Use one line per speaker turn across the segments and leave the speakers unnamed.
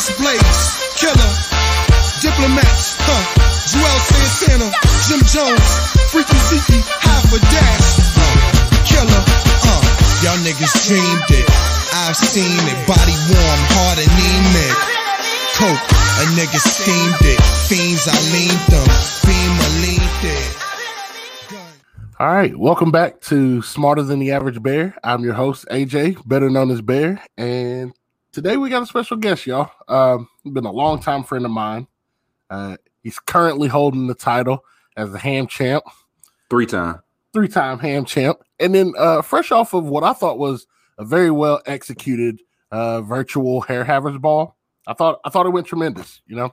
Just Blaze, Killer, Diplomats, huh? Juelz Santana, Jim Jones, Freaky Zeke, Half a Dash, uh, Killer, uh. Y'all niggas dreamed it. I've seen it. Body warm, heart anemic. Coke, a nigga steamed it. Fiends, I leaned them. Beam, I leaned it.
All right, welcome back to Smarter Than the Average Bear. I'm your host, AJ, better known as Bear, and today we got a special guest, y'all. Um, been a long time friend of mine. Uh, he's currently holding the title as the Ham Champ,
Three time.
three time Ham Champ, and then uh, fresh off of what I thought was a very well executed uh, virtual hair havers ball. I thought I thought it went tremendous. You know,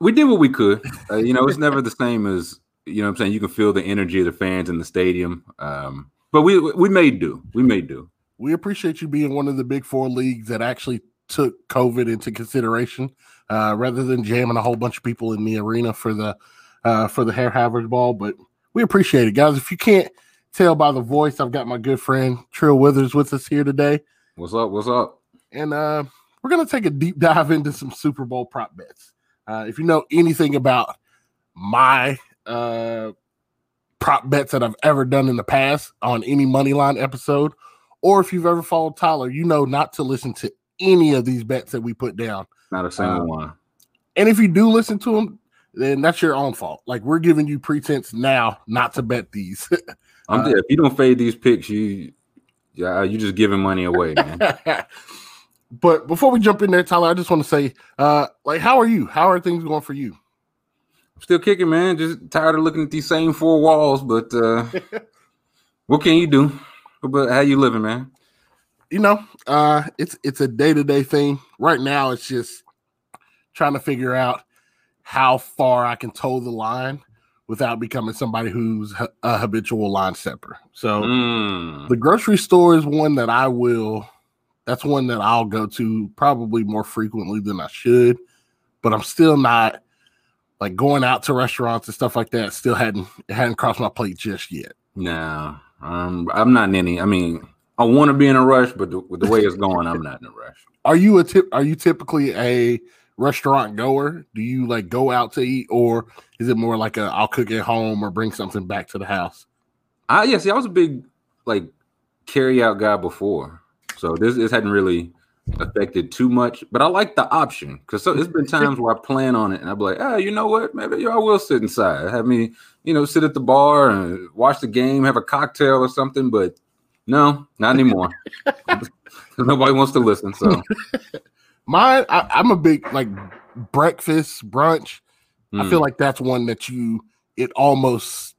We did what we could. Uh, you know, it's never the same as you know. what I'm saying you can feel the energy of the fans in the stadium. Um, but we we made do. We made do.
We appreciate you being one of the big four leagues that actually took COVID into consideration, uh, rather than jamming a whole bunch of people in the arena for the uh, for the hair havers ball. But we appreciate it, guys. If you can't tell by the voice, I've got my good friend Trill Withers with us here today,
What's up? What's up?
and uh, we're gonna take a deep dive into some Super Bowl prop bets. Uh, if you know anything about my uh, prop bets that I've ever done in the past on any money line episode, or if you've ever followed Tyler, you know not to listen to any of these bets that we put down.
Not a single
Um,
one.
And if you do listen to them, then that's your own fault. Like we're giving you pretense now not to bet these.
I'm
uh,
if you don't fade these picks, you yeah, you just giving money away, man.
but before we jump in there, Tyler, I just want to say, uh, like, how are you? How are things going for you?
I'm still kicking, man. Just tired of looking at these same four walls. But uh, what can you do? But how you living, man?
you know, uh, it's it's a day to day thing. Right now, it's just trying to figure out how far I can toe the line without becoming somebody who's a habitual line stepper. So
Mm.
the grocery store is one that I will. That's one that I'll go to probably more frequently than I should, but I'm still not like going out to restaurants and stuff like that. Still hadn't it hadn't crossed my plate just yet.
No, um, I'm not in any. I mean, I want to be in a rush, but the, with the way it's going, I'm not in a rush.
Are you a tip? Are you typically a restaurant goer? Do you like go out to eat, or is it more like a I'll cook at home or bring something back to the house?
I yeah, see, I was a big like carry out guy before, so this this hadn't really affected too much. But I like the option because so, there's been times where I plan on it and I'd be like, ah, you know what? Maybe I will sit inside, have me, you know, sit at the bar and watch the game, have a cocktail or something. But no, not anymore. Nobody wants to listen. So
Mine, I, I'm a big like breakfast brunch. I
mm,
feel like that's one that you it almost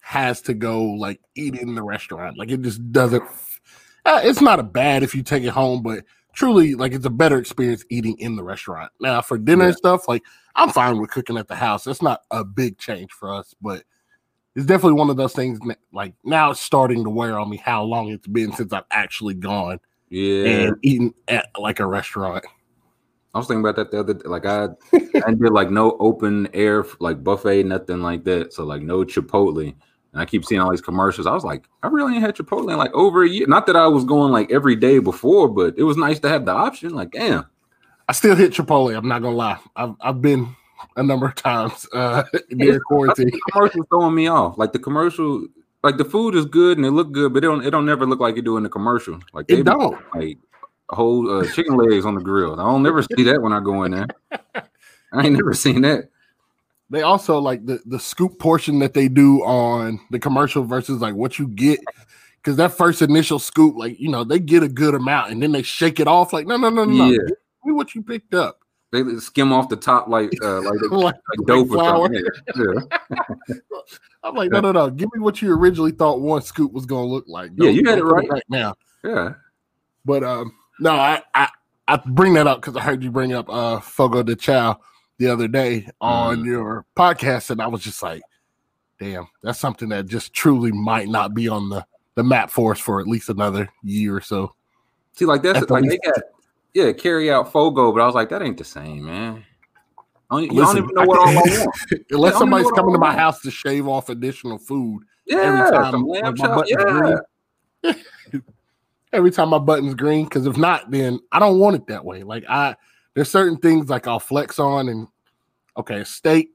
has to go like eat in the restaurant. Like it just doesn't. Uh, it's not a bad if you take it home, but truly, like it's a better experience eating in the restaurant. Now for dinner and stuff, like I'm fine with cooking at the house. That's not a big change for us, but it's definitely one of those things. Like now, it's starting to wear on me how long it's been since I've actually gone
yeah,
and eaten at like a restaurant.
I was thinking about that the other day. Like I, I did like no open air like buffet, nothing like that. So like no Chipotle. And I keep seeing all these commercials. I was like, I really ain't had Chipotle in like over a year. Not that I was going like every day before, but it was nice to have the option. Like, damn.
I still hit Chipotle. I'm not gonna lie. I've I've been a number of times uh near quarantine.
commercials throwing me off. Like the commercial, like the food is good and it look good, but it don't it don't never look like you do in the commercial. Like
It don't.
like whole uh, chicken legs on the grill. I don't never see that when I go in there. I ain't never seen that.
They also like the the scoop portion that they do on the commercial versus like what you get. Because that first initial scoop, like you know, they get a good amount and then they shake it off. Like no, no, no, no, no.
Yeah.
Me what you picked up.
They skim off the top like uh, like,
like,
like dope or
flour.
something. Yeah.
I'm like, no, no, no. Give me what you originally thought one scoop was gonna look like.
Yeah, you had
don't
it right.
right now.
yeah.
But um, no, I I, I bring that up because I heard you bring up uh Fogo de Chao the other day on
Mhm.
your podcast, and I was just like, damn, that's something that just truly might not be on the the map for us for at least another year or so.
See, like that's
At
like they got yeah, carry out Fogo, but I was like, that ain't the same, man. I don't,
Listen,
don't even know what all I want.
Unless somebody's coming to my house to shave off additional food
Yeah,
every time like, my button's
Yeah,
green. every time my button's green. Because if not, then I don't want it that way. Like I there's certain things like I'll flex on and okay, steak,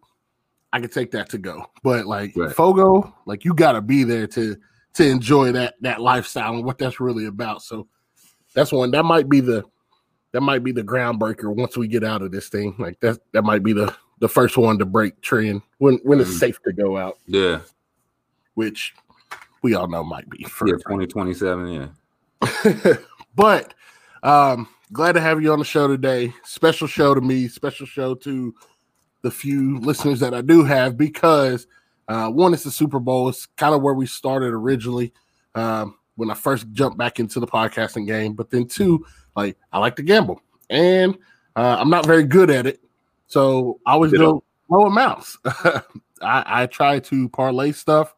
I can take that to go. But like
Right.
Fogo, like you gotta be there to to enjoy that that lifestyle and what that's really about. So that's one that might be the that might be the groundbreaker once we get out of this thing. Like that that might be the the first one to break trend when when it's
Mm.
safe to go out,
Yeah,
which we all know might be for
yeah, twenty twenty seven. Yeah,
but um glad to have you on the show today special show to me special show to the few listeners that i do have because uh one is the super bowl it's kind of where we started originally um when i first jumped back into the podcasting game but then two like i like to gamble and uh, i'm not very good at it so i always do low amounts I, I try to parlay stuff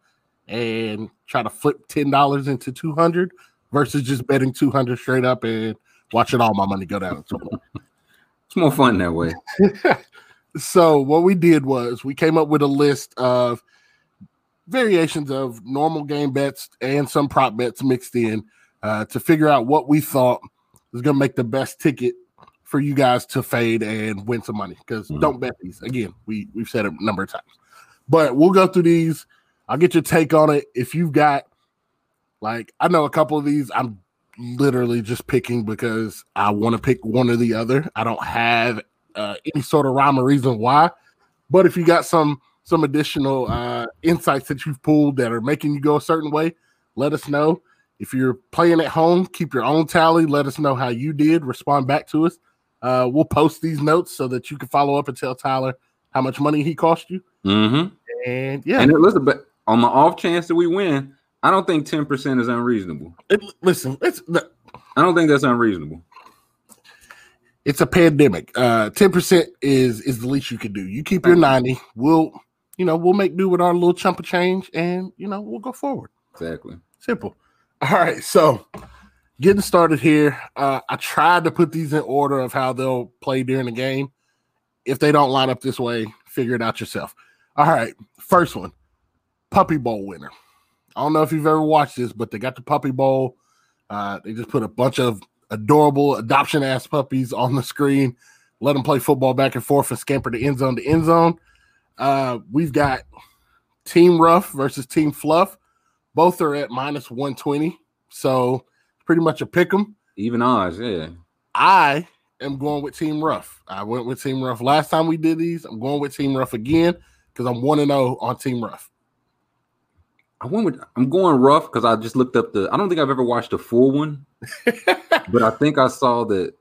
and try to flip ten dollars into two hundred versus just betting two hundred straight up and watching all my money go down.
it's more fun that way.
so what we did was we came up with a list of variations of normal game bets and some prop bets mixed in uh, to figure out what we thought was going to make the best ticket for you guys to fade and win some money. Because
Mhm.
don't bet these again. We we've said it a number of times, but we'll go through these. I'll get your take on it. If you've got like I know a couple of these, I'm literally just picking because I want to pick one or the other. I don't have uh, any sort of rhyme or reason why. But if you got some some additional uh, insights that you've pulled that are making you go a certain way, let us know. If you're playing at home, keep your own tally. Let us know how you did. Respond back to us. Uh, we'll post these notes so that you can follow up and tell Tyler how much money he cost you.
Mm-hmm.
And yeah,
And listen, but on the off chance that we win, I don't think ten percent is unreasonable.
it- listen, it's
I don't think that's unreasonable.
it's a pandemic. Uh, ten percent is is the least you can do. You keep your ninety. We'll you know we'll make do with our little chunk of change, and you know we'll go forward.
Exactly.
Simple. All right, so getting started here. Uh, I tried to put these in order of how they'll play during the game. If they don't line up this way, figure it out yourself. All right, first one, Puppy Bowl winner. I don't know if you've ever watched this, but they got the Puppy Bowl. Uh, they just put a bunch of adorable adoption ass puppies on the screen, let them play football back and forth and scamper the end zone to end zone. Uh, we've got Team Rough versus Team Fluff. Both are at minus 120. So pretty much a pick 'em.
Even odds, yeah.
I am going with Team Rough. I went with Team Rough last time we did these. I'm going with Team Rough again because I'm 1 0 on Team Rough.
I went with I'm going rough because I just looked up the I don't think I've ever watched a full one, but I think I saw that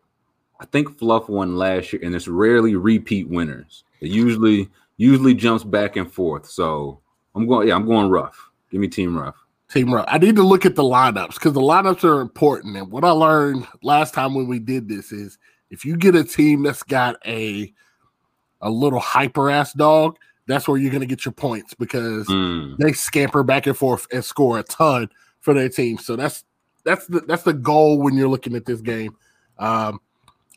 I think Fluff won last year, and it's rarely repeat winners. It usually usually jumps back and forth. So I'm going, yeah, I'm going rough. Give me team rough.
Team Rough. I need to look at the lineups because the lineups are important. And what I learned last time when we did this is if you get a team that's got a a little hyper ass dog, that's where you're gonna get your points because
Mm,
they scamper back and forth and score a ton for their team. So that's that's the that's the goal when you're looking at this game. Um,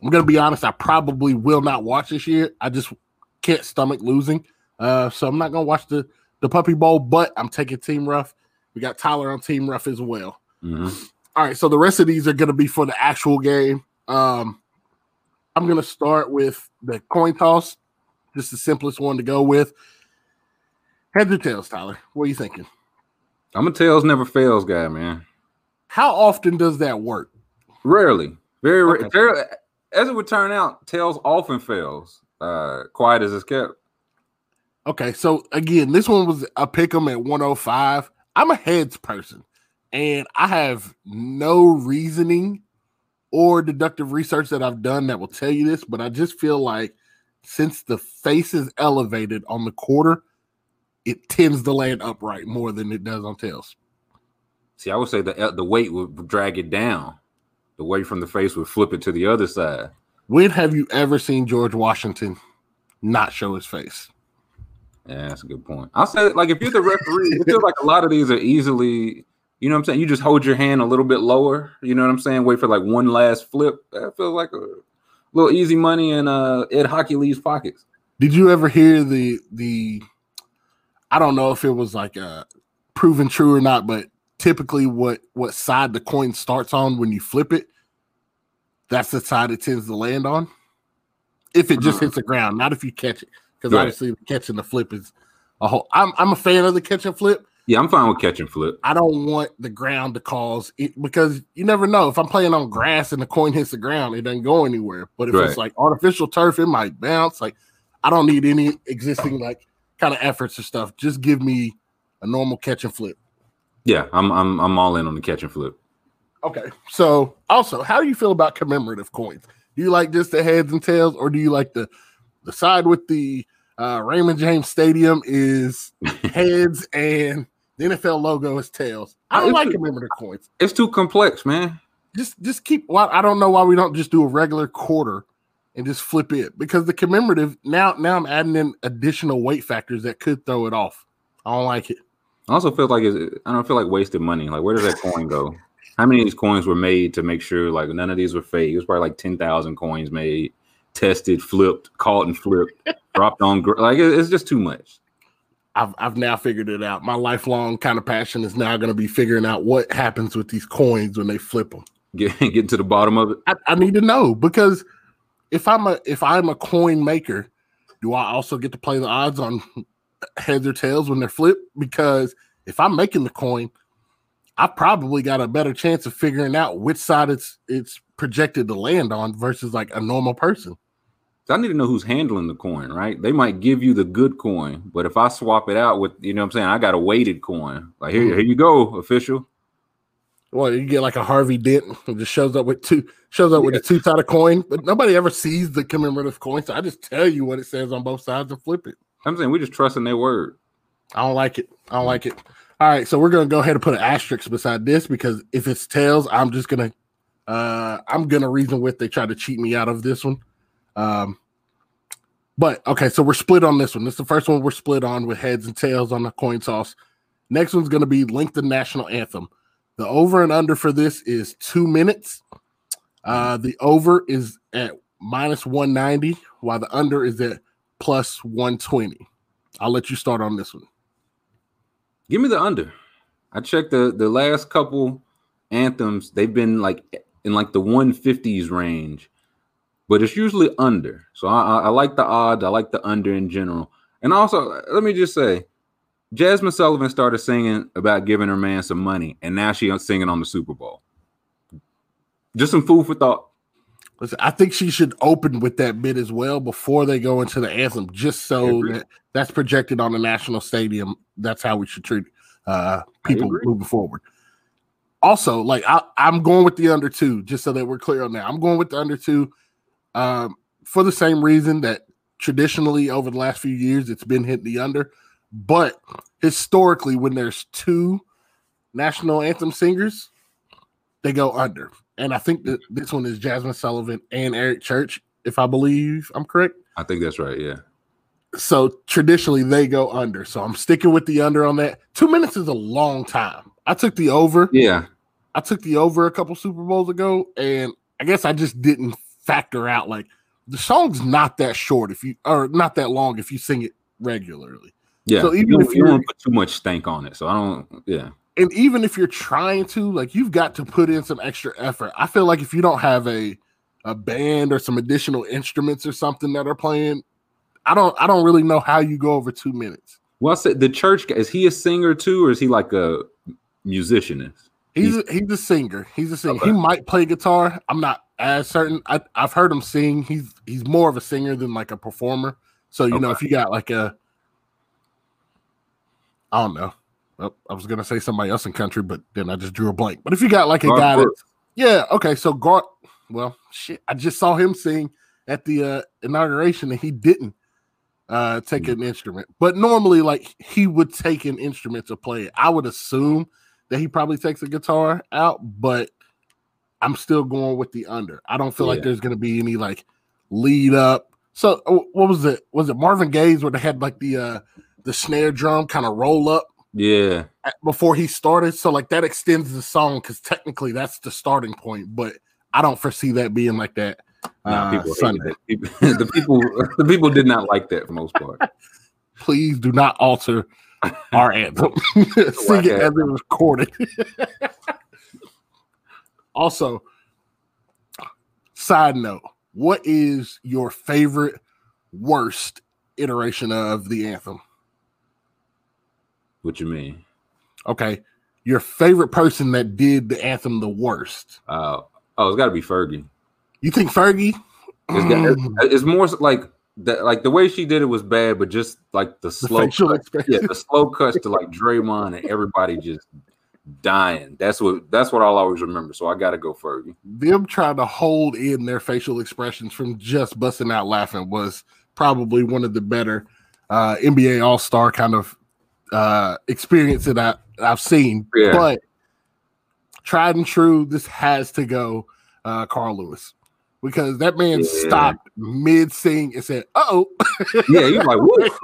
I'm gonna be honest, I probably will not watch this year. I just can't stomach losing. Uh, so I'm not gonna watch the the puppy bowl, but I'm taking Team Rough. We got Tyler on Team Rough as well.
mhm.
All right, so the rest of these are gonna be for the actual game. Um, I'm gonna start with the coin toss, just the simplest one to go with. Heads or tails, Tyler? What are you thinking?
I'm a tails never fails guy, man.
How often does that work?
Rarely, very, ra-
Okay.
very as it would turn out, tails often fails. Uh, quiet as it's kept.
Okay, so again, this one was a pick 'em at 105. I'm a heads person, and I have no reasoning or deductive research that I've done that will tell you this, but I just feel like since the face is elevated on the quarter, it tends to land upright more than it does on tails.
See, I would say the uh, the weight would drag it down. The weight from the face would flip it to the other side.
When have you ever seen George Washington not show his face?
Yeah, that's a good point. I'll say, like, if you're the referee, it feels like a lot of these are easily, you know what I'm saying? You just hold your hand a little bit lower, you know what I'm saying? Wait for like one last flip. That feels like a little easy money in uh, Ed Hochuli's pockets.
Did you ever hear the the I don't know if it was like uh proven true or not, but typically what what side the coin starts on when you flip it, that's the side it tends to land on. If it just
Uh-huh.
hits the ground, not if you catch it. Because
Right.
obviously the catch and the flip is a whole I'm I'm a fan of the catch and flip.
Yeah, I'm fine with catch and flip.
I don't want the ground to cause it because you never know. If I'm playing on grass and the coin hits the ground, it doesn't go anywhere. But if
Right.
it's like artificial turf, it might bounce. Like I don't need any existing like kind of efforts or stuff. Just give me a normal catch and flip.
Yeah, I'm I'm I'm all in on the catch and flip.
Okay. So also, how do you feel about commemorative coins? Do you like just the heads and tails, or do you like the the side with the uh, Raymond James Stadium is heads and the NFL logo is tails? I don't
It's
like commemorative coins.
It's too complex, man.
Just just keep. Well, I don't know why we don't just do a regular quarter and just flip it because the commemorative now now I'm adding in additional weight factors that could throw it off. I don't like it.
I also feel like it's, I don't feel like wasted money. Like, where does that coin go? How many of these coins were made to make sure like none of these were fake? It was probably like ten thousand coins made, tested, flipped, caught and flipped, dropped on. gr- Like, it- it's just too much.
I've I've now figured it out. My lifelong kind of passion is now going to be figuring out what happens with these coins when they flip them.
Get getting to the bottom of it.
I, I need to know because if I'm a if I'm a coin maker, do I also get to play the odds on heads or tails when they're flipped? Because if I'm making the coin, I probably got a better chance of figuring out which side it's it's projected to land on versus like a normal person.
So I need to know who's handling the coin, right? They might give you the good coin, but if I swap it out with, you know what I'm saying, I got a weighted coin. Like here, here you go, official.
Well, you get like a Harvey Dent who just shows up with two shows up with a two sided coin, but nobody ever sees the commemorative coin. So I just tell you what it says on both sides and flip it.
I'm saying we're just trusting their word.
I don't like it. I don't like it. All right, so we're gonna go ahead and put an asterisk beside this because if it's tails, I'm just gonna uh I'm gonna reason with they try to cheat me out of this one. Um but okay, so we're split on this one. This is the first one we're split on with heads and tails on the coin toss. Next one's gonna be link the national anthem. The over and under for this is two minutes. Uh the over is at minus 190, while the under is at plus 120. I'll let you start on this one.
Give me the under. I checked the the last couple anthems. They've been like in like the 150s range, but it's usually under. So I, I, I like the odds. I like the under in general. And also, let me just say, Jazmine Sullivan started singing about giving her man some money, and now she's singing on the Super Bowl. Just some food for thought.
Listen, I think she should open with that bit as well before they go into the anthem, just so that that's projected on the national stadium. That's how we should treat uh, people moving forward. Also, like I, I'm going with the under two, just so that we're clear on that. I'm going with the under two um, for the same reason that traditionally over the last few years it's been hit the under, but historically when there's two national anthem singers, they go under. And I think that this one is Jazmine Sullivan and Eric Church, if I believe I'm correct.
I think that's right. Yeah.
So traditionally they go under. So I'm sticking with the under on that. Two minutes is a long time. I took the over.
Yeah.
I took the over a couple Super Bowls ago, and I guess I just didn't factor out like the song's not that short if you or not that long if you sing it regularly.
Yeah.
So even
you,
if
you don't put too much stank on it. So I don't. Yeah.
And even if you're trying to like you've got to put in some extra effort. I feel like if you don't have a a band or some additional instruments or something that are playing i don't i don't really know how you go over two minutes.
Well, I said the church guy. Is he a singer too, or is he like a musicianist?
he's a, he's a singer. He's a singer. He might play guitar. I'm not as certain. I, i've heard him sing. He's he's more of a singer than like a performer. So you know if you got like a i don't know well, i was gonna say somebody else in country but then i just drew a blank but if you got like a
Garth
guy that's Yeah. Okay. So Gar, well, shit. I just saw him sing at the uh, inauguration, and he didn't uh, take
Hmm.
an instrument. But normally, like he would take an instrument to play it. I would assume that he probably takes a guitar out, but I'm still going with the under. I don't feel like there's going to be any like lead up. So uh, what was it? Was it Marvin Gaye's where they had like the uh, the snare drum kind of roll up?
Yeah.
before he started. So like that extends the song because technically that's the starting point. But I don't foresee that being like that.
Nah,
Uh,
people
Sunday.
the people the people did not like that for most part.
Please do not alter our anthem. Sing it as it was recorded. also, side note: what is your favorite worst iteration of the anthem?
What you mean?
Okay. Your favorite person that did the anthem the worst.
Uh, oh, it's got to be Fergie.
You think Fergie?
It's, got, it's more like that. Like the way she did it was bad, but just like the slow, cut, yeah, the slow cuts to like Draymond and everybody just dying. That's what that's what I'll always remember. So I got to go Fergie.
them trying to hold in their facial expressions from just busting out laughing was probably one of the better uh, NBA All Star kind of uh, experience that I, I've seen.
Yeah.
But tried and true, this has to go uh, Carl Lewis because that man
Yeah.
stopped mid sing and said, "Oh,
Yeah, he's like,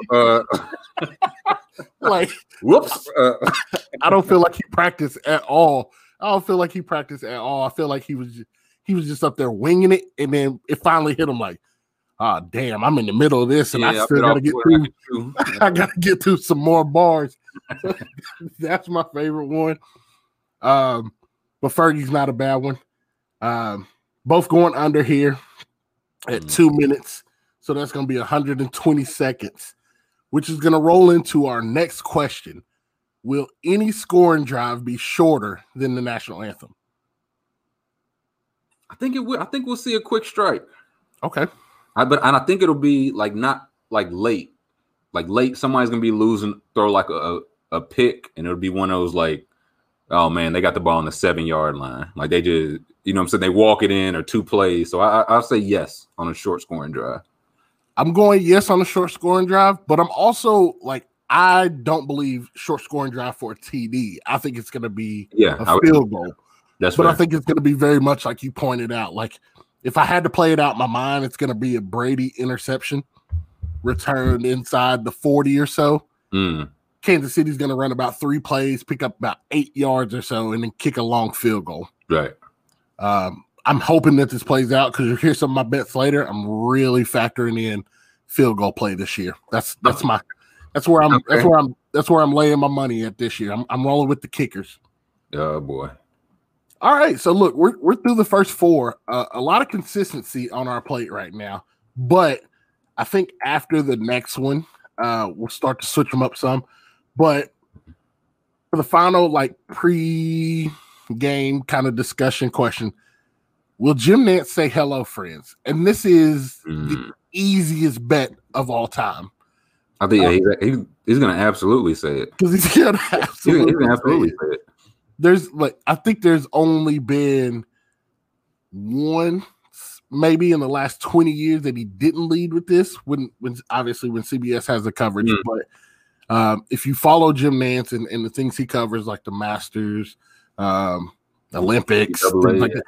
uh,
like
whoops. Uh,
I don't feel like he practiced at all. I don't feel like he practiced at all. I feel like he was ju- he was just up there winging it, and then it finally hit him like, ah, damn, I'm in the middle of this, and
yeah,
I still got to get through.
I.
I got to get through some more bars. That's my favorite one. Um, but Fergie's not a bad one. Um, both going under here at
Mhm.
two minutes, so that's going to be 120 seconds, which is going to roll into our next question. Will any scoring drive be shorter than the national anthem?
I think it will. I think we'll see a quick strike.
Okay.
I but and I think it'll be like not like late, like late. Somebody's gonna be losing, throw like a a, pick, and it'll be one of those like, oh man, they got the ball on the seven yard line. Like they just, you know, what I'm saying they walk it in or two plays. So I, I I'll say yes on a short scoring drive.
I'm going yes on a short scoring drive, but I'm also like, I don't believe short scoring drive for a TD. I think it's going to be
Yeah, I
a
would-
field goal.
that's
But
fair.
I think it's going to be very much like you pointed out. Like if I had to play it out in my mind, it's going to be a Brady interception returned inside the 40 or so.
Mm,
Kansas City's going to run about three plays, pick up about eight yards or so, and then kick a long field goal.
right.
Um, I'm hoping that this plays out because you'll hear some of my bets later. I'm really factoring in field goal play this year. That's that's my that's where I'm that's where I'm that's where I'm laying my money at this year. I'm I'm rolling with the kickers.
Oh boy.
All right, so look, we're we're through the first four. Uh, a lot of consistency on our plate right now, but I think after the next one, uh, we'll start to switch them up some. But for the final, like pre-game kind of discussion question, will Jim Nantz say hello, friends? And this is the
Mm.
easiest bet of all time
I think yeah, he's, he, he's gonna absolutely say it.
because he's gonna
He's gonna,
absolutely,
he's gonna
say it.
say it.
There's like I think there's only been one maybe in the last 20 years that he didn't lead with this when when obviously when CBS has the coverage
Mm.
but um, if you follow Jim Nantz and, and the things he covers like the Masters um, Olympics things like that,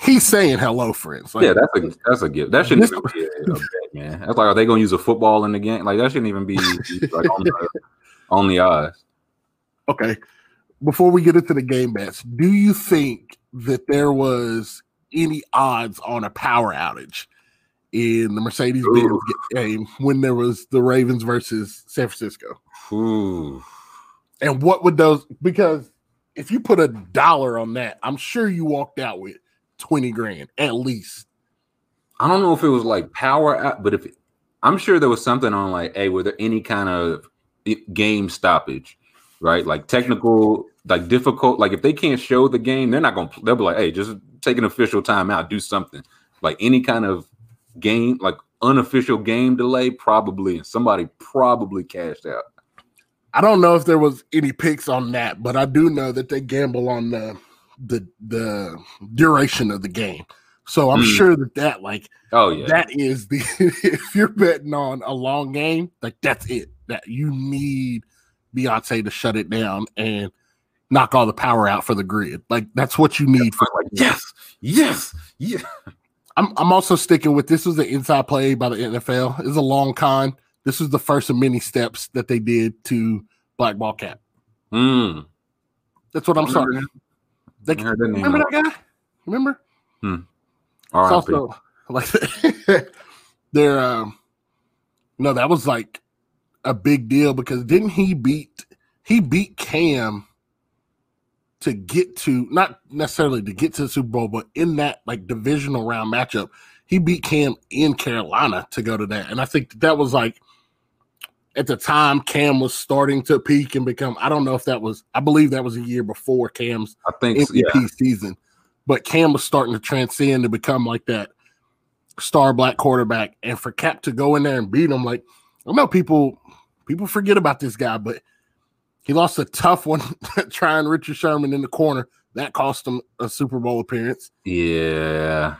he's saying hello friends like
yeah, that's a that's a gift. That shouldn't even be a, a bet, man. That's like, are they gonna use a football in the game? Like that shouldn't even be like on the on the odds.
okay before we get into the game bets do you think that there was any odds on a power outage in the Mercedes Benz game when there was the Ravens versus San Francisco?
Ooh.
and what would those because if you put a dollar on that I'm sure you walked out with 20 grand at least.
I don't know if it was like power out, but if I'm sure there was something on like, hey, were there any kind of game stoppage, right? Like technical, like difficult. Like if they can't show the game, they're not gonna. They'll be like, hey, just take an official timeout, do something. Like any kind of game, like unofficial game delay, probably. And somebody probably cashed out.
I don't know if there was any picks on that, but I do know that they gamble on the the the duration of the game. So I'm
Mm.
sure that that like
Oh yeah,
that is the if you're betting on a long game, like that's it. That you need Beyonce to shut it down and knock all the power out for the grid. Like that's what you need for
like yes, yes, yeah.
I'm I'm also sticking with this was an inside play by the NFL. It's a long con. This was the first of many steps that they did to blackball Kap.
Mm.
That's what I'm starting. They,
I
remember that guy? Remember?
All
It's
right,
also like they're um no, that was like a big deal because didn't he beat he beat Cam to get to not necessarily to get to the Super Bowl, but in that like divisional round matchup, he beat Cam in Carolina to go to that, and I think that, that was like at the time Cam was starting to peak and become. I don't know if that was. I believe that was a year before Cam's
I think
MVP
yeah.
season, but Cam was starting to transcend to become like that star black quarterback, and for Kap to go in there and beat him, like I know people people forget about this guy, but he lost a tough one trying Richard Sherman in the corner. That cost him a Super Bowl appearance.
Yeah.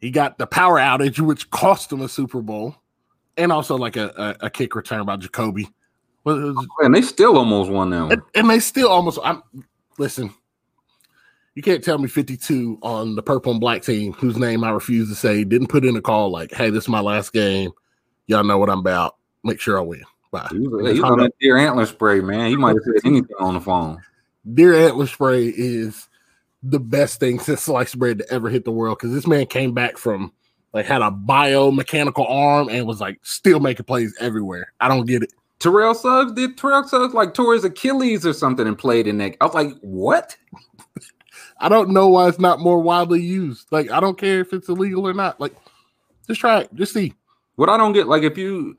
He got the power outage, which cost him a Super Bowl, and also like a, a, a kick return by Jacoby. Was-
And they still almost won that one.
and, and they still almost. I'm listen. You can't tell me 52 on the purple and black team, whose name I refuse to say, didn't put in a call like, "Hey, this is my last game. Y'all know what I'm about. Make sure I win." Bye.
He was, on that deer antler spray, man. He might have said anything on the phone.
Deer antler spray is the best thing since sliced bread to ever hit the world because this man came back from like had a biomechanical arm and was like still making plays everywhere. I don't get it.
Terrell Suggs did Terrell Suggs like tore his Achilles or something and played in that. I was like, what?
I don't know why it's not more widely used. Like I don't care if it's illegal or not. Like just try it. Just see.
What I don't get, like, if you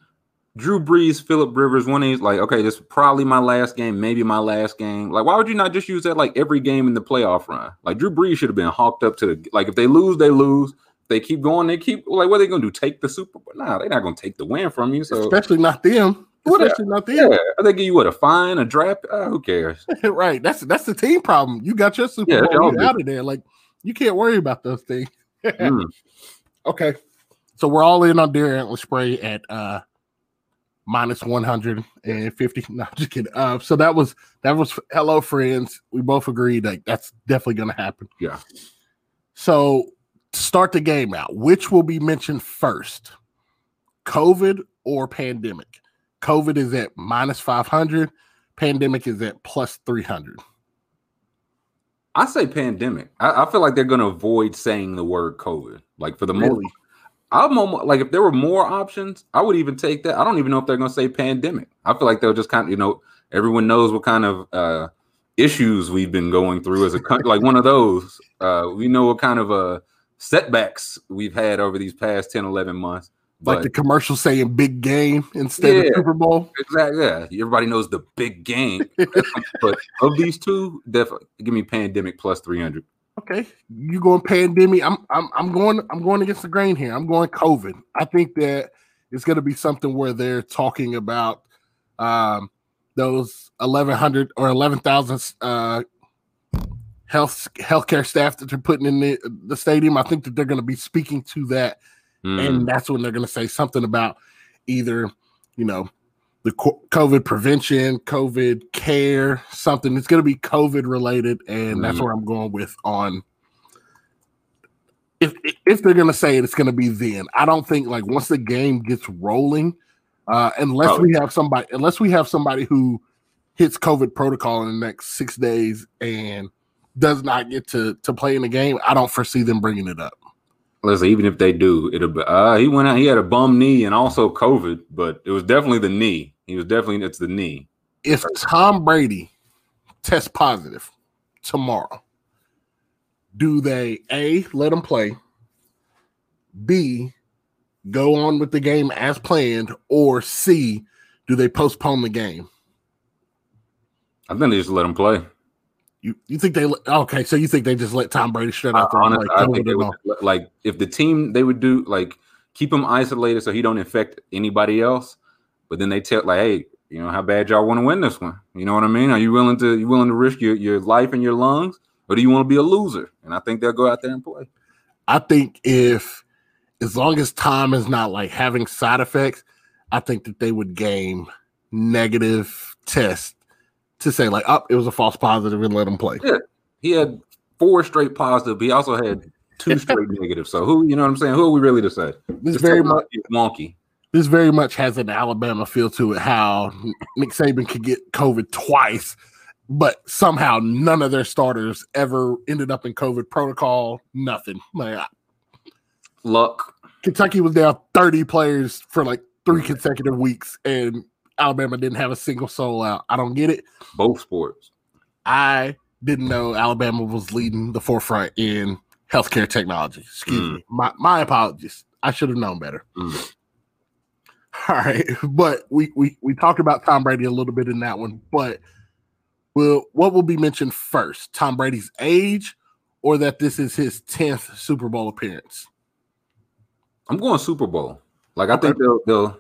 Drew Brees, Philip Rivers, one of these, like, okay, this is probably my last game, maybe my last game. Like, why would you not just use that like every game in the playoff run? Like, Drew Brees should have been hawked up to the like. If they lose, they lose. If they keep going, they keep like. What are they gonna do? Take the Super Bowl? Nah, they're not gonna take the win from you. So
Especially not them.
What-
Especially not them.
yeah, they give you what a fine, a draft. Uh, who cares?
right. That's that's the team problem. You got your Super
Yeah,
Bowl.
y'all
You're
do.
out of there. Like you can't worry about those things.
Mm.
Okay. So we're all in on deer antler spray at uh minus 150. No, just kidding. Uh so that was that was hello friends. We both agreed like that's definitely gonna happen.
Yeah.
So start the game out, which will be mentioned first? COVID or pandemic? COVID is at minus 500, pandemic is at plus 300.
I say pandemic. I, I feel like they're gonna avoid saying the word COVID. Like for the most
Really?
I'm almost, like if there were more options, I would even take that. I don't even know if they're going to say pandemic. I feel like they'll just kind of, you know, everyone knows what kind of uh, issues we've been going through as a country. like one of those, uh, we know what kind of uh, setbacks we've had over these past 10, 11 months.
Like the commercial saying big game instead of Super Bowl.
exactly, yeah, everybody knows the big game. but of these two, definitely give me pandemic plus 300.
Okay, you going pandemic? I'm I'm I'm going I'm going against the grain here. I'm going COVID. I think that it's going to be something where they're talking about um, those 1,100 or 11,000 uh, health healthcare staff that they're putting in the, the stadium. I think that they're going to be speaking to that,
Mm.
and that's when they're going to say something about either you know the COVID prevention, COVID care, something. It's going to be COVID related, and that's
Mhm.
where I'm going with on. If if they're going to say it, it's going to be then. I don't think like once the game gets rolling, uh, unless
Oh.
we have somebody, unless we have somebody who hits COVID protocol in the next six days and does not get to to play in the game, I don't foresee them bringing it up.
Listen, even if they do, it'll be. Uh, he went out. He had a bum knee and also COVID, but it was definitely the knee. He was definitely it's the knee.
if Tom Brady tests positive tomorrow, do they A, let him play, B, go on with the game as planned, or C, do they postpone the game?
I think they just let him play.
You you think they okay? So you think they just let Tom Brady shut out
honestly,
play
I think they would, like if the team they would do like keep him isolated so he don't infect anybody else. But then they tell like, hey, you know how bad y'all want to win this one? You know what I mean? Are you willing to you willing to risk your your life and your lungs, or do you want to be a loser? And I think they'll go out there and play.
I think if as long as Tom is not like having side effects, I think that they would game negative test to say like, oh, it was a false positive and let him play. Yeah.
He had four straight positive. But he also had two straight negative. So who you know what I'm saying? Who are we really to say?
This
This
very much
is wonky.
This very much has an Alabama feel to it. How Nick Saban could get COVID twice, but somehow none of their starters ever ended up in COVID protocol. Nothing. Like
Luck.
Kentucky was down 30 players for like three consecutive weeks, and Alabama didn't have a single soul out. I don't get it.
Both sports.
I didn't know Alabama was leading the forefront in healthcare technology. Excuse
Mm.
me. My my apologies. I should have known better.
Mm.
All right, but we we we talked about Tom Brady a little bit in that one, but will what will be mentioned first? Tom Brady's age, or that this is his tenth Super Bowl appearance?
I'm going Super Bowl. Like I think they'll they'll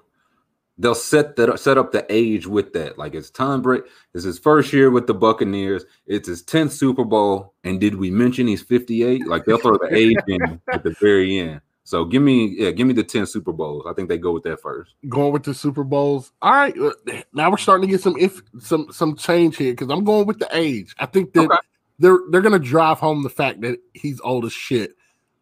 they'll set that set up the age with that. Like it's Tom Brady. It's his first year with the Buccaneers. It's his tenth Super Bowl. And did we mention he's 58? Like they'll throw the age in at the very end. So give me yeah, give me the 10 Super Bowls. I think they go with that first.
Going with the Super Bowls. All right, uh, now we're starting to get some if some some change here because I'm going with the age. I think that
Okay.
they're they're gonna drive home the fact that he's old as shit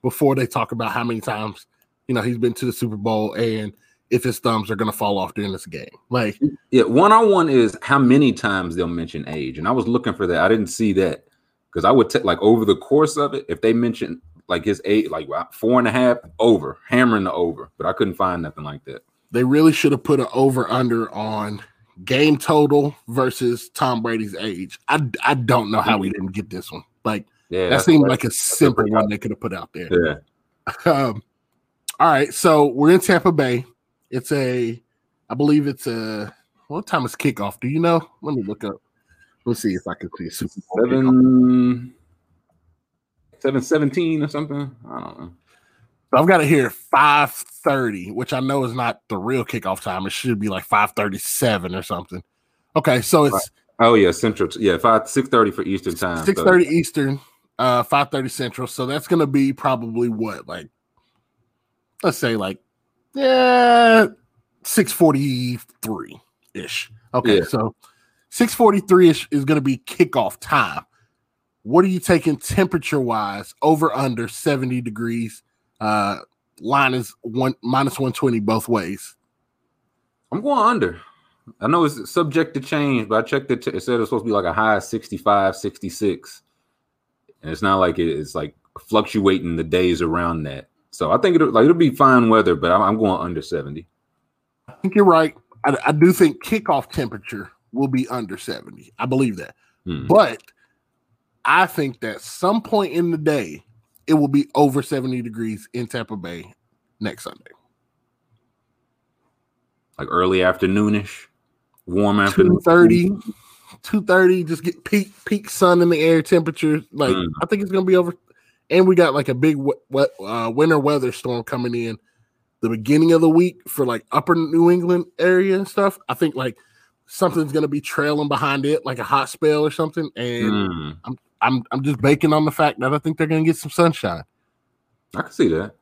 before they talk about how many times you know he's been to the Super Bowl and if his thumbs are gonna fall off during this game. Like
Yeah, one on one is how many times they'll mention age, and I was looking for that. I didn't see that because I would take like over the course of it. If they mention like his eight, like four and a half over, hammering the over, but I couldn't find nothing like that.
they really should have put an over under on game total versus Tom Brady's age. I I don't know how we didn't get this one. Like
Yeah,
that seemed like a simple one they could have put out there.
yeah.
Um, all right, so we're in Tampa Bay. It's a, I believe it's a. What time is kickoff? Do you know? Let me look up. Let's see if I can see Super Bowl. kickoff.
Seven seven seventeen or something. I don't know.
So I've got it here five thirty, which I know is not the real kickoff time. It should be like five thirty seven or something. Okay, so it's
Oh yeah, Central. Yeah, five six thirty for Eastern time.
Six thirty so- Eastern, uh, five thirty Central. So that's gonna be probably what, like, let's say, like, yeah, six forty three ish. Okay,
Yeah.
so six forty three ish is gonna be kickoff time. What are you taking temperature wise? Over under seventy degrees. Uh, line is one minus one twenty both ways.
I'm going under. I know it's subject to change, but I checked it. It said it's supposed to be like a high of 65, 66. And it's not like it- it's like fluctuating the days around that. So I think it'll like it'll be fine weather, but I'm, I'm going under 70.
I think you're right. I, I do think kickoff temperature will be under 70. I believe that.
Hmm.
But I think that some point in the day, it will be over 70 degrees in Tampa Bay next Sunday.
Like early afternoonish, warm afternoon.
230, 230, just get peak peak sun in the air temperature. Like
Mm.
I think it's gonna be over. And we got like a big wet, wet, uh, winter weather storm coming in the beginning of the week for like upper New England area and stuff. I think like something's gonna be trailing behind it, like a hot spell or something. And
Mm,
I'm I'm I'm just banking on the fact that I think they're gonna get some sunshine.
I can see that.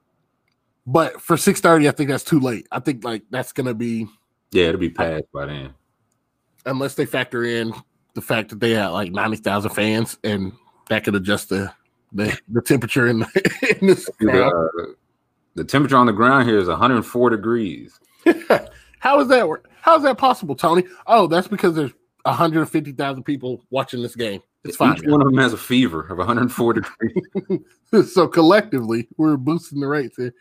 But for 6:30, I think that's too late. I think like that's gonna be
Yeah, it'll be passed by then.
unless they factor in the fact that they had like 90,000 fans and that could adjust the the, the temperature in, the, in this
The, uh, the temperature on the ground here is 104 degrees.
How is that work? How is that possible, Tony? Oh, that's because there's 150,000 people watching this game. It's fine.
Each one of them has a fever of 104 degrees.
so collectively, we're boosting the rates here.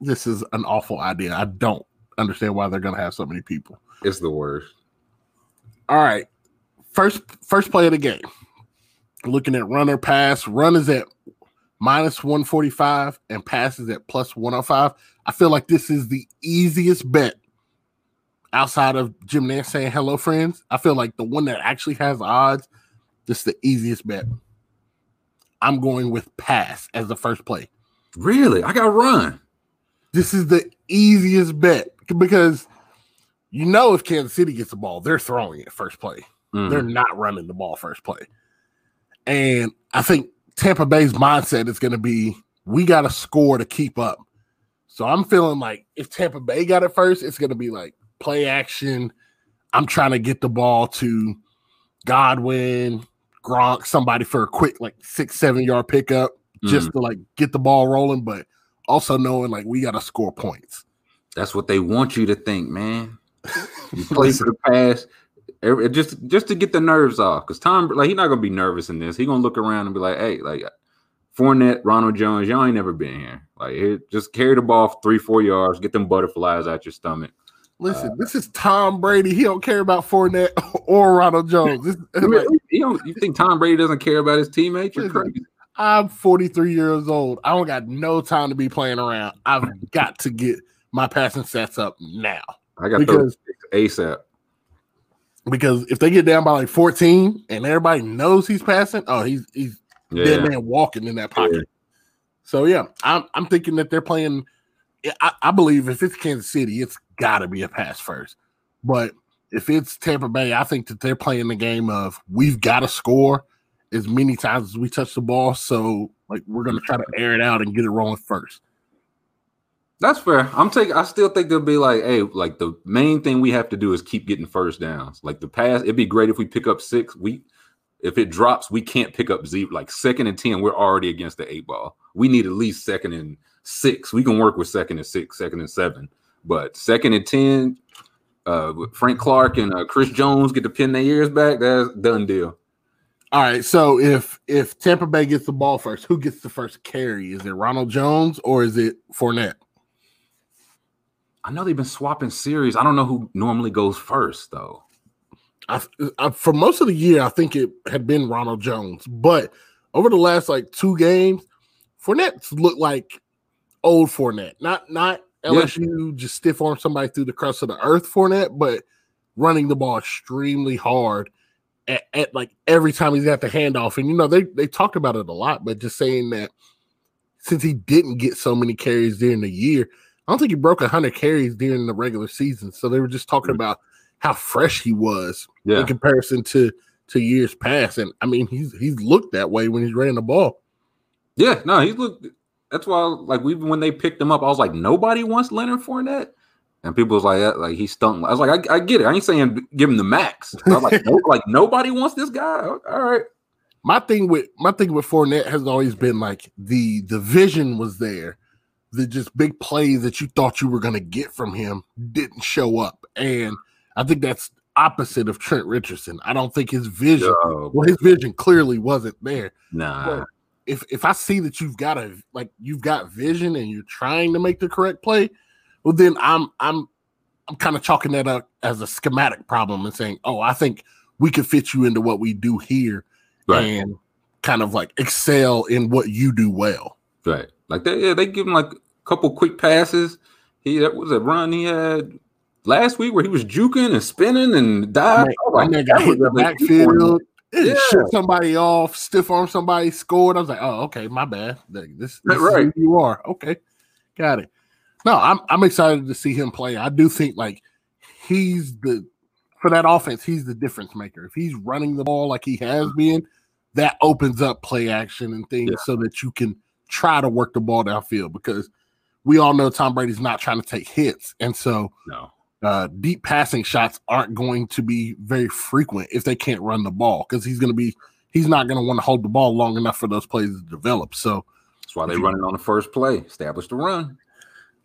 this is an awful idea. I don't understand why they're going to have so many people.
It's the worst.
All right. First first play of the game. Looking at runner pass. Run is at minus 145 and pass is at plus 105. I feel like this is the easiest bet outside of Jim Nantz saying hello, friends. I feel like the one that actually has odds, this is the easiest bet. I'm going with pass as the first play.
Really? I got run.
This is the easiest bet because you know if Kansas City gets the ball, they're throwing it first play.
Mm.
They're not running the ball first play. And I think Tampa Bay's mindset is going to be we got to score to keep up. So I'm feeling like if Tampa Bay got it first, it's going to be like play action. I'm trying to get the ball to Godwin, Gronk, somebody for a quick like six, seven yard pickup just mm. to like get the ball rolling, but also knowing like we got to score points.
That's what they want you to think, man. You play for the pass, just just to get the nerves off. Because Tom, like, he's not gonna be nervous in this. He gonna look around and be like, "Hey, like, Fournette, Ronald Jones, y'all ain't never been here. Like, here, just carry the ball three, four yards, get them butterflies out your stomach."
Listen, uh, this is Tom Brady. He don't care about Fournette or Ronald Jones. This, like,
you don't, you think Tom Brady doesn't care about his teammates? You're crazy.
I'm 43 years old. I don't got no time to be playing around. I've got to get my passing stats up now.
I got
Because-
ASAP.
Because if they get down by like 14 and everybody knows he's passing, oh, he's he's dead man walking in that pocket. So yeah, I'm I'm thinking that they're playing. I, I believe if it's Kansas City, it's got to be a pass first. But if it's Tampa Bay, I think that they're playing the game of we've got to score as many times as we touch the ball. So like we're gonna try to air it out and get it rolling first.
That's fair. I'm taking. I still think they'll be like, hey, like the main thing we have to do is keep getting first downs. Like the pass, it'd be great if we pick up six. We, if it drops, we can't pick up zero. Like second and ten, we're already against the eight ball. We need at least second and six. We can work with second and six, second and seven, but second and ten, uh, Frank Clark and uh, Chris Jones get to pin their ears back. That's done deal.
All right. So if if Tampa Bay gets the ball first, who gets the first carry? Is it Ronald Jones or is it Fournette?
I know they've been swapping series. I don't know who normally goes first though.
I, I, for most of the year, I think it had been Ronald Jones, but over the last like two games, Fournette's looked like old Fournette, not not
Yeah.
LSU just stiff arm somebody through the crust of the earth for that, but running the ball extremely hard at, at like every time he's got the handoff. And you know they they talked about it a lot, but just saying that since he didn't get so many carries during the year, I don't think he broke hundred carries during the regular season. So they were just talking mm-hmm. about how fresh he was
Yeah,
in comparison to to years past. And I mean, he's he's looked that way when he's ran the ball.
Yeah, no, he looked. That's why, like, we when they picked him up, I was like, nobody wants Leonard Fournette, and people was like, "Yeah, like he stunk. I was like, I, I get it. I ain't saying give him the max. I was like, no, like nobody wants this guy. All right,
My thing with my thing with Fournette has always been like the the vision was there. The just big plays that you thought you were gonna get from him didn't show up. And I think that's opposite of Trent Richardson. I don't think his vision
Yo,
well, his vision clearly wasn't there.
nah,
if if I see that you've got a like you've got vision and you're trying to make the correct play, well then I'm I'm I'm kind of chalking that up as a schematic problem and saying, oh, I think we could fit you into what we do here
right,
and kind of like excel in what you do well.
right. Like they, yeah, they give him like a couple quick passes. He that was a run he had last week where he was juking and spinning and dived. I was
My
like,
man
that
hit in the
was a big
backfield.
Yeah.
shook somebody off, stiff arm somebody, scored. I was like, oh, okay, my bad. Like, This, this
Right.
is who you are. Okay, got it. No, I'm I'm excited to see him play. I do think like he's the for that offense, he's the difference maker. If he's running the ball like he has been, that opens up play action and things
Yeah.
so that you can try to work the ball downfield because we all know Tom Brady's not trying to take hits. And so
No,
uh, deep passing shots aren't going to be very frequent if they can't run the ball because he's going to be he's not going to want to hold the ball long enough for those plays to develop. So
that's why they run it on the first play. Establish the run.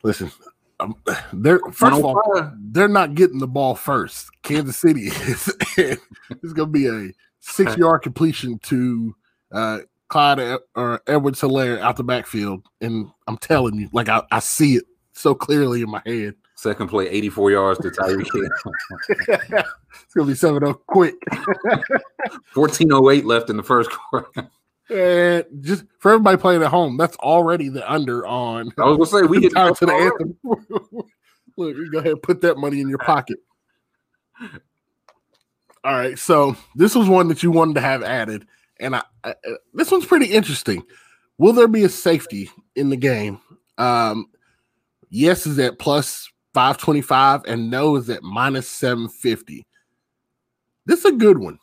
listen, um, they're first of all
105.
they're not getting the ball first. Kansas City is it's going to be a six yard completion to uh, Clyde or Edwards-Helaire out the backfield, and I'm telling you, like I, I see it so clearly in my head.
Second play, 84 yards to Tyreek Hill.
it's gonna be 7-0 quick.
1408 left in the first quarter.
And just for everybody playing at home, that's already the under on
I was gonna say we hit
to the anthem. Look, go ahead and put that money in your pocket. All right, so this was one that you wanted to have added, and I, I uh, this one's pretty interesting. Will there be a safety in the game? Um, yes is at plus five twenty five, and no is at minus seven fifty. This is a good one.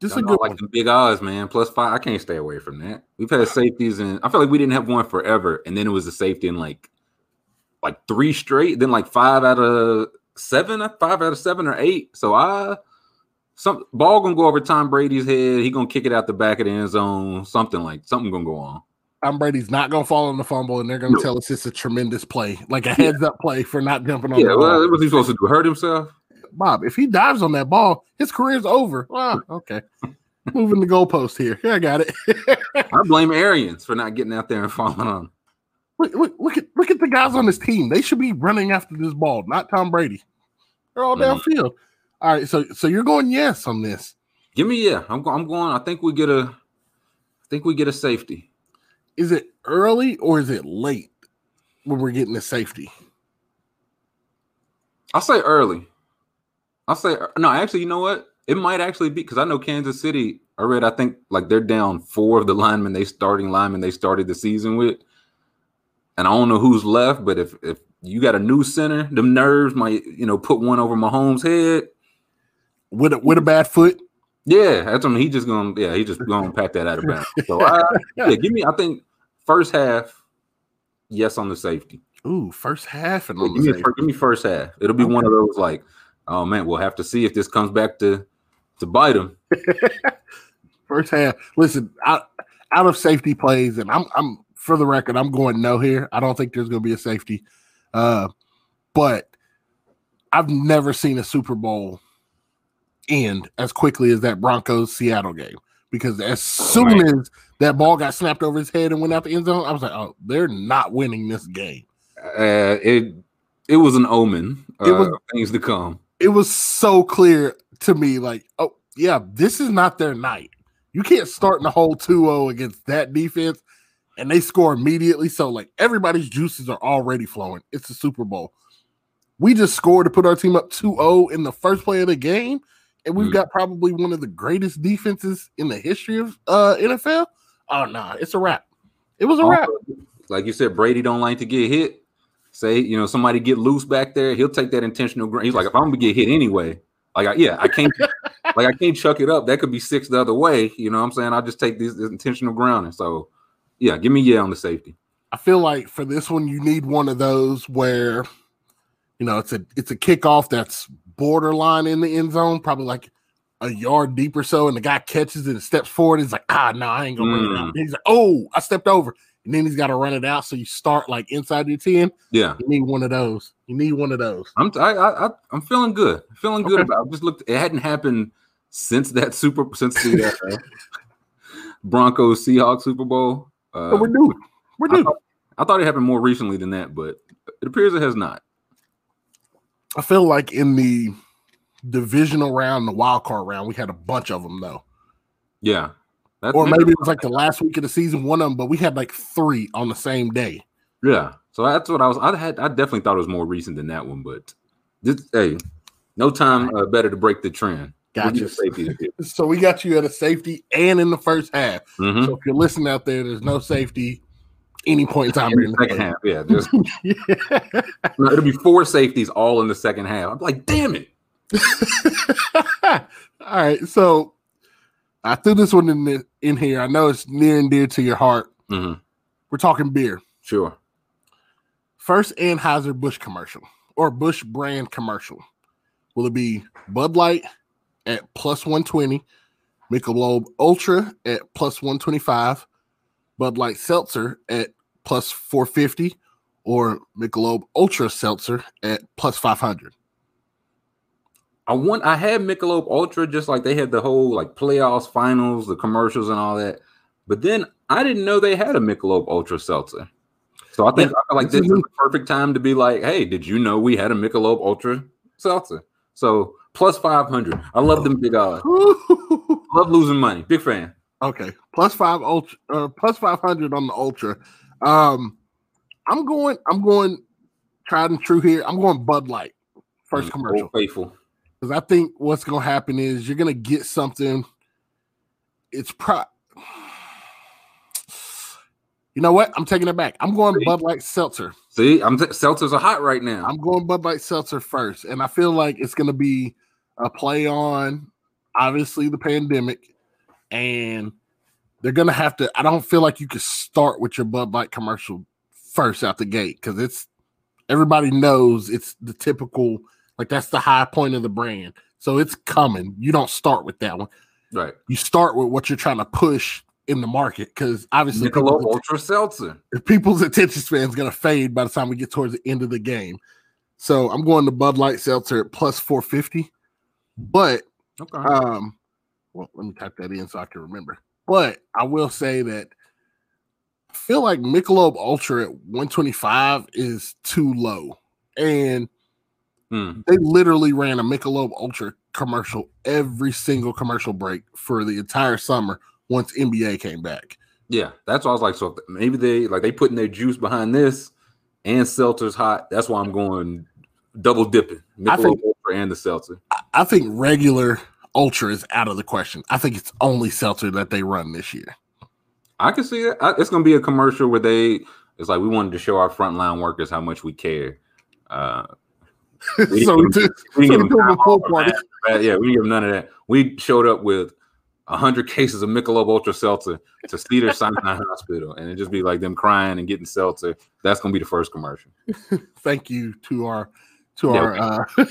This is a good
like
one.
the big odds, man. Plus five. I can't stay away from that. We've had safeties, and I feel like we didn't have one forever, and then it was a safety in like like three straight, then like five out of seven, five out of seven or eight. So I some ball gonna go over Tom Brady's head. He gonna kick it out the back of the end zone. Something like something gonna go on.
Tom Brady's not going to fall on the fumble, and they're going to
No.
tell us it's a tremendous play, like a heads up play for not jumping on
Yeah, well, what was he supposed to do? Hurt himself?
Bob, if he dives on that ball, his career's over. Okay. Moving the goalpost here. Yeah, I got it.
I blame Arians for not getting out there and falling on.
look, look, look at look at the guys on this team. They should be running after this ball, not Tom Brady. They're all
Mhm.
downfield. All right, so so you're going yes on this.
Give me yeah. I'm I'm going. I think we get a. I think we get a safety.
Is it early or is it late when we're getting the safety?
I'll say early. I'll say no. Actually, you know what? It might actually be because I know Kansas City. I read. I think like they're down four of the linemen they starting linemen they started the season with, and I don't know who's left. But if if you got a new center, them nerves might you know put one over Mahomes' head
with a, with a bad foot.
Yeah, that's what I mean, he just gonna yeah he just gonna pack that out of bounds. So uh, yeah, give me I think first half. Yes, on the safety.
Ooh, first half and
give, me, give, me, first half. It'll be okay. one of those like, oh man, we'll have to see if this comes back to to bite him.
first half. Listen, out out of safety plays, and I'm I'm for the record, I'm going no here. I don't think there's going to be a safety, uh, but I've never seen a Super Bowl end as quickly as that Broncos Seattle game because as soon as that ball got snapped over his head and went out the end zone, I was like, "Oh, they're not winning this game."
Uh, it it was an omen. Uh, it was things to come.
It was so clear to me, like, oh yeah, this is not their night. You can't start in the whole 2-0 against that defense, and they score immediately. So like everybody's juices are already flowing. It's the Super Bowl. We just scored to put our team up 2-0 in the first play of the game and we've mm. got probably one of the greatest defenses in the history of uh, NFL. Oh no, nah, it's a wrap. It was a wrap.
Like you said, Brady don't like to get hit. Say, you know, somebody get loose back there, he'll take that intentional. Ground. He's like, if I'm gonna get hit anyway, like, I, yeah, I can't, like, I can't chuck it up. That could be six the other way. You know, what I'm saying I'll just take this, this intentional grounding. So, yeah, give me yeah on the safety.
I feel like for this one, you need one of those where, you know, it's a it's a kickoff that's borderline in the end zone, probably like a yard deep or so, and the guy catches it and steps forward. He's like, ah, no, I ain't gonna mm. it out. he's like, oh, I stepped over. And then he's got to run it out. So you start like inside your 10.
Yeah.
You need one of those. You need one of those.
I'm I, I I'm feeling good. Feeling good okay. about it. just looked it hadn't happened since that super since the uh, Broncos Seahawks Super Bowl.
Uh, we're due. We're due.
I thought, I thought it happened more recently than that, but it appears it has not.
I feel like in the divisional round, the wild card round, we had a bunch of them though.
Yeah.
or maybe it was like the last week of the season, one of them, but we had like three on the same day.
Yeah. So that's what I was. I had. I definitely thought it was more recent than that one, but this, hey, no time uh, better to break the trend.
Gotcha. so we got you at a safety and in the first half. Mm-hmm. So if you're listening out there, there's no safety any point in time in
the second half. Yeah, just yeah. No, it'll be four safeties all in the second half. I'm like, damn it.
all right, so I threw this one in the, in here. I know it's near and dear to your heart. Mm-hmm. We're talking beer.
Sure.
First Anheuser Busch commercial or Busch brand commercial. Will it be Bud Light at plus 120, Michelob Ultra at plus 125, Bud Light Seltzer at plus 450 or Michelob Ultra Seltzer at plus 500.
I want I had Michelob Ultra just like they had the whole like playoffs, finals, the commercials and all that. But then I didn't know they had a Michelob Ultra Seltzer. So I think yeah, I like this is the perfect time to be like, hey, did you know we had a Michelob Ultra Seltzer? So plus 500. I love them big odds. love losing money. Big fan.
Okay, plus five ultra, uh, plus five hundred on the ultra. Um, I'm going. I'm going. Tried and true here. I'm going Bud Light first mm, commercial. Old
faithful.
Because I think what's going to happen is you're going to get something. It's pro. You know what? I'm taking it back. I'm going See? Bud Light Seltzer.
See, I'm t- seltzers are hot right now.
I'm going Bud Light Seltzer first, and I feel like it's going to be a play on obviously the pandemic and they're gonna have to. I don't feel like you can start with your Bud Light commercial first out the gate because it's everybody knows it's the typical like that's the high point of the brand. So it's coming. You don't start with that one.
Right.
You start with what you're trying to push in the market because obviously
Michelob Ultra Seltzer.
People's attention span is going to fade by the time we get towards the end of the game. So I'm going to Bud Light Seltzer at plus 450. But okay. um, well, let me type that in so I can remember. But I will say that I feel like Michelob Ultra at 125 is too low. And hmm. they literally ran a Michelob Ultra commercial every single commercial break for the entire summer once NBA came back.
Yeah, that's why I was like, so maybe they like they putting their juice behind this and seltzer's hot. That's why I'm going double dipping.
I think-
Ultra and the seltzer.
I think regular ultra is out of the question. I think it's only seltzer that they run this year.
I can see it. It's gonna be a commercial where they it's like we wanted to show our frontline workers how much we care. Uh, We
so we
we
so
didn't
we
give them
took a
time
pool
off or
party.
that. Yeah, we didn't give none of that. We showed up with hundred cases of Michelob Ultra Seltzer to Cedar Sinai Hospital, and it just be like them crying and getting seltzer. That's gonna be the first commercial.
Thank you to our to
Yeah,
our uh,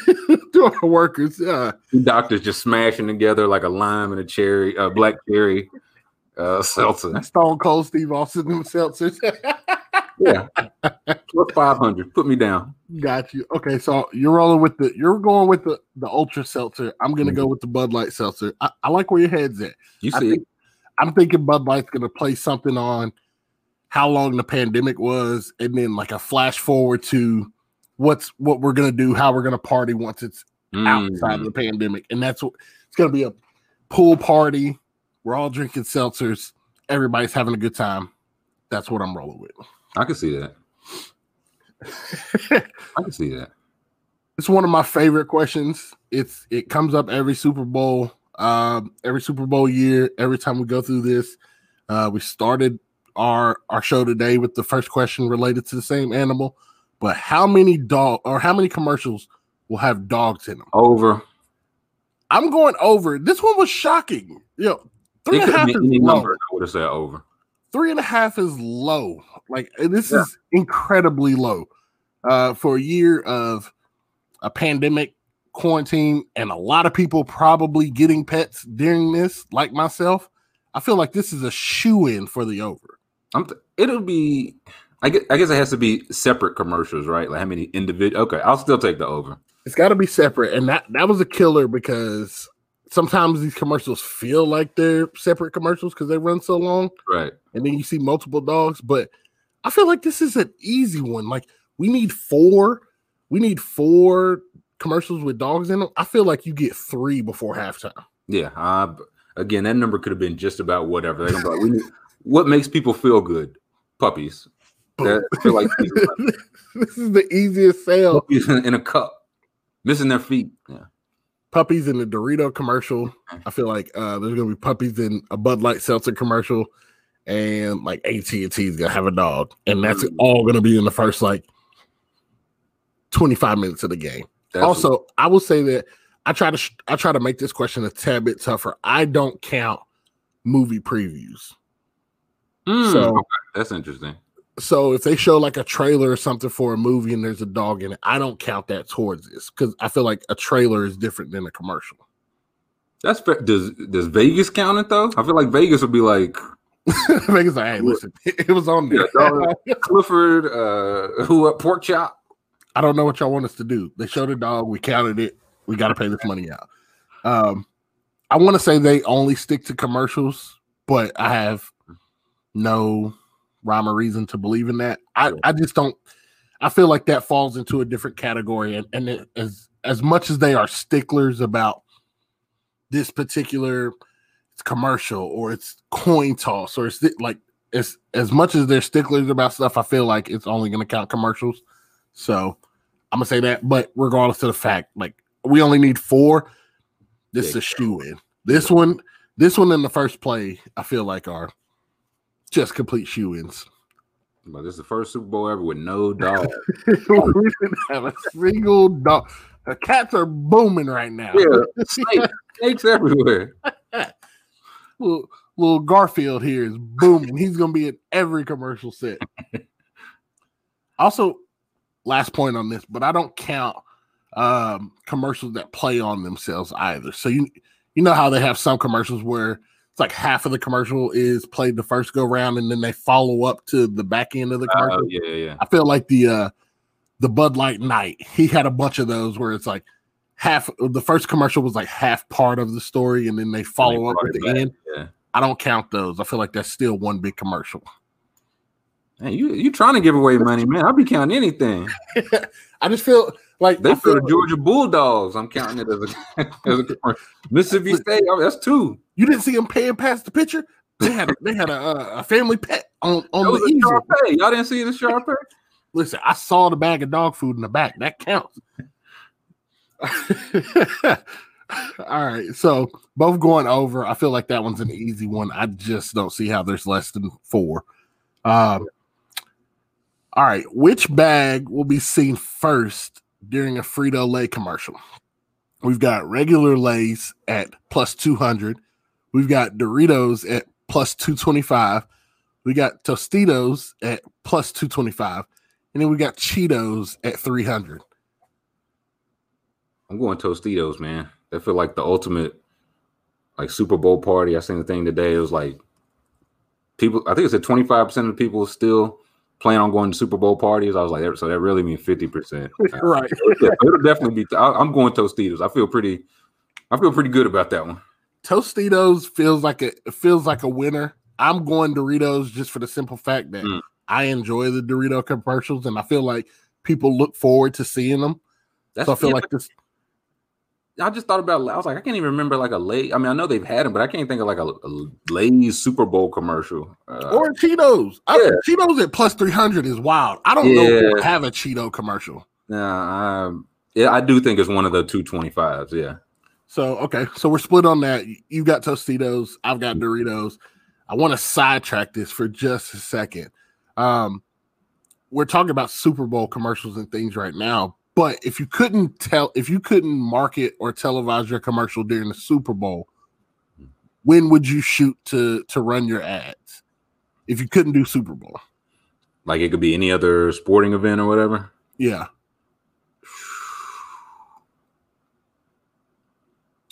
to our workers. Uh,
doctors just smashing together like a lime and a cherry, uh, black cherry uh, seltzer.
Stone Cold Steve Austin themselves.
Yeah, plus five hundred. Put me down.
Got you. Okay, so you're rolling with the you're going with the the ultra seltzer. I'm gonna
Mhm.
go with the Bud Light seltzer. I, I like where your head's at.
You
I
see,
think I'm thinking Bud Light's gonna play something on how long the pandemic was, and then like a flash forward to what's what we're gonna do, how we're gonna party once it's outside of
Mm,
the pandemic, and that's what it's gonna be a pool party. We're all drinking seltzers. Everybody's having a good time. That's what I'm rolling with.
I can see that. I can see that.
it's one of my favorite questions. It's it comes up every Super Bowl, um, every Super Bowl year. Every time we go through this, uh, we started our our show today with the first question related to the same animal. But how many dog or how many commercials will have dogs in them?
Over.
I'm going over. This one was shocking. You know, three and a half is low.
I would have said over.
Three and a half is low. Like this
Yeah.
is incredibly low uh, for a year of a pandemic, quarantine, and a lot of people probably getting pets during this, like myself. I feel like this is a shoe in for the over.
I'm th- it'll be. I guess, I guess it has to be separate commercials, right? Like how many individual? Okay, I'll still take the over.
It's got to be separate, and that that was a killer because sometimes these commercials feel like they're separate commercials because they run so long.
Right.
and then you see multiple dogs. But I feel like this is an easy one. Like we need four, we need four commercials with dogs in them. I feel like you get three before halftime.
Yeah. Uh, again, that number could have been just about whatever. Like, we need, what makes people feel good? Puppies. That like
this is the easiest sale.
puppies in a cup, missing their feet. Yeah.
Puppies in the Dorito commercial. I feel like uh, there's gonna be puppies in a Bud Light seltzer commercial, and like AT and T is gonna have a dog, and that's all gonna be in the first like 25 minutes of the game.
That's
also, I will say that I try to sh- I try to make this question a tad bit tougher. I don't count movie previews.
Mm,
so-
okay, that's interesting.
So if they show like a trailer or something for a movie and there's a dog in it, I don't count that towards this because I feel like a trailer is different than a commercial.
That's fair. Does does Vegas count it though? I feel like Vegas would be like
Vegas like, hey, listen, it was on there.
Yeah. Clifford, uh, who up pork chop.
I don't know what y'all want us to do. They showed a dog, we counted it, we got to pay this money out. Um, I want to say they only stick to commercials, but I have no rhyme or reason to believe in that. I, I just don't. I feel like that falls into a different category, and and it, as as much as they are sticklers about this particular commercial or it's coin toss or it's like as as much as they're sticklers about stuff, I feel like it's only going to count commercials. So I'm gonna say that, but regardless of the fact, like we only need four. This is a shoe in. This one, this one in the first play, I feel like are just complete shoe ins.
But this is the first Super Bowl ever with no dog.
we didn't have a single dog. The cats are booming right now.
yeah, snakes, snakes everywhere.
little, little Garfield here is booming. He's gonna be in every commercial set. also, last point on this, but I don't count um commercials that play on themselves either. So you you know how they have some commercials where it's like half of the commercial is played the first go round and then they follow up to the back end of the commercial.
Uh, yeah, yeah.
I feel like the uh the Bud Light Knight, he had a bunch of those where it's like half the first commercial was like half part of the story and then they follow up at the
back,
end.
Yeah.
I don't count those. I feel like that's still one big commercial.
Man, you you trying to give away money, man? I'll be counting anything.
I just feel like
They
I feel
the Georgia Bulldogs. I'm counting it as a, as a. Mississippi State. oh, that's two.
you didn't see him paying past the pitcher. They had a, they had a, a family pet on on the easel.
Y'all didn't see the Sharpay?
Listen, I saw the bag of dog food in the back. That counts. All right, so both going over. I feel like that one's an easy one. I just don't see how there's less than four. Um, all right, which bag will be seen first during a Frito Lay commercial? We've got regular Lays at plus 200. We've got Doritos at plus 225. We got Tostitos at plus 225. And then we got Cheetos at 300.
I'm going Tostitos, man. They feel like the ultimate like Super Bowl party. I seen the thing today. It was like people. I think it said 25 percent of the people still plan on going to Super Bowl parties. I was like, so that really means 50 percent.
right.
It'll definitely be. I, I'm going Tostitos. I feel pretty. I feel pretty good about that one.
Tostitos feels like a it feels like a winner. I'm going Doritos just for the simple fact that
Mm.
I enjoy the Dorito commercials and I feel like people look forward to seeing them.
That's,
so I feel like this
I just thought about. I was like, I can't even remember like a late. I mean, I know they've had them, but I can't think of like a, a Lay's Super Bowl commercial. Uh,
or Cheetos. I,
yeah.
Cheetos at plus 300 is wild. I don't know who have a Cheeto commercial.
nah, um, yeah, I do think it's one of the two twenty fives. Yeah.
So okay, so we're split on that. You got Tostitos, I've got Doritos. I want to sidetrack this for just a second. Um, we're talking about Super Bowl commercials and things right now, but if you couldn't tell, if you couldn't market or televise your commercial during the Super Bowl, when would you shoot to to run your ads? If you couldn't do Super Bowl,
Like it could be any other sporting event or whatever.
yeah,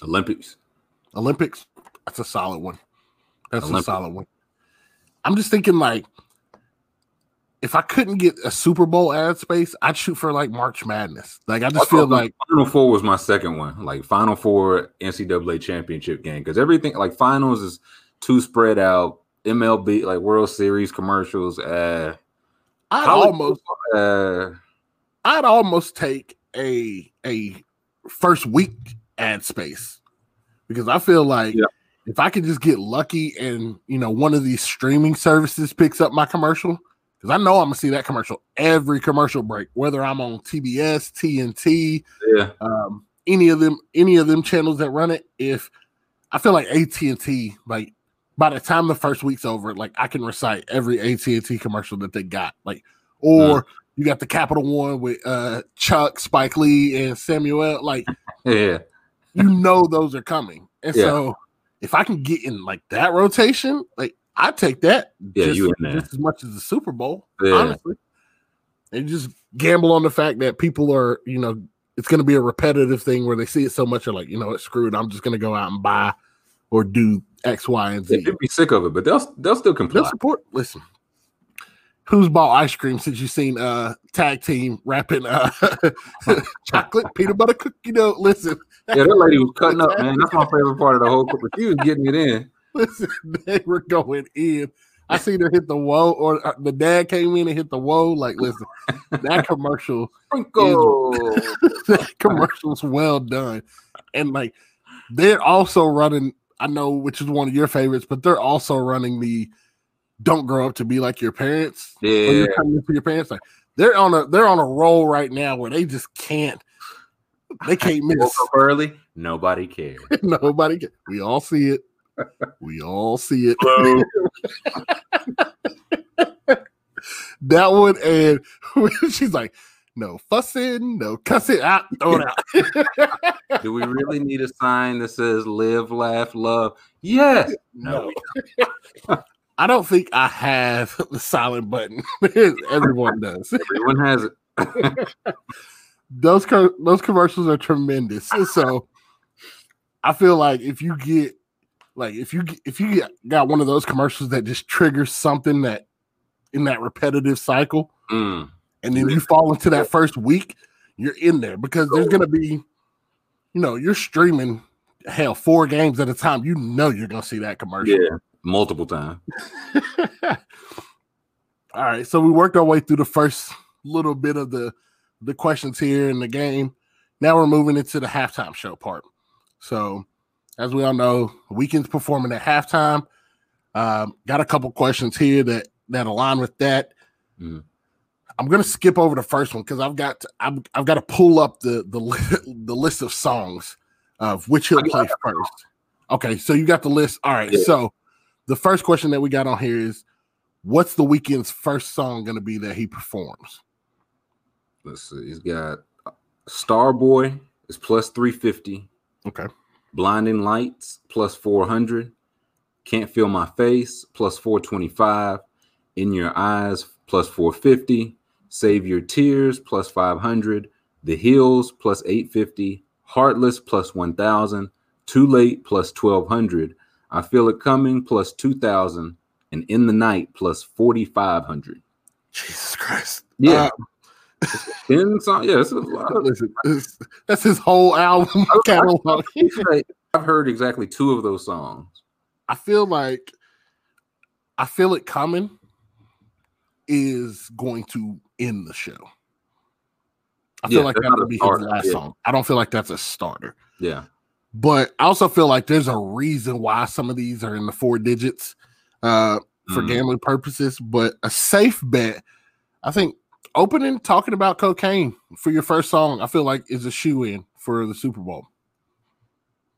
Olympics.
Olympics, that's a solid one. That's
Olympics.
a solid one. I'm just thinking like if I couldn't get a Super Bowl ad space, I'd shoot for like March Madness. Like I just feel like
Final Four was my second one. Like Final Four NCAA championship game because everything like finals is too spread out. MLB like World Series commercials. Uh,
I'd almost
uh,
I'd almost take a a first week ad space because I feel like
Yeah.
if I could just get lucky and you know one of these streaming services picks up my commercial because I know I'm gonna see that commercial every commercial break, whether I'm on TBS, TNT,
yeah,
um, any of them, any of them channels that run it. If I feel like AT and T, like by the time the first week's over, like I can recite every AT and T commercial that they got, like or you got the Capital One with uh Chuck, Spike Lee, and Samuel. Like
yeah.
you know those are coming, and
Yeah.
so if I can get in like that rotation, like I take that.
Yeah,
just,
you
just as much as the Super Bowl,
Yeah.
honestly. And just gamble on the fact that people are, you know, it's going to be a repetitive thing where they see it so much, they're like, you know, it's screwed. I'm just going to go out and buy or do X, Y, and Z.
They'd be sick of it, but they'll they'll still comply.
They'll support. Listen, who's bought ice cream since you've seen uh tag team wrapping uh chocolate peanut butter cookie dough? Listen,
Yeah, that lady was cutting up, man. That's my favorite part of the whole. But she was getting it in.
listen, they were going in. I seen her hit the whoa, or uh, the dad came in and hit the whoa. Like, listen, that commercial,
Sprinkle.
that commercial's well done, and like they're also running. I know which is one of your favorites, but they're also running the "Don't grow up to be like your parents."
Yeah,
you're coming for your parents. Like they're on a they're on a roll right now where they just can't they can't miss.
up early. Nobody cared.
Nobody can, we all see it. We all see it. that one and she's like, no fussing, no cussing. Ah, throw it out.
Do we really need a sign that says "Live, Laugh, Love"? Yes. No.
I don't think I have the silent button. Everyone does.
Everyone has it.
those co- those commercials are tremendous. So I feel like if you get like if you if you got one of those commercials that just triggers something that in that repetitive cycle,
Mm.
and then you fall into that first week, you're in there because there's gonna be, you know, you're streaming hell four games at a time. You know you're gonna see that commercial.
Yeah, multiple times.
All right, so we worked our way through the first little bit of the the questions here in the game. Now we're moving into the halftime show part. So, as we all know, Weeknd's performing at halftime. Um, got a couple questions here that that align with that.
Mhm.
I'm gonna skip over the first one because I've got to, I've, I've got to pull up the the the list of songs of which he'll play first. Okay, so you got the list. All right,
Yeah.
so the first question that we got on here is, what's the Weeknd's first song gonna be that he performs?
Let's see. He's got Starboy is plus 350.
Okay,
Blinding Lights plus 400. Can't Feel My Face plus 425. In Your Eyes plus 450. Save Your Tears plus 500. The Hills plus 850. Heartless plus 1000. Too Late plus 1200. I Feel It Coming plus 2000. And In the Night plus 4500.
Jesus Christ.
Yeah.
Uh,
In song, yeah, it's a lot of
listen, that's his whole album catalog.
I've heard exactly two of those songs.
I feel like I feel it coming is going to end the show. I feel
Yeah,
like that
not
would
a
be his last
yeah.
song. I don't feel like that's a starter.
Yeah.
But I also feel like there's a reason why some of these are in the four digits uh, for
Mhm.
gambling purposes. But a safe bet, I think, opening talking about cocaine for your first song, I feel like is a shoe in for the Super Bowl.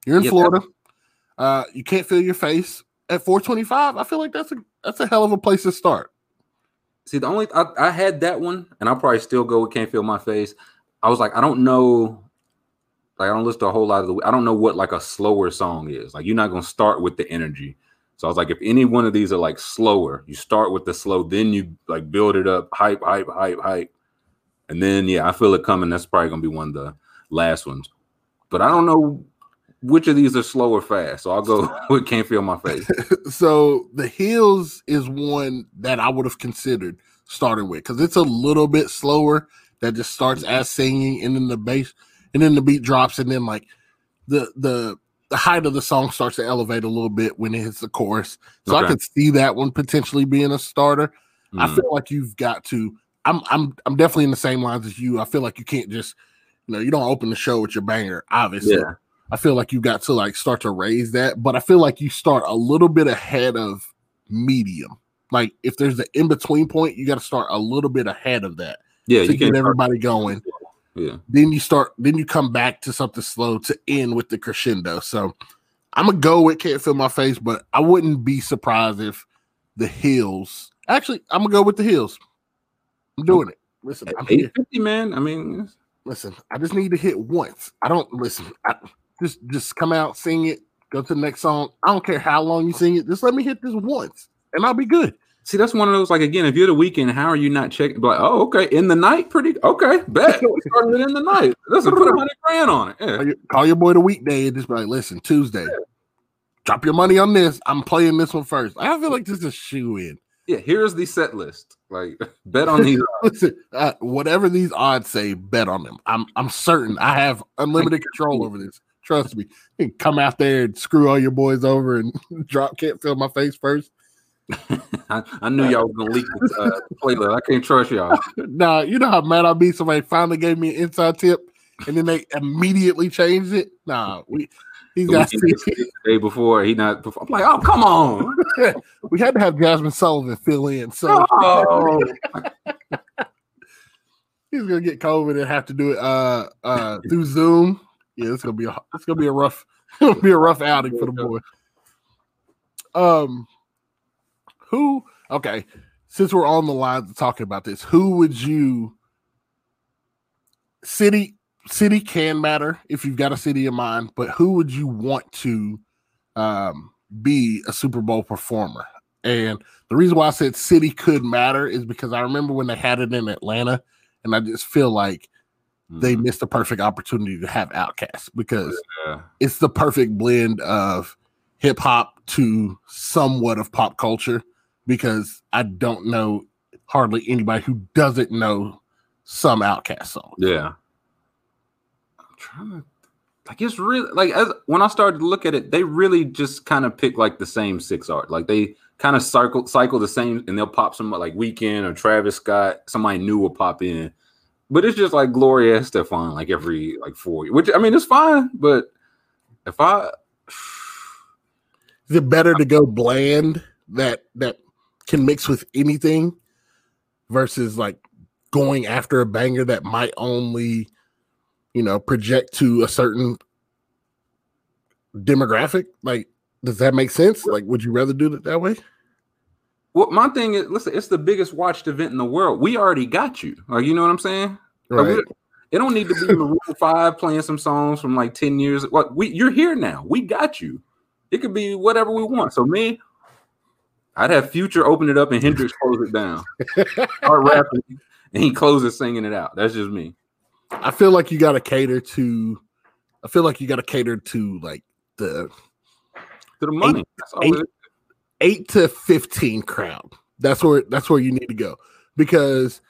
You're in
Yeah,
Florida. Uh, you can't feel your face at 425. I feel like that's a that's a hell of a place to start.
See, the only I, I had that one, and I'll probably still go with "Can't Feel My Face." I was like, I don't know, like I don't listen to a whole lot of the. I don't know what like a slower song is. Like you're not gonna start with the energy. So I was like, if any one of these are like slower, you start with the slow, then you like build it up, hype, hype, hype, hype, and then yeah, I feel it coming. That's probably gonna be one of the last ones. But I don't know which of these are slow or fast. So I'll go with "Can't Feel My Face."
so the hills is one that I would have considered starting with because it's a little bit slower that just starts as singing and then the bass and then the beat drops and then like the the the height of the song starts to elevate a little bit when it hits the chorus. So I
Okay.
could see that one potentially being a starter. I
Mm.
feel like you've got to. I'm I'm I'm definitely in the same lines as you. I feel like you can't just, you know, you don't open the show with your banger. Obviously,
Yeah.
I feel like you got to like start to raise that, but I feel like you start a little bit ahead of medium. Like if there's an in between point, you got to start a little bit ahead of that
Yeah,
to
you
get everybody going.
Yeah.
Then you start, then you come back to something slow to end with the crescendo. So I'm gonna go with "Can't Feel My Face," but I wouldn't be surprised if the Hills. Actually, I'm gonna go with the Hills. I'm doing it. Listen, I'm here.
Eight fifty, man. I mean,
Listen, I just need to hit once. I don't listen. I, just just come out, sing it, go to the next song. I don't care how long you sing it. Just let me hit this once, and I'll be good.
See, that's one of those. Like again, if you're the Weeknd, how are you not checking? Like, oh, okay, in the night, pretty okay. Bet we started in the night. Let's put a hundred grand on it. Yeah.
Call your, call your boy the weekday and just be like, listen, Tuesday, drop your money on this. I'm playing this one first. I feel like this is a shoe in.
yeah, here's the set list. Like, bet on these.
Listen, uh, whatever these odds say, bet on them. I'm I'm certain I have unlimited control over this. Trust me. You can come out there and screw all your boys over and drop can't feel my face first.
I, I knew y'all was gonna leak the uh, playlist. I can't trust y'all.
Nah, you know how mad I'll be. Somebody finally gave me an inside tip, and then they immediately changed it. Nah, we these
The
got
weekend the day before, he not. Before. I'm like, oh, come on.
we had to have Jazmine Sullivan fill in, so
Oh.
he's gonna get COVID and have to do it uh uh through Zoom. Yeah, it's gonna be a it's gonna be a rough it'll be a rough outing for the boy. Um, who? Okay, since we're on the line talking about this, who would you? City city can matter if you've got a city in mind, but who would you want to um, be a Super Bowl performer? And the reason why I said city could matter is because I remember when they had it in Atlanta, and I just feel like they
Mhm.
missed a perfect opportunity to have OutKast because
Yeah.
it's the perfect blend of hip hop to somewhat of pop culture. Because I don't know hardly anybody who doesn't know some OutKast song.
Yeah. I'm trying to like it's really like as when I started to look at it, they really just kind of pick like the same six art. Like they kind of cycle cycle the same and they'll pop some like Weeknd or Travis Scott, somebody new will pop in. But it's just like Gloria Stefan like every like four years, which I mean it's fine, but if I
Is it better to go bland that that can mix with anything versus like going after a banger that might only you know project to a certain demographic like does that make sense like would you rather do it that way
Well, my thing is, listen, it's the biggest watched event in the world. We already got you. Like, you know what I'm saying? Like, it don't need to be in the room five playing some songs from like 10 years. What we you're here now. We got you. It could be whatever we want. So me, I'd have Future open it up and Hendrix close it down. Start rapping and he closes singing it out. That's just me.
I feel like you got to cater to. I feel like you got to cater to like the
To the money. That's all
eight- eight to fifteen crowd. That's where that's where you need to go because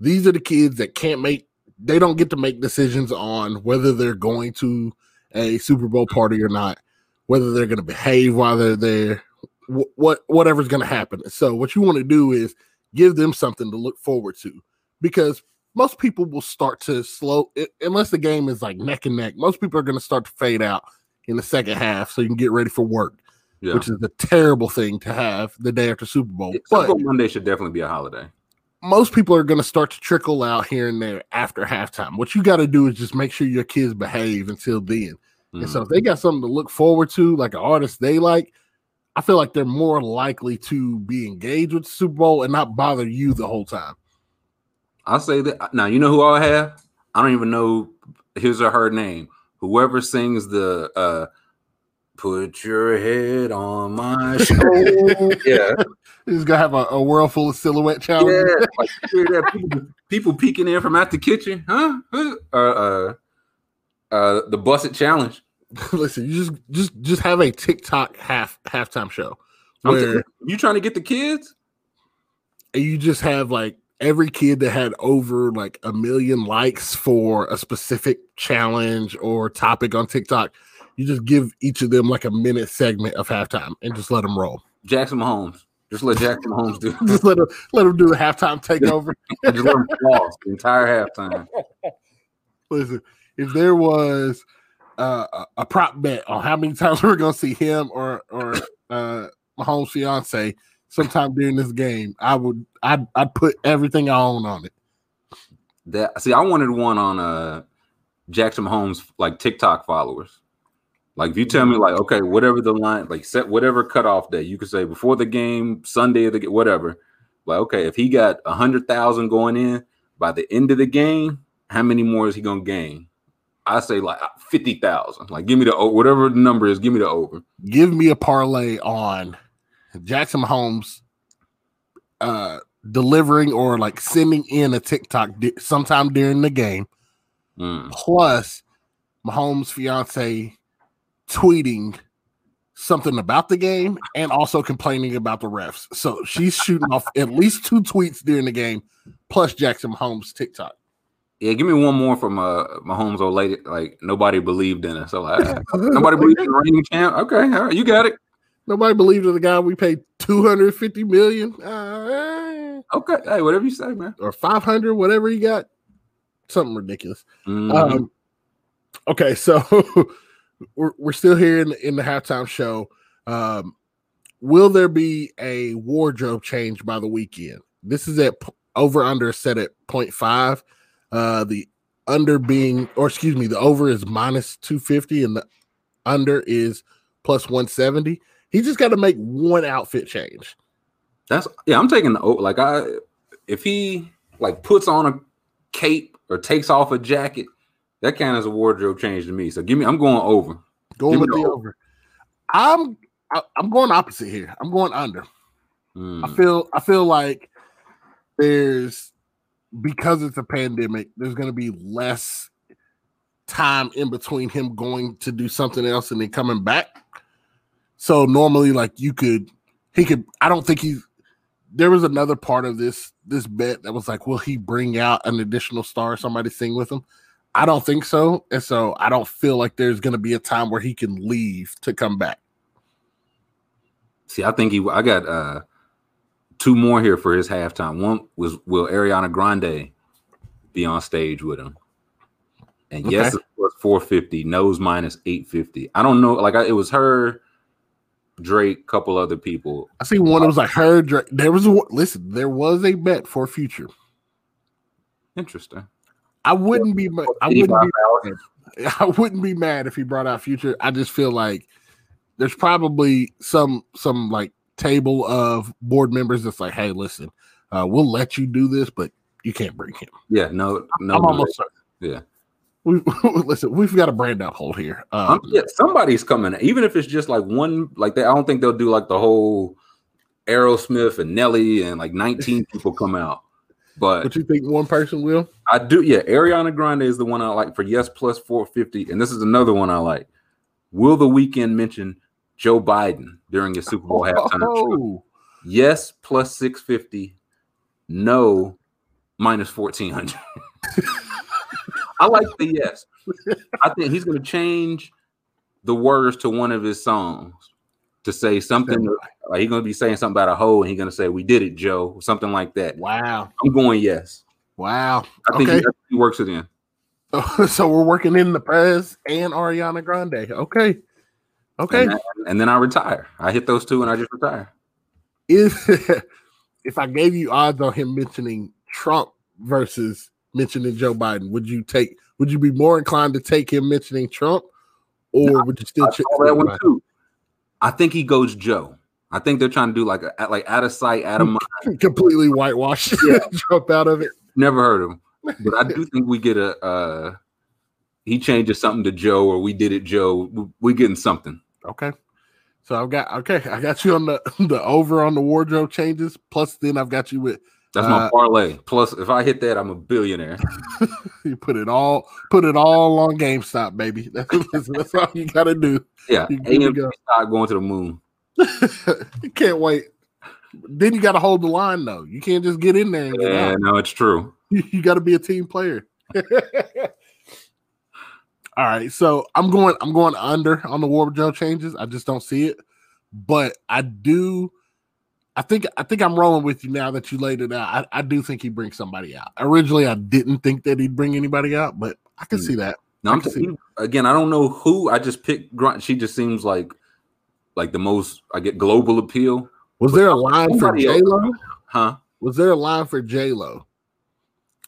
these are the kids that can't make. They don't get to make decisions on whether they're going to a Super Bowl party or not, whether they're going to behave while they're there, wh- what whatever's going to happen. So what you want to do is give them something to look forward to because most people will start to slow i- unless the game is like neck and neck. Most people are going to start to fade out in the second half so you can get ready for work
Yeah.
which is a terrible thing to have the day after Super Bowl.
Super
But
Bowl Monday should definitely be a holiday.
most people are going to start to trickle out here and there after halftime. What you got to do is just make sure your kids behave until then. And so if mm-hmm. they got something to look forward to, like an artist they like, I feel like they're more likely to be engaged with the Super Bowl and not bother you the whole time.
I'll say that now. You know who I have? I don't even know his or her name. Whoever sings the uh "Put Your Head on My Shoulder," yeah,
He's gonna have a, a world full of silhouette challenges.
yeah. Like, that? People, people peeking in from out the kitchen, huh? Huh? Uh, uh, uh, the Buss It Challenge.
Listen, you just just just have a TikTok half halftime show where
you trying to get the kids?
and you just have like every kid that had over like a million likes for a specific challenge or topic on TikTok, you just give each of them like a minute segment of halftime and just let them roll.
Jackson Mahomes. Just let Jackson Mahomes do.
Just let them let them do the halftime takeover.
just let him floss the entire halftime.
Listen, if there was uh, a, a prop bet on how many times we're gonna see him or or uh, Mahomes' fiance sometime during this game, I would I'd I'd put everything I own on it.
That see, I wanted one on uh Jackson Mahomes like TikTok followers. Like if you tell me like okay, whatever the line, like set whatever cutoff day, you could say before the game, Sunday of the whatever. Like okay, if he got a hundred thousand going in by the end of the game, how many more is he gonna gain? I say like fifty thousand. Like give me the whatever the number is, give me the over.
give me a parlay on Jackson Mahomes uh delivering or like sending in a TikTok di- sometime during the game
Mm.
plus Mahomes fiance tweeting something about the game and also complaining about the refs. So she's shooting off at least two tweets during the game plus Jackson Mahomes TikTok.
Yeah, give me one more from uh Mahomes old lady. Like nobody believed in us. So like nobody believed in the reigning champ. Okay, all right, you got it.
Nobody believed in the guy we paid 250 million uh,
Okay, hey, whatever you say, man.
or 500 whatever he got. Something ridiculous.
Mhm.
Um, okay, so we're, we're still here in, in the halftime show. Um, will there be a wardrobe change by the Weeknd? This is at over under set at 0.5. Uh, the under being, or excuse me, the over is minus 250 and the under is plus 170. He just got to make one outfit change.
That's yeah. I'm taking the like I if he like puts on a cape or takes off a jacket, that kind of is a wardrobe change to me. So give me. I'm going over.
Going with
the
the over. I'm I, I'm going opposite here. I'm going under.
Mm.
I feel I feel like there's because it's a pandemic, there's gonna be less time in between him going to do something else and then coming back. So normally like you could he could I don't think he's there was another part of this this bet that was like, will he bring out an additional star, somebody sing with him? I don't think so. And so I don't feel like there's gonna be a time where he can leave to come back.
See, I think he. I got uh two more here for his halftime. One was will Ariana Grande be on stage with him? And yes,
Okay.
it was 450. No's minus 850. I don't know. Like I, it was her. Drake, couple other people.
I see one that was like her. Drake. There was a listen. There was a bet for future.
Interesting.
I wouldn't be. I wouldn't be. I wouldn't be mad if he brought out future. I just feel like there's probably some some like table of board members that's like, hey, listen, uh, we'll let you do this, but you can't bring him.
Yeah, no, no.
I'm almost certain.
yeah.
We listen. We've got a brand out hold here.
Um,
Um,
yeah, somebody's coming. Even if it's just like one, like they, I don't think they'll do like the whole Aerosmith and Nelly and like 19 people come out. But
but you think one person will?
I do, yeah. Ariana Grande is the one I like for yes plus 450, and this is another one I like. Will the Weeknd mention Joe Biden during his Super Bowl halftime show?
Oh,
Yes plus 650, no minus 1400. I like the yes. I think he's going to change the words to one of his songs to say something like he's going to be saying something about a hoe and he's going to say, We did it, Joe, or something like that.
wow,
I'm going yes.
wow.
I think
Okay,
he, he works it in.
so we're working in the Prez and Ariana Grande. Okay, okay.
And, then- and then I retire. I hit those two and I just retire.
if if I gave you odds on him mentioning Trump versus mentioning Joe Biden, would you take? Would you be more inclined to take him mentioning Trump, or would you still
I
check
that one too. I think he goes Joe. I think they're trying to do like a, like out of sight, out of mind.
completely whitewash
Yeah.
Trump out of it?
Never heard of him, but I do think we get a. uh He changes something to Joe, or we did it, Joe. We- We getting something.
Okay. So I've got okay. I got you on the the over on the wardrobe changes. Plus, then I've got you with
That's my
Uh,
parlay. Plus, if I hit that, I'm a billionaire.
you put it all put it all on GameStop, baby. That's, that's all you got to do.
Yeah,
You good to
AMC
go.
stock going to the moon.
you Can't wait. Then you got to hold the line though. You can't just get in there and get
Yeah,
out.
no, it's true.
You, you got to be a team player. All right, so I'm going. I'm going under on the wardrobe changes. I just don't see it, but I do. I think. I think I'm rolling with you now that you laid it out. I, I do think he brings somebody out. Originally, I didn't think that he'd bring anybody out, but I can
Hmm.
see that.
No,
I
I'm t- again. I don't know who. I just picked Grunt. She just seems like like the most. I get global appeal,
Was there a line for. J Lo?
huh?
Was there a line for J Lo?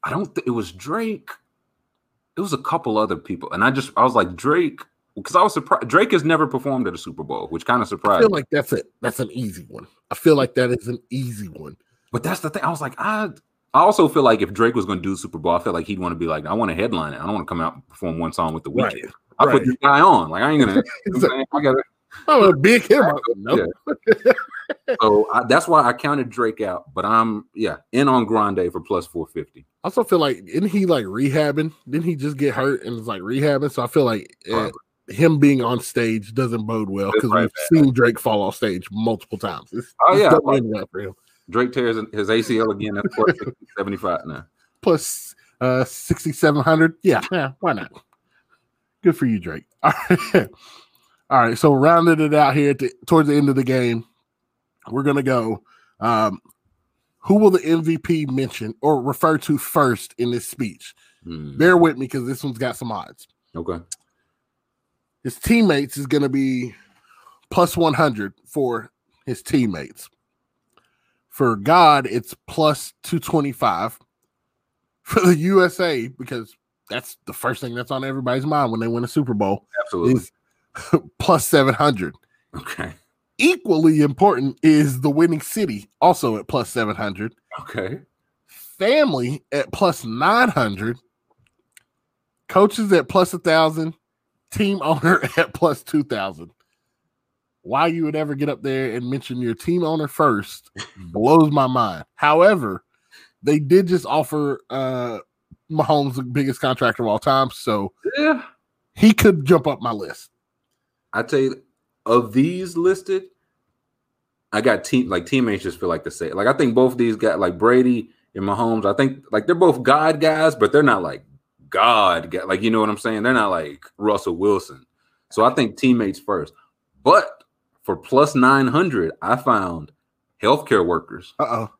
I don't. think it was Drake. It was a couple other people, and I just I was like Drake because I was surprised. Drake has never performed at a Super Bowl, which kind of surprised.
I
feel
like that's it. That's an easy one. I feel like that is an easy one.
But that's the thing. I was like, I. I also feel like if Drake was going to do Super Bowl, I feel like he'd want to be like, I want to headline it. I don't want to come out and perform one song with the
Right,
Weeknd. I
right.
put this guy on. Like I ain't gonna.
Like,
I gotta.
I'm a big him. Nope.
So I, that's why I counted Drake out. But I'm yeah in on Grande for plus four fifty.
I also feel like isn't he like rehabbing? Didn't he just get hurt and was like rehabbing? So I feel like uh, him being on stage doesn't bode well because
right,
we've seen Drake fall off stage multiple times. It's,
Oh,
it's
yeah.
doesn't well for him.
Drake tears his ACL again. That's plus seventy five now.
Plus uh sixty seven hundred. Yeah, yeah, why not? Good for you, Drake. All right. All right, so rounded it out here at the, towards the end of the game, we're gonna go. Um, who will the MVP mention or refer to first in this speech?
Hmm.
Bear with me because this one's got some odds.
Okay.
His teammates is going to be plus 100 for his teammates. For God, it's plus 225. For the USA, because that's the first thing that's on everybody's mind when they win a Super Bowl,
Absolutely.
is plus 700.
Okay.
Equally important is the winning city, also at plus 700.
Okay.
Family at plus 900. Coaches at plus 1,000. Team owner at plus 2,000. Why you would ever get up there and mention your team owner first blows my mind. However, they did just offer uh Mahomes the biggest contract of all time, so
Yeah.
he could jump up my list.
I tell you, of these listed, I got team like teammates just feel like the same. Like I think both these guys, like Brady and Mahomes, I think like they're both God guys, but they're not like God guy. Like you know what I'm saying? They're not like Russell Wilson. So I think teammates first. But for plus nine hundred, I found healthcare workers.
Uh oh.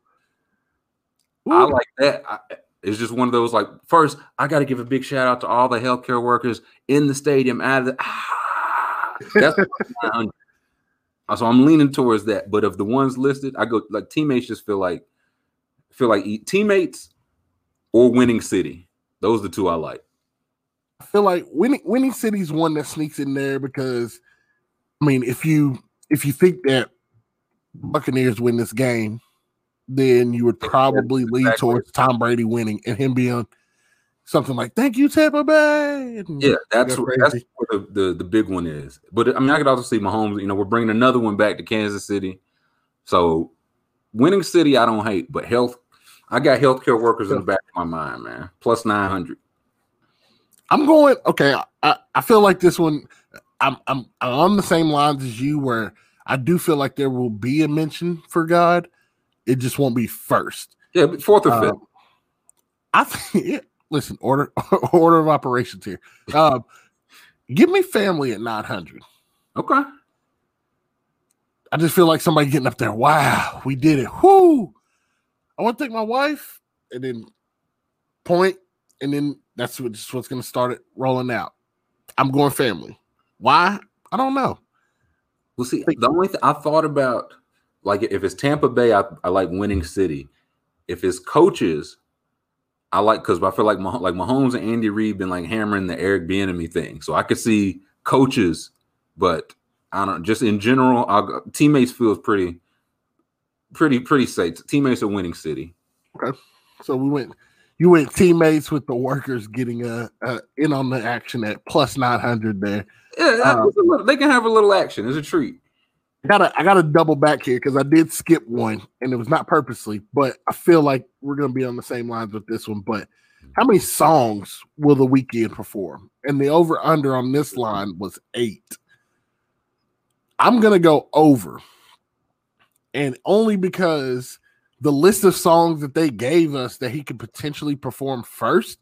I like that. I, it's just one of those like first, I got to give a big shout out to all the healthcare workers in the stadium. Out of the, ah, that's So I'm leaning towards that. But of the ones listed, I go like teammates. Just feel like feel like teammates or winning city. Those are the two I like.
I feel like winning winning city's one that sneaks in there because I mean if you if you think that Buccaneers win this game, then you would probably lean exactly. towards Tom Brady winning and him being something like "Thank you, Tampa Bay."
Yeah, that's what, that's what the, the, the big one is. But I mean, I could also see Mahomes. You know, we're bringing another one back to Kansas City, so winning city I don't hate, but health. I got healthcare workers in the back of my mind, man. Plus nine hundred.
I'm going okay. I, I feel like this one. I'm I'm I'm on the same lines as you, where I do feel like there will be a mention for God. It just won't be first.
Yeah, fourth or fifth. Um,
I think listen, order order of operations here. Um, give me family at 900.
Okay.
I just feel like somebody getting up there. Wow, we did it. Whoo! I want to thank my wife, and then point, and then that's what, just what's going to start it rolling out. I'm going family. Why? I don't know.
Well, see, the only thing I thought about, like, if it's Tampa Bay, I, I like winning city. If it's coaches, I like because I feel like Mah- like Mahomes and Andy Reid been like hammering the Eric Bieniemy thing, so I could see coaches, but I don't just in general. I'll, teammates feels pretty, pretty, pretty safe. Teammates are winning city.
Okay, so we went. You went teammates with the workers getting a, a in on the action at plus nine hundred there.
Yeah, um, little, they can have a little action. It's a treat.
I gotta I gotta double back here because I did skip one and it was not purposely, but I feel like we're gonna be on the same lines with this one. But how many songs will the Weeknd perform? And the over under on this line was eight. I'm gonna go over, and only because the list of songs that they gave us that he could potentially perform first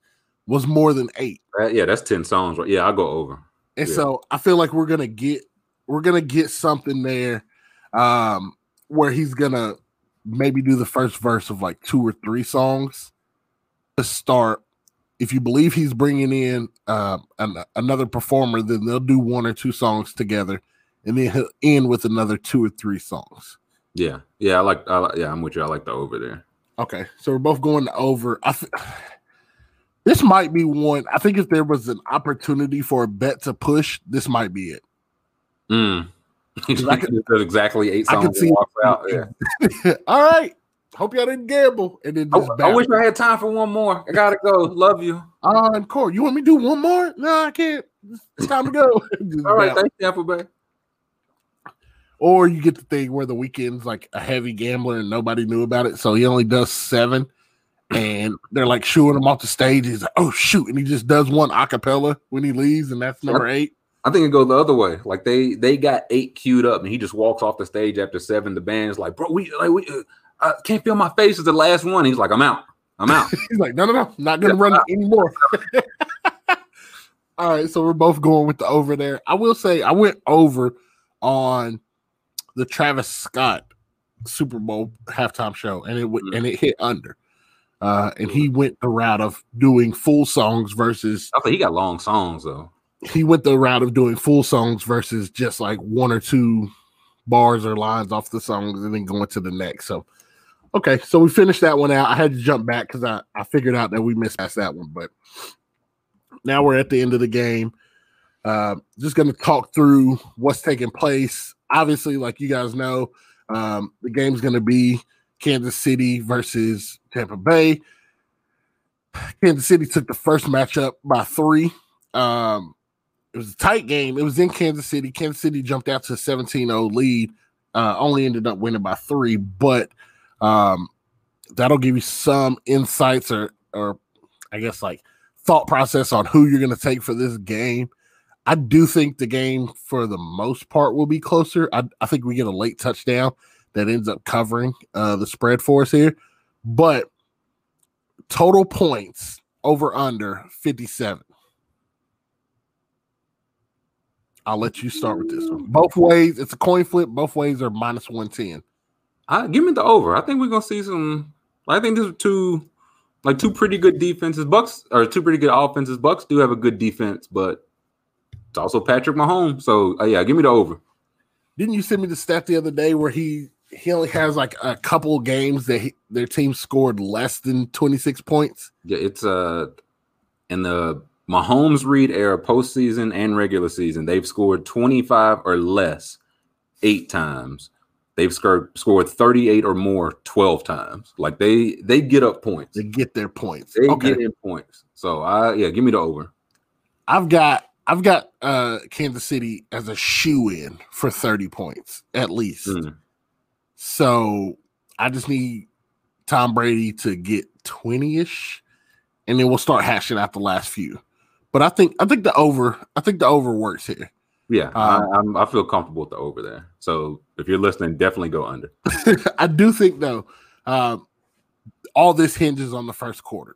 was more than eight.
Uh, yeah, that's ten songs, right? Yeah, I'll go over.
And
yeah.
so I feel like we're gonna get we're gonna get something there um, where he's gonna maybe do the first verse of like two or three songs to start. If you believe he's bringing in uh, an, another performer, then they'll do one or two songs together, and then he'll end with another two or three songs.
Yeah, yeah, I like, I like, yeah, I'm with you. I like the over there.
Okay, so we're both going to over. I th- this might be one. I think if there was an opportunity for a bet to push, this might be it.
Mm. I could, exactly eight songs. I could see. Out.
Yeah. All right. Hope y'all didn't gamble. And then
I, I, wish I had time for one more. I gotta go. Love you.
Encore. You want me to do one more? No, I can't. It's time to go.
All right. Thanks, Tampa Bay.
Or you get the thing where the Weeknd's like a heavy gambler and nobody knew about it, so he only does seven, and they're like shooing him off the stage. He's like, "Oh shoot!" and he just does one acapella when he leaves, and that's number eight.
I think it goes the other way. Like they they got eight queued up, and he just walks off the stage after seven. The band's like, bro, we like we uh, I can't feel my face. Is the last one. He's like, I'm out. I'm out.
He's like, no, no, no, not gonna run anymore. All right, so we're both going with the over there. I will say I went over on the Travis Scott Super Bowl halftime show, and it mm-hmm. and it hit under. Uh, and he went the route of doing full songs versus.
I think he got long songs though
he went the route of doing full songs versus just like one or two bars or lines off the songs and then going to the next. So, okay, so we finished that one out. I had to jump back because I, I figured out that we missed past that one, but now we're at the end of the game. Uh, just going to talk through what's taking place. Obviously, like you guys know, um, the game's going to be Kansas City versus Tampa Bay. Kansas City took the first matchup by three. Um, it was a tight game. It was in Kansas City. Kansas City jumped out to a 17-0 lead. Uh, only ended up winning by three, but um, that'll give you some insights or or I guess like thought process on who you're going to take for this game. I do think the game for the most part will be closer. I, I think we get a late touchdown that ends up covering uh, the spread for us here, but total points over under 57. I'll let you start with this one. Both ways, it's a coin flip. Both ways are minus one ten.
I give me the over. I think we're gonna see some. I think these are two, like two pretty good defenses. Bucks or two pretty good offenses. Bucks do have a good defense, but it's also Patrick Mahomes. So uh, yeah, give me the over.
Didn't you send me the stat the other day where he he only has like a couple games that he, their team scored less than 26 points?
Yeah, it's uh in the Mahomes Reid era, postseason and regular season, they've scored 25 or less eight times. They've scored scored 38 or more 12 times. Like they they get up points.
They get their points.
They
okay.
get in points. So I yeah, give me the over.
I've got I've got uh Kansas City as a shoe in for 30 points at least.
Mm.
So I just need Tom Brady to get 20-ish and then we'll start hashing out the last few. But I think I think the over I think the over works here.
Yeah,
Um,
I, I'm, I feel comfortable with the over there. So if you're listening, definitely go under.
I do think though, uh, all this hinges on the first quarter.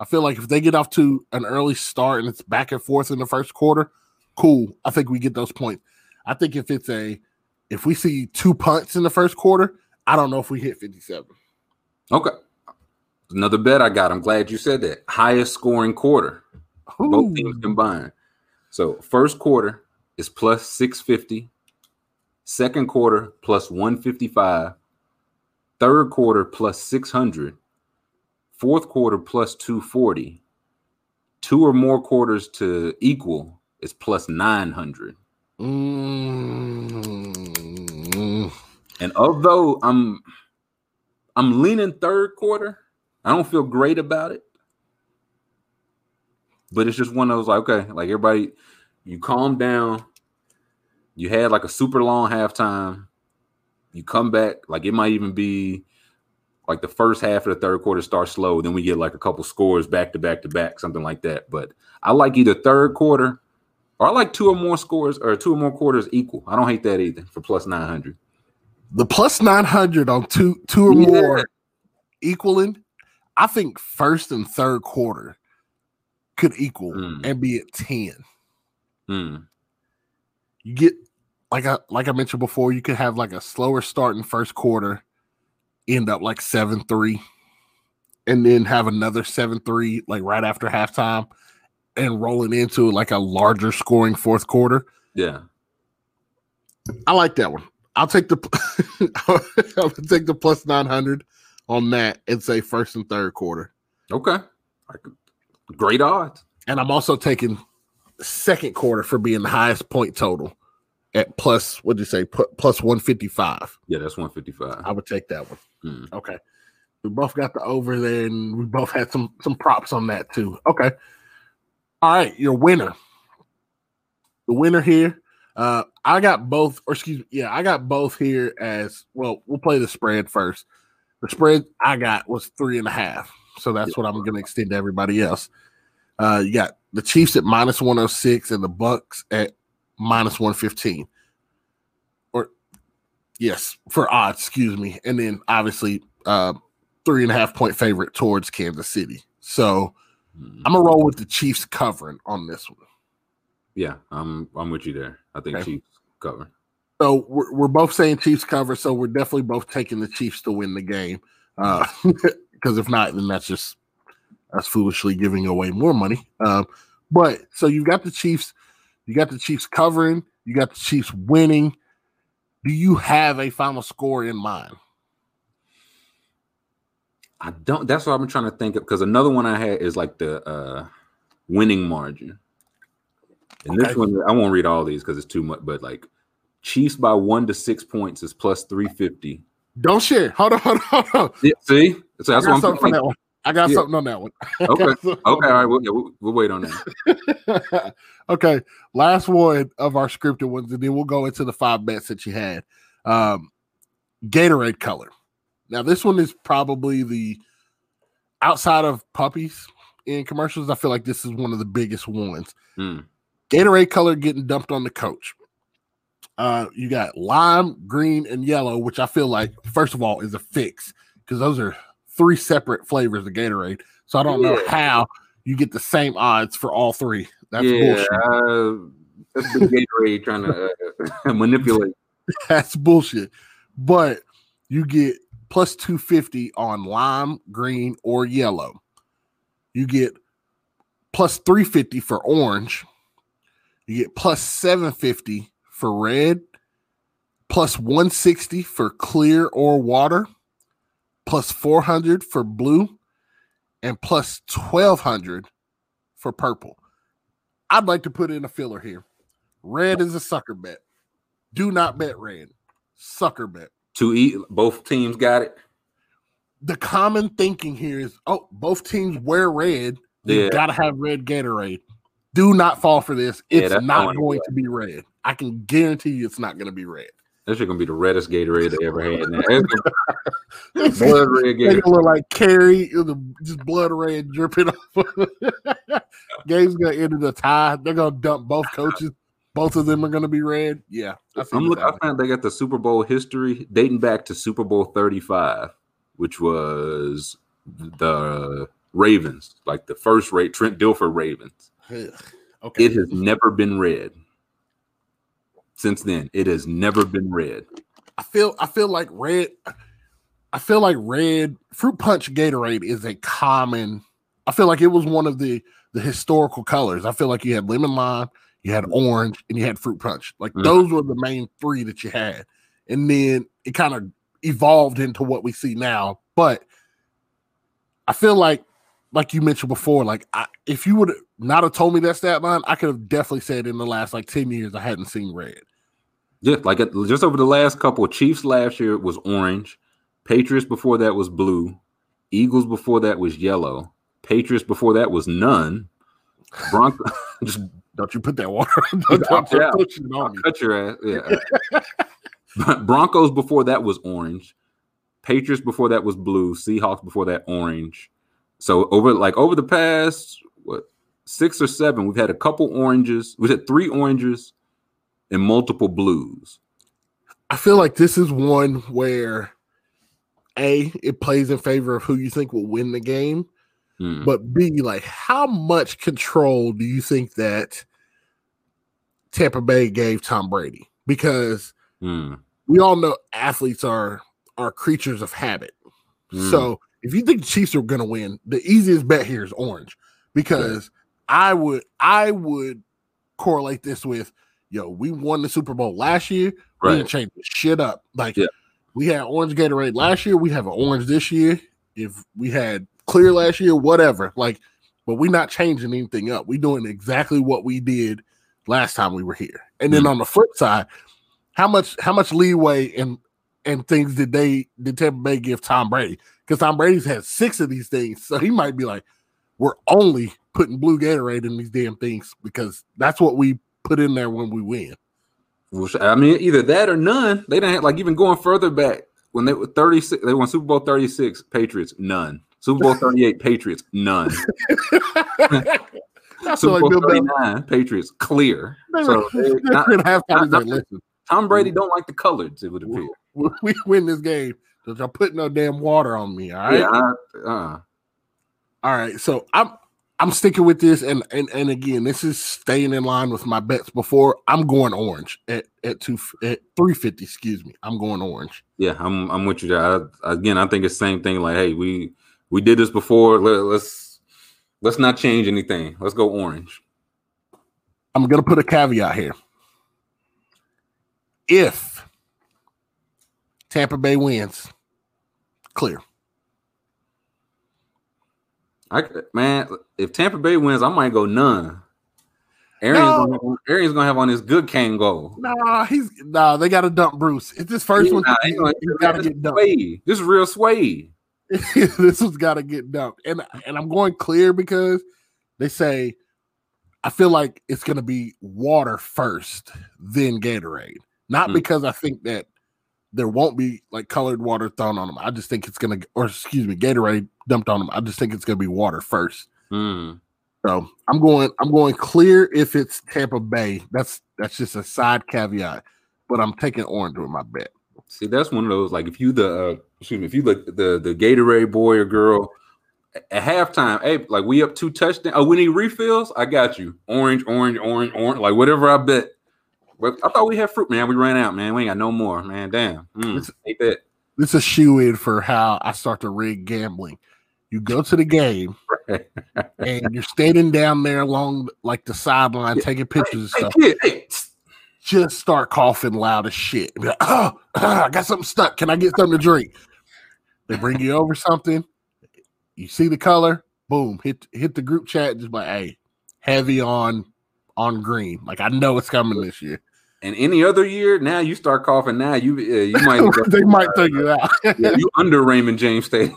I feel like if they get off to an early start and it's back and forth in the first quarter, cool. I think we get those points. I think if it's a if we see two punts in the first quarter, I don't know if we hit 57.
Okay. Another bet I got. I'm glad you said that. Highest scoring quarter. Both teams combined. So first quarter is plus 650, second quarter plus 155, third quarter plus 600, fourth quarter plus 240, two or more quarters to equal is plus 900.
Mm.
And although I'm I'm leaning third quarter, I don't feel great about it. But it's just one of those like, okay, like everybody, you calm down. You had like a super long halftime. You come back, like it might even be like the first half of the third quarter starts slow, then we get like a couple scores back to back to back, something like that. But I like either third quarter or I like two or more scores or two or more quarters equal. I don't hate that either for plus 900.
The plus 900 on two two or
Yeah.
more equaling, I think first and third quarter could equal
Mm.
and be at 10.
Hmm.
You get like I like I mentioned before, you could have like a slower start in first quarter, end up like 7-3, and then have another 7-3 like right after halftime and rolling into like a larger scoring fourth quarter.
Yeah.
I like that one. I'll take the I'll take the plus 900 on that and say first and third quarter.
Okay. Like, Great odds.
And I'm also taking second quarter for being the highest point total at plus what did you say plus 155.
Yeah, that's 155.
I would take that one.
Hmm.
Okay. We both got the over there and we both had some some props on that too. Okay. All right, your winner. The winner here. Uh I got both, or excuse me, yeah, I got both here as well. We'll play the spread first. The spread I got was three and a half. So that's what I'm gonna extend to everybody else. Uh you got the Chiefs at minus 106 and the Bucks at minus 115. Or yes, for odds, excuse me. And then obviously uh three and a half point favorite towards Kansas City. So. I'm gonna roll with the Chiefs covering on this one.
Yeah, I'm I'm with you there. I think
Okay.
Chiefs cover.
So we're, we're both saying Chiefs cover. So we're definitely both taking the Chiefs to win the game. Because if not, then that's just us foolishly giving away more money. Um, but so you've got the Chiefs, you got the Chiefs covering, you got the Chiefs winning. Do you have a final score in mind?
I don't. That's what I'm trying to think of because another one I had is like the uh winning margin. And
Okay.
this one, I won't read all these because it's too much. But like Chiefs by one to six points is plus three fifty.
Don't share. Hold on, hold on, hold on.
Yeah, see, so
I got
what I'm
something
saying.
that one. I got
Yeah.
something on that one.
Okay, okay, all right, we'll, yeah, we'll, we'll wait on that.
okay, last one of our scripted ones, and then we'll go into the five bets that you had. Um, Gatorade color. Now, this one is probably the outside of puppies in commercials. I feel like this is one of the biggest ones.
Hmm.
Gatorade color getting dumped on the coach. Uh, you got lime, green, and yellow, which I feel like, first of all, is a fix because those are three separate flavors of Gatorade. So I don't know how you get the same odds for all three. That's
yeah,
bullshit.
uh, that's the Gatorade trying to uh, manipulate.
That's bullshit. But you get plus 250 on lime, green, or yellow. You get plus 350 for orange. You get plus 750 for red. plus 160 for clear or water, plus 400 for blue, and plus 1200 for purple. I'd like to put in a filler here. Red is a sucker bet. Do not bet red. Sucker bet.
To eat, both teams got it.
The common thinking here is oh, both teams wear red. You
Yeah.
gotta have red Gatorade. Do not fall for this. It's
that's
not
going
to be red. I can guarantee you it's not going to be red.
That shit gonna be the reddest Gatorade they ever had. Man. It's gonna be blood red
They
Gatorade.
look like Carrie, just blood red dripping off. Game's gonna end in a tie. They're gonna dump both coaches. Both of them are gonna be red. Yeah, I,
I'm looking. I found they got the Super Bowl history dating back to Super Bowl 35, which was the Ravens, like the first rate Trent Dilfer Ravens.
Okay,
It has never been red. Since then, it has never been red.
I feel I feel like red. I feel like red fruit punch Gatorade is a common. I feel like it was one of the the historical colors. I feel like you had lemon lime, you had orange, and you had fruit punch. Like
Mhm.
those were the main three that you had, and then it kind of evolved into what we see now. But I feel like, like you mentioned before, like I, if you would not have told me that stat line, I could have definitely said in the last like ten years I hadn't seen red.
Yeah, like just over the last couple. Chiefs last year was orange. Patriots before that was blue. Eagles before that was yellow. Patriots before that was none. Bronco just
Don't you put that water? don't, don't,
Yeah.
don't on me.
cut your ass. Yeah. Broncos before that was orange. Patriots before that was blue. Seahawks before that orange. So over like over the past what six or seven, we've had a couple oranges. We had three oranges and multiple blues.
I feel like this is one where a it plays in favor of who you think will win the game,
Hmm.
but b like how much control do you think that Tampa Bay gave Tom Brady? Because
Hmm.
we all know athletes are are creatures of habit.
Mm.
So if you think the Chiefs are going to win, the easiest bet here is orange because I would I would correlate this with yo, we won the Super Bowl last year. We
Right.
didn't change the shit up. Like
Yeah.
we had orange Gatorade last year, we have an orange this year. If we had clear last year, whatever. Like, but we're not changing anything up. We're doing exactly what we did last time we were here. And then
Mhm.
on the flip side, how much how much leeway and and things did they did Tampa Bay give Tom Brady? Because Tom Brady's had six of these things, so he might be like, "We're only putting blue Gatorade in these damn things because that's what we put in there when we win."
I mean, either that or none. They didn't have, like even going further back when they were 36, they won Super Bowl 36, Patriots, none. Super Bowl 38, Patriots, none. Super
like
Bowl
Bill
39, Patriots, clear.
they
So they- not- not-
"Listen,
Tom Brady don't like the colors, it would appear.
we win this game, don't y'all put no damn water on me." All right.
Yeah, I, uh,
All right, so I'm I'm sticking with this, and and and again, this is staying in line with my bets before. I'm going orange at at two at three fifty. Excuse me, I'm going orange.
yeah, I'm I'm with you there. I, again, I think it's the same thing. Like, hey, we we did this before. Let, let's let's not change anything. Let's go orange.
I'm gonna put a caveat here. If Tampa Bay wins, clear.
I man, if Tampa Bay wins, I might go none. Arians,
No.
gonna, Arians gonna have on his good Kangol.
Nah, he's nah. They got to dump Bruce. It's his first one.
Nah,
He,
gonna-
got to
this
get
is
dumped.
Sway. This is real sway.
this one's got to get dumped. And and I'm going clear because they say I feel like it's going to be water first, then Gatorade. Not
Mm.
because I think that there won't be like colored water thrown on them. I just think it's going to, or excuse me, Gatorade dumped on them. I just think it's going to be water first.
Hmm.
So I'm going, I'm going clear if it's Tampa Bay. That's that's just a side caveat, but I'm taking orange with my bet.
See, that's one of those like if you the uh, excuse me, if you the the the Gatorade boy or girl at halftime, hey, like we up two touchdowns. Oh, we need refills. I got you. Orange, orange, orange, orange. Like whatever I bet. But I thought we had fruit, man. We ran out, man. We ain't got no more, man. Damn. Mm,
It's-
ain't that
This is a shoe in for how I start to rig gambling. You go to the game and you're standing down there along like the sideline taking pictures and stuff.
kid, hey,
just start coughing loud as shit. Like, oh, I got something stuck. Can I get something to drink? They bring you over something. You see the color, boom, hit hit the group chat. Just like, hey, heavy on on green. Like I know it's coming this year.
And any other year, now you start coughing. Now you uh, you might
they might throw you out.
yeah, you under Raymond James Stadium.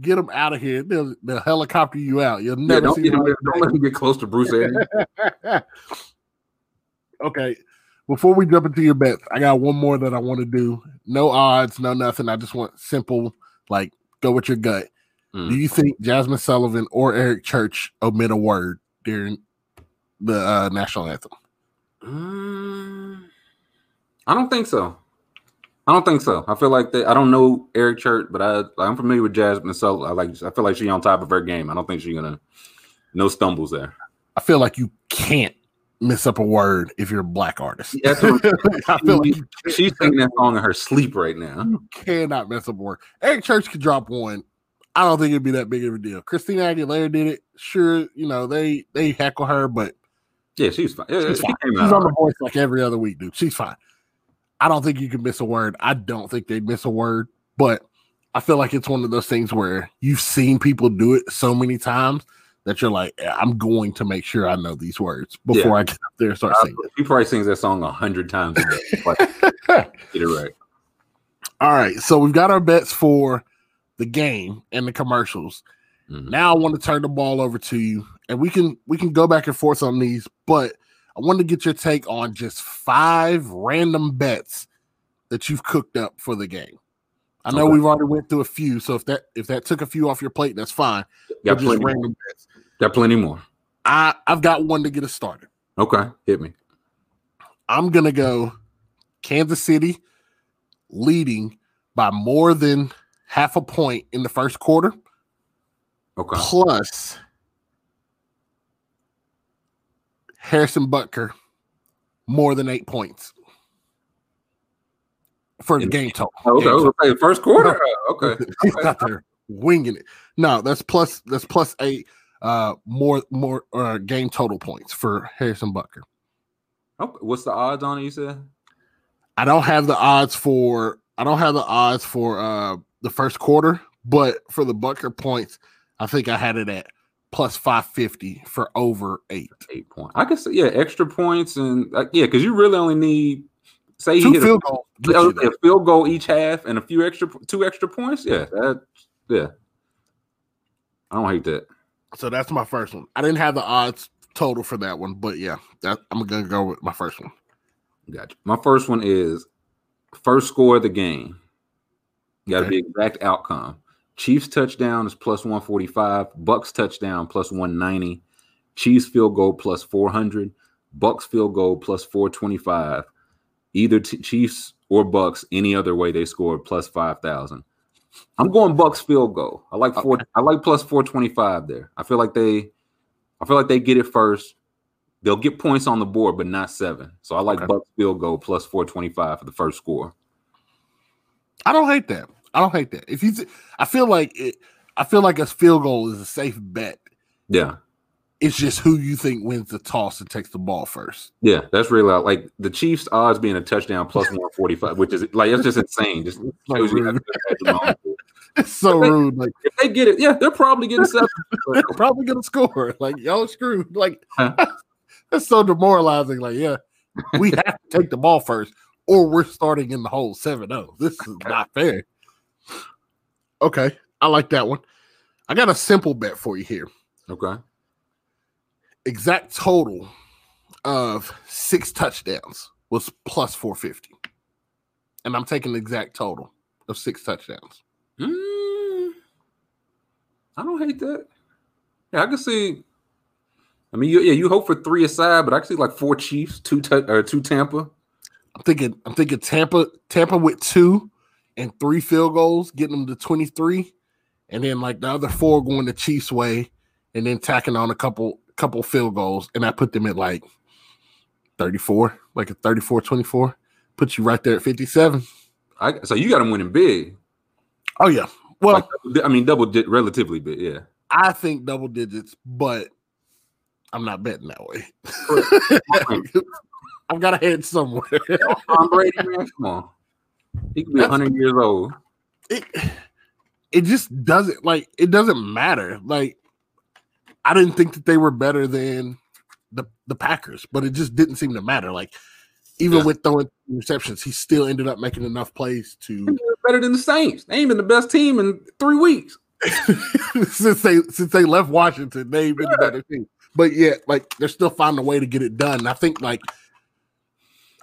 Get them out of here. They'll, they'll helicopter you out. You'll
Yeah,
never
don't,
see
get,
them.
don't let him get close to Bruce Arians.
okay. Before we jump into your bets, I got one more that I want to do. No odds, no nothing. I just want simple, like go with your gut.
Mm.
Do you think Jazmine Sullivan or Eric Church omit a word during the uh, national anthem?
Mm, I don't think so. I don't think so. I feel like they, I don't know Eric Church, but I I'm familiar with Jazmine So I like I feel like she's on top of her game. I don't think she's gonna no stumbles there.
I feel like you can't miss up a word if you're a black artist.
What-
I feel like
She's singing that song in her sleep right now.
you cannot mess up a word. Eric Church could drop one. I don't think it'd be that big of a deal. Christina Aguilera did it. Sure, you know they they heckle her, but
Yeah, she's fine. Yeah,
She's, fine. She's on the voice like every other week, dude. She's fine. I don't think you can miss a word. I don't think they'd miss a word, but I feel like it's one of those things where you've seen people do it so many times that you're like, I'm going to make sure I know these words before I get up there and start singing.
She probably sings that song a hundred times a day. Get it right.
All right, so we've got our bets for the game and the commercials.
Mhm.
Now I want to turn the ball over to you, and we can we can go back and forth on these, but I wanted to get your take on just five random bets that you've cooked up for the game. I know
Okay.
we've already went through a few, so if that if that took a few off your plate, that's fine.
Got
just
plenty, more.
random bets.
got plenty more.
I I've got one to get us started.
Okay, hit me.
I'm gonna go Kansas City leading by more than half a point in the first quarter.
Okay.
plus Harrison Butker more than eight points for the game total.
Okay,
Game total.
okay, first quarter. Okay.
He's out there winging it. No, that's plus that's plus eight uh more more uh game total points for Harrison Butker.
okay. What's the odds on it? You said.
I don't have the odds for I don't have the odds for uh the first quarter, but for the Butker points, I think I had it at plus 550 for over eight.
eight points. I guess yeah, extra points and uh, yeah, because you really only need say
Two
hit
field
a,
get you there.
a field goal each half and a few extra two extra points. Yeah, that yeah. I don't hate that.
So that's my first one. I didn't have the odds total for that one, but yeah, that I'm gonna go with my first one.
Gotcha. My first one is first score of the game. Got to
Okay.
be exact outcome. Chiefs touchdown is plus 145. Bucks touchdown plus 190. Chiefs field goal plus 400. Bucks field goal plus 425. Either t- Chiefs or Bucks, any other way they scored plus 5,000. I'm going Bucks field goal. I like four. I like plus 425 there. I feel like they, I feel like they get it first. They'll get points on the board, but not seven. So I like
Okay.
Bucks field goal plus 425 for the first score.
I don't hate that. I don't hate that. If you, I feel like it. I feel like a field goal is a safe bet.
Yeah.
It's just who you think wins the toss and takes the ball first.
Yeah, that's really loud. like the Chiefs' odds being a touchdown plus 145, which is like it's just insane. Just
So
shows
rude.
good they have the moment.
It's so rude. Like
if they get it, yeah, they're probably getting seven.
they're probably gonna score. Like y'all screwed. Like
Huh.
that's so demoralizing. Like yeah, we have to take the ball first, or we're starting in the hole 7-0. This is not fair. Okay, I like that one. I got a simple bet for you here.
okay.
Exact total of six touchdowns was plus 450. And I'm taking the exact total of six touchdowns.
Mm, I don't hate that. Yeah, I can see. I mean, you, yeah, you hope for three aside, but I can see like four Chiefs, two or two Tampa.
I'm thinking I'm thinking Tampa Tampa with two and three field goals, getting them to 23, and then like the other four going the Chiefs way, and then tacking on a couple couple field goals, and I put them at like 34, like a 34-24. Put you right there at 57.
I, so you got them winning big.
Oh yeah. Well,
Like, I mean, double di- relatively big. Yeah.
I think double digits, but I'm not betting that way. I've got a head somewhere.
Tom Brady, man, come on. He could be 100 years old.
it it just doesn't like it doesn't matter. Like I didn't think that they were better than the the Packers, but it just didn't seem to matter. Like even
Yeah.
with throwing receptions, he still ended up making enough plays to
Better than the Saints. They ain't been the best team in three weeks.
since they since they left Washington, they've been the better team. But yet like they're still finding a way to get it done. And I think like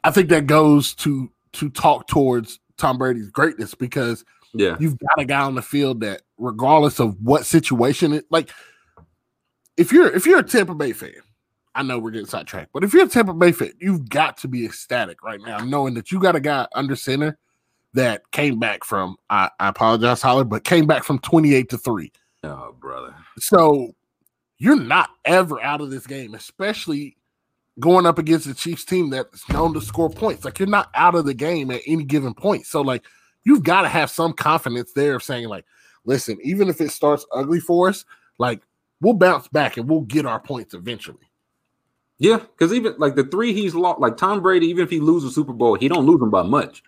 I think that goes to to talk towards Tom Brady's greatness because
Yeah.
you've got a guy on the field that regardless of what situation it like if you're if you're a Tampa Bay fan, I know we're getting sidetracked, but if you're a Tampa Bay fan, you've got to be ecstatic right now, knowing that you got a guy under center that came back from I, I apologize, Holler, but came back from 28 to 3.
Oh, brother.
So you're not ever out of this game, especially going up against the Chiefs team that's known to score points. Like you're not out of the game at any given point. So like you've got to have some confidence there of saying like, listen, even if it starts ugly for us, like we'll bounce back and we'll get our points eventually.
Yeah, because even like the three he's lost, like Tom Brady, even if he loses Super Bowl, he don't lose them by much.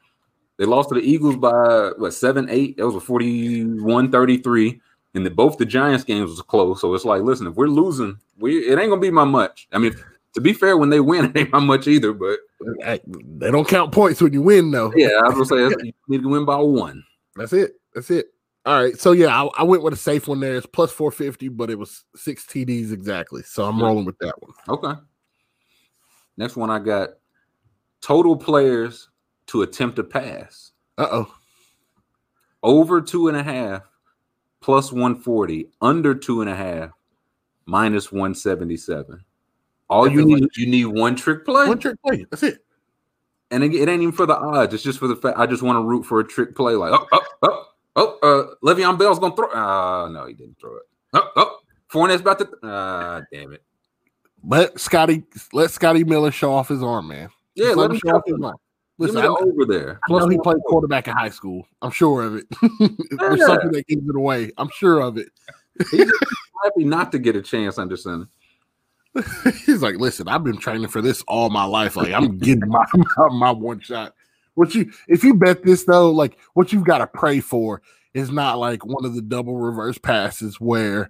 They lost to the Eagles by what seven, eight. That was a 41 33. And the, both the Giants games was close. So it's like, listen, if we're losing, we it ain't gonna be by much. I mean, to be fair, when they win, it ain't by much either. But
Hey, They don't count points when you win, though.
yeah, I was gonna say you need to win by one.
That's it. That's it. All right. So yeah, I, I went with a safe one there. It's plus 450, but it was six TDs exactly. So I'm rolling with that one.
Okay. Next one I got total players to attempt a pass.
Uh oh.
over two and a half plus 140 under two and a half minus 177 all you need you need one trick play
One trick play. That's it.
and it, it ain't even for the odds it's just for the fact i just want to root for a trick play like oh oh oh oh uh Le'Veon Bell's gonna throw uh no he didn't throw it oh oh Fournette's about to uh damn it
Let Scotty let Scotty Miller show off his arm, man.
yeah
Just
let him
show off his arm. Listen, I,
the
know-
over there
I know he played
140.
quarterback in high school. I'm sure of it. There's something that gives it away. I'm sure of it.
He's happy not to get a chance under center
He's like, listen, I've been training for this all my life. Like, I'm getting my, my, my one shot. What you if you bet this though, like what you've got to pray for is not like one of the double reverse passes where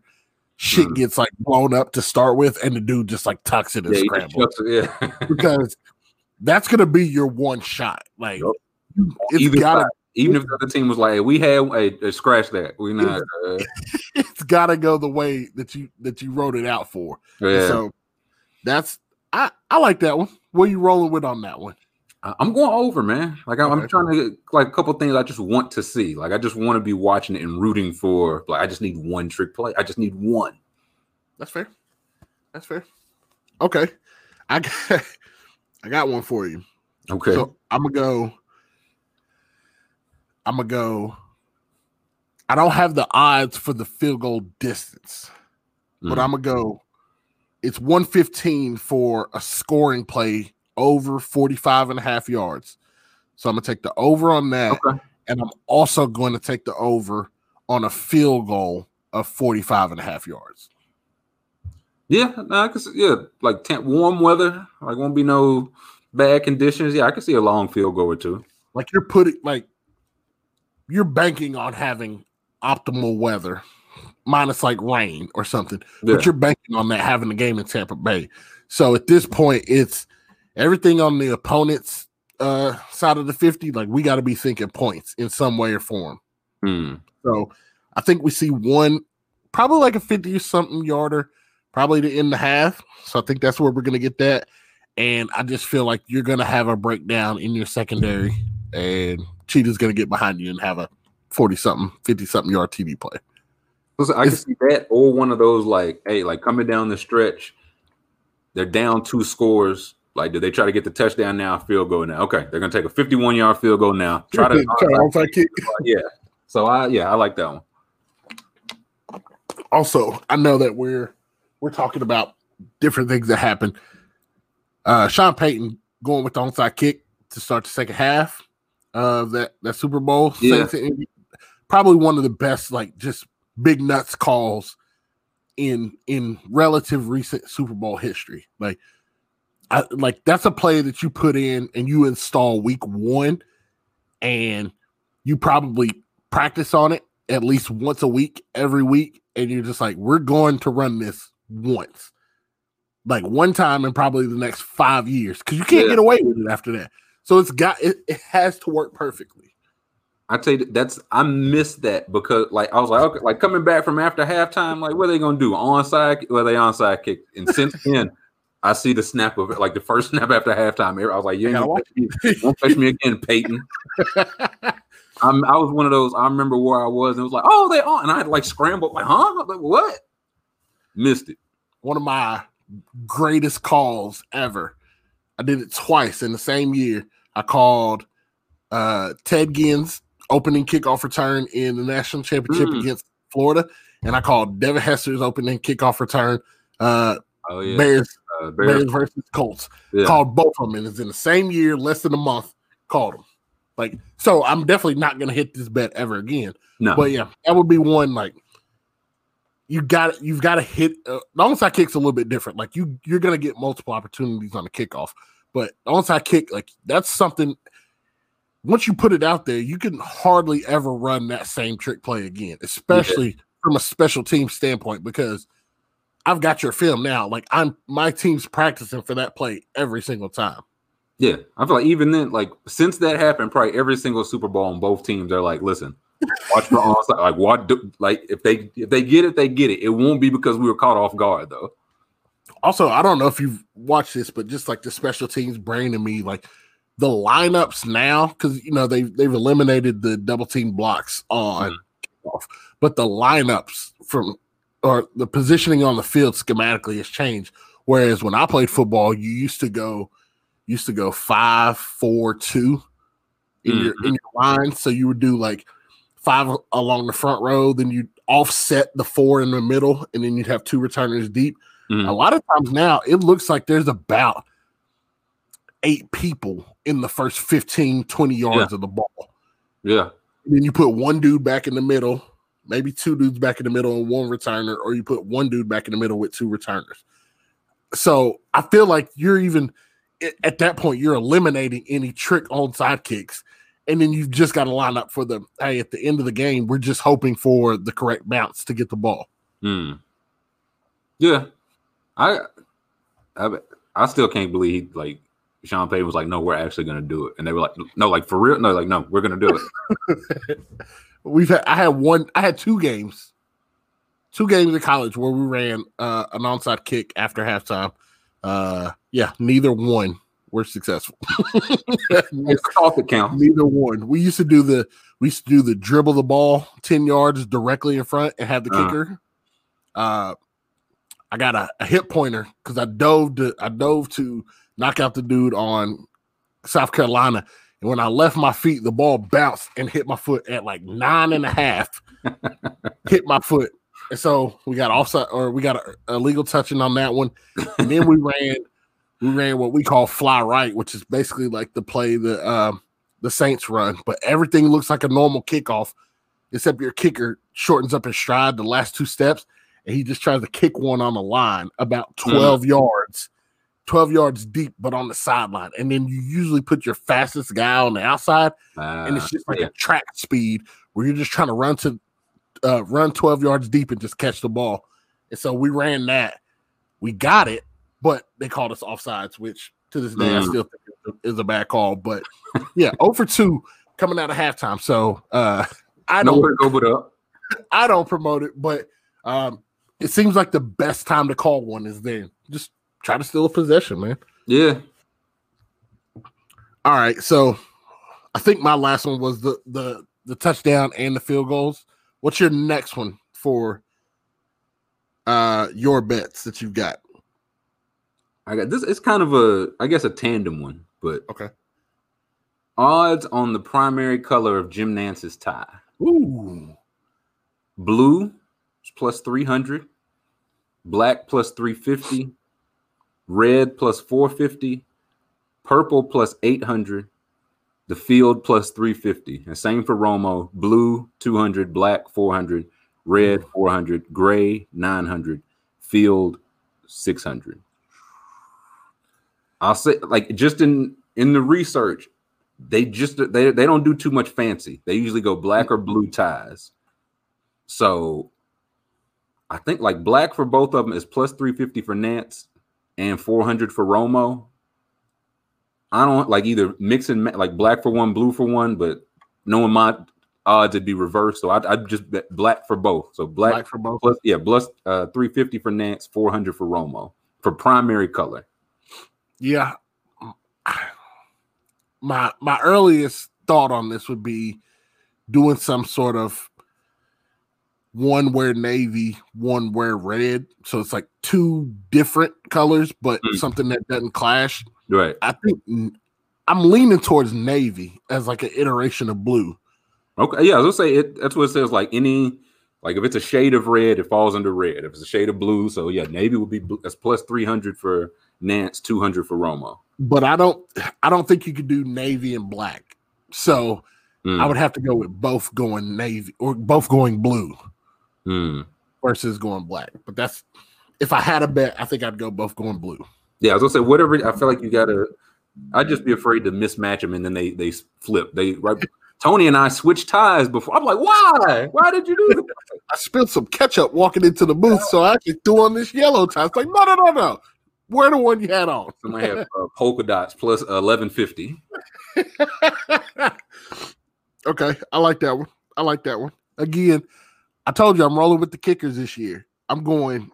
shit
Mhm.
gets like blown up to start with, and the dude just like tucks it and
yeah,
scrambles.
it, yeah.
because that's gonna be your one shot. Like
Yup.
it's
Either
gotta
side. Even if the other team was like, we had uh, scratch that. We not uh,
it's gotta go the way that you that you wrote it out for.
yeah.
So that's I I like that one. What are you rolling with on that one?
I'm going over, man. Like I'm,
Okay.
trying to get like a couple things I just want to see. Like I just want to be watching it and rooting for. Like I just need one trick play. I just need one.
That's fair. That's fair. Okay. I got I got one for you.
Okay.
So I'm gonna go. I'm gonna go. I don't have the odds for the field goal distance, but
Mhm.
I'm gonna go. It's 115 for a scoring play over 45 and a half yards. So I'm gonna take the over on that,
Okay.
and I'm also going to take the over on a field goal of 45 and a half yards.
Yeah, no, I can see, yeah, like temp, warm weather. Like won't be no bad conditions. Yeah, I can see a long field goal or two.
Like you're putting like you're banking on having optimal weather, minus like rain or something.
Yeah.
But you're banking on that having the game in Tampa Bay. So at this point, it's everything on the opponent's uh side of the 50. Like we got to be thinking points in some way or form.
Hmm.
So I think we see one, probably like a 50 or something yarder, probably to end the half. So I think that's where we're going to get that. And I just feel like you're going to have a breakdown in your secondary, and Cheetah's going to get behind you and have a 40 something, 50 something yard TD play.
Listen, I can see that or one of those like, hey, like coming down the stretch, they're down two scores. Like, do they try to get the touchdown now? Field goal now. Okay, they're gonna take a 51 yard field goal now. Try to,
Try onside kick.
yeah. So I, yeah, I like that one.
also i know that we're we're talking about different things that happen uh sean payton going with the onside kick to start the second half of that that super bowl
Yeah.
Saints and Indy. probably one of the best like just big nuts calls in in relative recent super bowl history like I, like that's a play that you put in and you install week one, and you probably practice on it at least once a week, every week, and you're just like, we're going to run this once, like one time in probably the next five years, because you can't
Yeah.
get away with it after that. So it's got it, it has to work perfectly.
I tell you, that's I missed that because like I was like, okay, like coming back from after halftime, like what are they gonna do? Onside? Well, they onside kick. And since then, I see the snap of it, like the first snap after halftime. I was like, you ain't gonna touch me, don't touch me again, Peyton. I'm, I was one of those. I remember where I was, and it was like, oh, they on, and I had like scrambled, like, huh? Like, what? Missed it.
One of my greatest calls ever. I did it twice in the same year. I called uh, Ted Ginn's opening kickoff return in the national championship
Mm.
against Florida, and I called Devin Hester's opening kickoff return. Uh,
Oh yeah,
Bears,
uh,
Bears
Bears.
versus Colts.
Yeah.
Called both of them, and it's in the same year, less than a month. Called them. Like, so I'm definitely not going to hit this bet ever again.
No,
But yeah, that would be one like you got you've got to hit. Uh, the onside kick's a little bit different. Like you you're gonna get multiple opportunities on the kickoff, but the onside kick like that's something. Once you put it out there, you can hardly ever run that same trick play again, especially from a special team standpoint. Because I've got your film now. Like I'm my team's practicing for that play every single time.
Yeah, I feel like even then, like since that happened, probably every single Super Bowl on both teams, they're like, listen, watch for onside. Like, what? Do, like, if they if they get it, they get it. It won't be because we were caught off guard, though.
Also, I don't know if you've watched this, but just like the special teams brain in me, like the lineups now, because you know they've they've eliminated the double team blocks on mm-hmm. kickoff, but the lineups from or the positioning on the field schematically has changed. Whereas when I played football, you used to go used to go five, four, two in your in mm-hmm. your line. So you would do like five along the front row, then you'd offset the four in the middle, and then you'd have two returners deep.
Mhm.
A lot of times now, it looks like there's about eight people in the first 15, 20 yards of the ball.
Yeah,
And then you put one dude back in the middle, maybe two dudes back in the middle and one returner, or you put one dude back in the middle with two returners. So I feel like you're even at that point, you're eliminating any trick on side kicks. And then you've just got to line up for the hey, at the end of the game, we're just hoping for the correct bounce to get the ball.
Mm. yeah. I, I, I still can't believe like Sean Payton was like, no, we're actually gonna do it, and they were like, no, like for real, no, like no, we're gonna do it.
We've had I had one I had two games. Two games in college where we ran uh, an onside kick after halftime. Uh yeah, neither one were successful.
It's off the count.
neither one. We used to do the we used to do the dribble the ball 10 yards directly in front and have the
Uh.
kicker. Uh I got a, a hit pointer because I dove to I dove to knock out the dude on South Carolina. And when I left my feet, the ball bounced and hit my foot at like nine and a half. hit my foot. And so we got offside or we got a, a legal touching on that one. And then we ran we ran what we call fly right, which is basically like the play the um the Saints run, but everything looks like a normal kickoff, except your kicker shortens up his stride the last two steps, and he just tries to kick one on the line about 12 yards, 12 yards deep, but on the sideline. And then you usually put your fastest guy on the outside, and it's
Uh,
just like
yeah.
a track speed where you're just trying to run to uh, run 12 yards deep and just catch the ball. And so we ran that. We got it, but they called us offsides, which to this day I
Mm.
still think is a bad call. But yeah, 0 for 2 coming out of halftime. So uh I don't
nowhere to go but up.
I don't promote it, but um it seems like the best time to call one is then. Just try to steal a possession, man.
Yeah,
All right, so I think my last one was the the the touchdown and the field goals. What's your next one for uh your bets that you've got?
I got this. It's kind of a, I guess, a tandem one, but
Okay.
odds on the primary color of Jim Nantz's tie.
Ooh.
Blue plus 300, black plus 350, red plus 450, purple plus 800, the field plus 350. And same for Romo, blue 200, black 400, red 400, gray 900, field 600. I'll say like just in in the research, they just they they don't do too much fancy. They usually go black or blue ties. So I think like black for both of them is plus 350 for Nantz and 400 for Romo. I don't like either mix and like black for one, blue for one, but knowing my odds it'd be reversed. So I'd, I'd just bet black for both. So black,
Black for both.
plus yeah, plus uh 350 for Nantz, 400 for Romo for primary color.
Yeah. My my earliest thought on this would be doing some sort of one wear navy, one wear red. So it's like two different colors, but
Hmm.
something that doesn't clash.
Right.
I think I'm leaning towards navy as like an iteration of blue.
Okay. Yeah, I was gonna say it. That's what it says. Like any, like if it's a shade of red, it falls under red. If it's a shade of blue, so yeah, navy would be that's plus three hundred for Nantz, two hundred for Romo.
But I don't I don't think you could do navy and black. So
Mm,
I would have to go with both going navy or both going blue
mm.
versus going black. But that's if I had a bet, I think I'd go both going blue.
Yeah, I was gonna say whatever. I feel like you gotta. I'd just be afraid to mismatch them, and then they they flip. They right. Tony and I switched ties before. I'm like, why? Why did you do that?
I spilled some ketchup walking into the booth, so I actually threw on this yellow tie. It's like, no, no, no, no. Wear the one you had on.
Somebody have uh, polka dots plus eleven fifty.
okay, I like that one. I like that one. Again, I told you I'm rolling with the kickers this year. I'm going.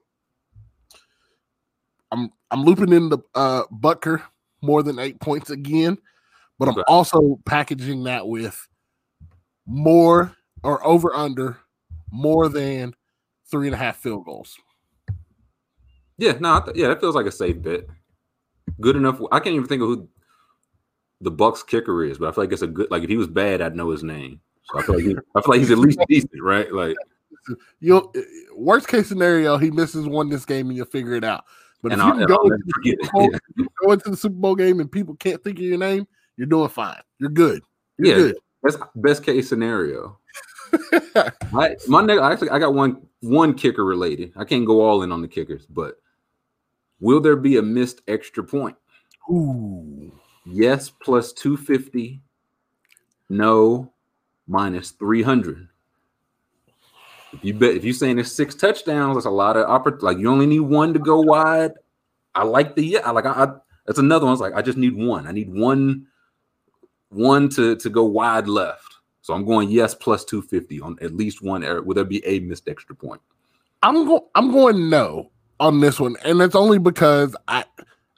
I'm I'm looping in the uh Butker more than eight points again, but I'm
Okay.
also packaging that with more or over under more than three and a half field goals.
Yeah, no, th- yeah, that feels like a safe bet. Good enough. I can't even think of who the Bucks kicker is, but I feel like it's a good. Like if he was bad, I'd know his name. So I feel like he, I feel like he's at least decent, right? Like,
You'll worst case scenario, he misses one this game and you'll figure it out. But if you
I'll
go,
forget it.
Bowl-
Yeah.
you go into the Super Bowl game and people can't think of your name, you're doing fine. You're good. You're
Yeah,
good.
That's best case scenario. I my ne- I actually I got one one kicker related. I can't go all in on the kickers, but will there be a missed extra point?
Ooh.
Yes, plus two fifty. No, minus three hundred. If you bet, if you're saying it's six touchdowns, that's a lot of oppor- Like you only need one to go wide. I like the yeah. I like I, I that's another one. It's like I just need one. I need one, one to to go wide left. So I'm going yes plus two fifty on at least one error. Will there be a missed extra point?
I'm going I'm going no on this one. And it's only because I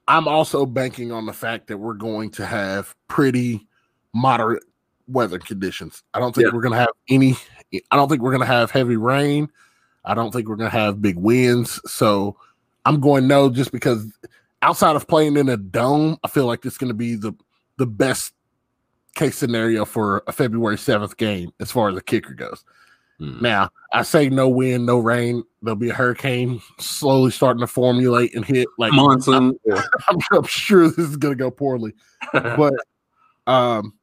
I'm also banking on the fact that we're going to have pretty moderate weather conditions. I don't think
Yeah.
we're gonna have any I don't think we're gonna have heavy rain. I don't think we're gonna have big winds. So I'm going no just because outside of playing in a dome, I feel like it's gonna be the the best case scenario for a February 7th game as far as the kicker goes.
Hmm.
Now, I say no wind, no rain. There'll be a hurricane slowly starting to formulate and hit. Like
Monsoon. Yeah.
I'm, I'm sure this is going to go poorly, but um,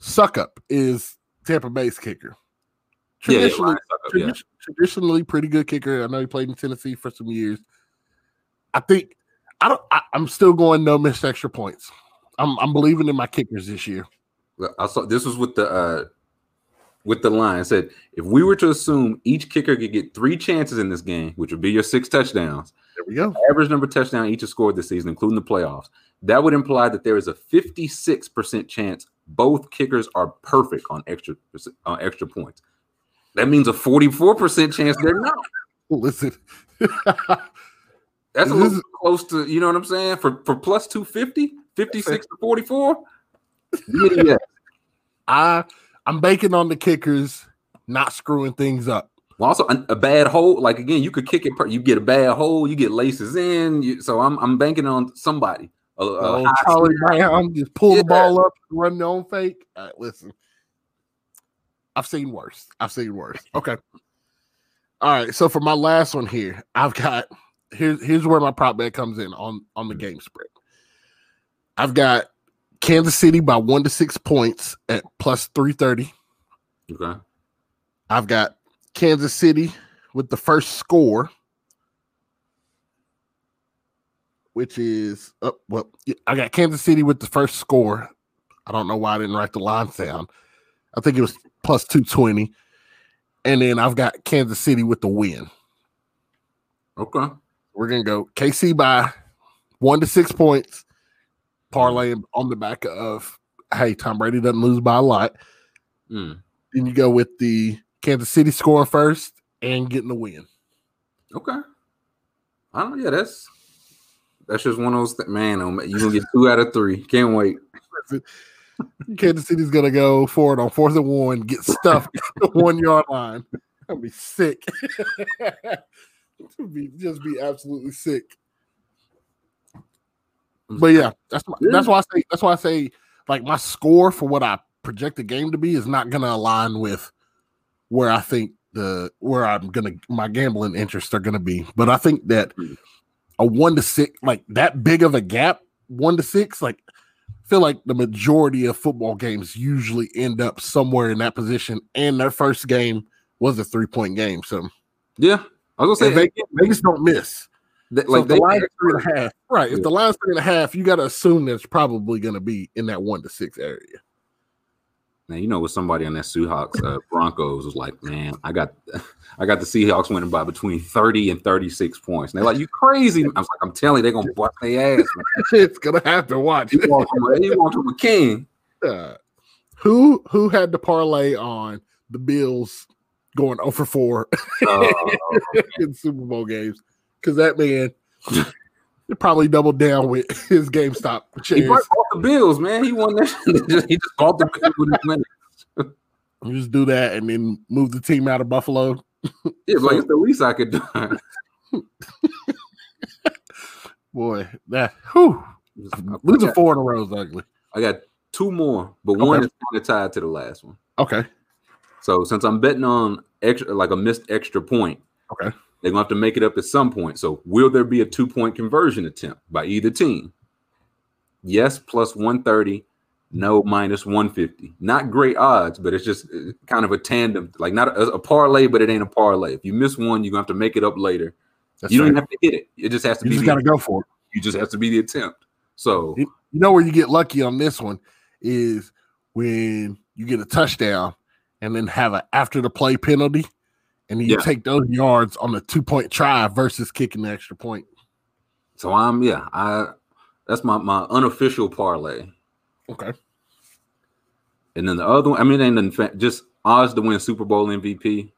Succop is Tampa Bay's kicker.
Yeah, yeah,
Traditionally,
Ryan yeah.
traditionally pretty good kicker. I know he played in Tennessee for some years. I think I don't. I, I'm still going no missed extra points. I'm I'm believing in my kickers this year.
I saw this was with the uh with the line said if we were to assume each kicker could get three chances in this game, which would be your six touchdowns,
There we go.
average number of touchdown each has scored this season, including the playoffs, that would imply that there is a 56% chance both kickers are perfect on extra on extra points. That means a 44% chance they're not.
Listen,
That's a little
is-
close to, you know what I'm saying? For for plus 250, 56 to 44. Yeah, yeah.
I I'm banking on the kickers not screwing things up.
Well, also a, bad hole. Like again, you could kick it. Per, you get a bad hole. You get laces in. You, so I'm I'm banking on somebody. A, a
Oh, Charlie Brown just pull
Yeah.
the ball up, run their own fake. All right, listen, I've seen worse. I've seen worse. Okay. All right. So for my last one here, I've got here's here's where my prop bet comes in on on the mm. game spread. I've got Kansas City by one to six points at plus three thirty.
Okay.
I've got Kansas City with the first score which is up. Well, I got Kansas City with the first score. I don't know why I didn't write the line down. I think it was plus 220. And then I've got Kansas City with the win.
Okay.
We're gonna go KC by one to six points, parlay on the back of hey, Tom Brady doesn't lose by a lot.
Mm.
Then you go with the Kansas City scoring first and getting the win.
Okay. I don't. Yeah, that's that's just one of those. Th- man, man, you gonna get two out of three. Can't wait.
Kansas City's gonna go forward on fourth and one, get stuffed at the one yard line. I'll be sick. be just be absolutely sick. But yeah, that's why, that's why I say that's why I say like my score for what I project the game to be is not gonna align with where I think the where I'm gonna my gambling interests are gonna be. But I think that hmm. a one to six, like that big of a gap, one to six, like I feel like the majority of football games usually end up somewhere in that position. And their first game was a three point game. So
Yeah, I was gonna say
Vegas, Vegas don't miss.
That,
So
like
the line's three and a half, right? If the line's three and a half, you got to assume that it's probably going to be in that one to six area.
Now you know with somebody on that Seahawks uh, Broncos was like, man, I got I got the Seahawks winning by between 30 and 36 points. And they're like, you crazy. I was like, I'm telling you, they're gonna bust their ass.
It's going to happen. Watch.
He walked from, he walked from a king.
Uh, who who had the parlay on the Bills going over four
Uh,
in Super Bowl games? Because that man he probably doubled down with his GameStop
he
shares.
bought the Bills, man. He won that. he just bought the Bills with his money.
You just do that and then move the team out of Buffalo.
Yeah, like it's the least I could do.
Boy, that whew, losing four in a row is ugly.
I got two more, but one is kind of tied to the last one.
Okay.
So since I'm betting on extra, like a missed extra point,
Okay.
They're gonna have to make it up at some point. So will there be a two point conversion attempt by either team? Yes, plus 130. No, minus 150. Not great odds, but it's just uh, kind of a tandem, like not a, a parlay, but it ain't a parlay. If you miss one, you're gonna have to make it up later.
That's
you don't even have to hit it. It just has to
You
be.
just got to go for it.
you just have to be the attempt. So
You know where you get lucky on this one is when you get a touchdown and then have an after the play penalty, and you
Yeah.
take those yards on the two point try versus kicking the extra point.
So I'm yeah, I that's my my unofficial parlay.
Okay.
And then the other one, I mean, it ain't nothing fa- just odds to win Super Bowl MVP.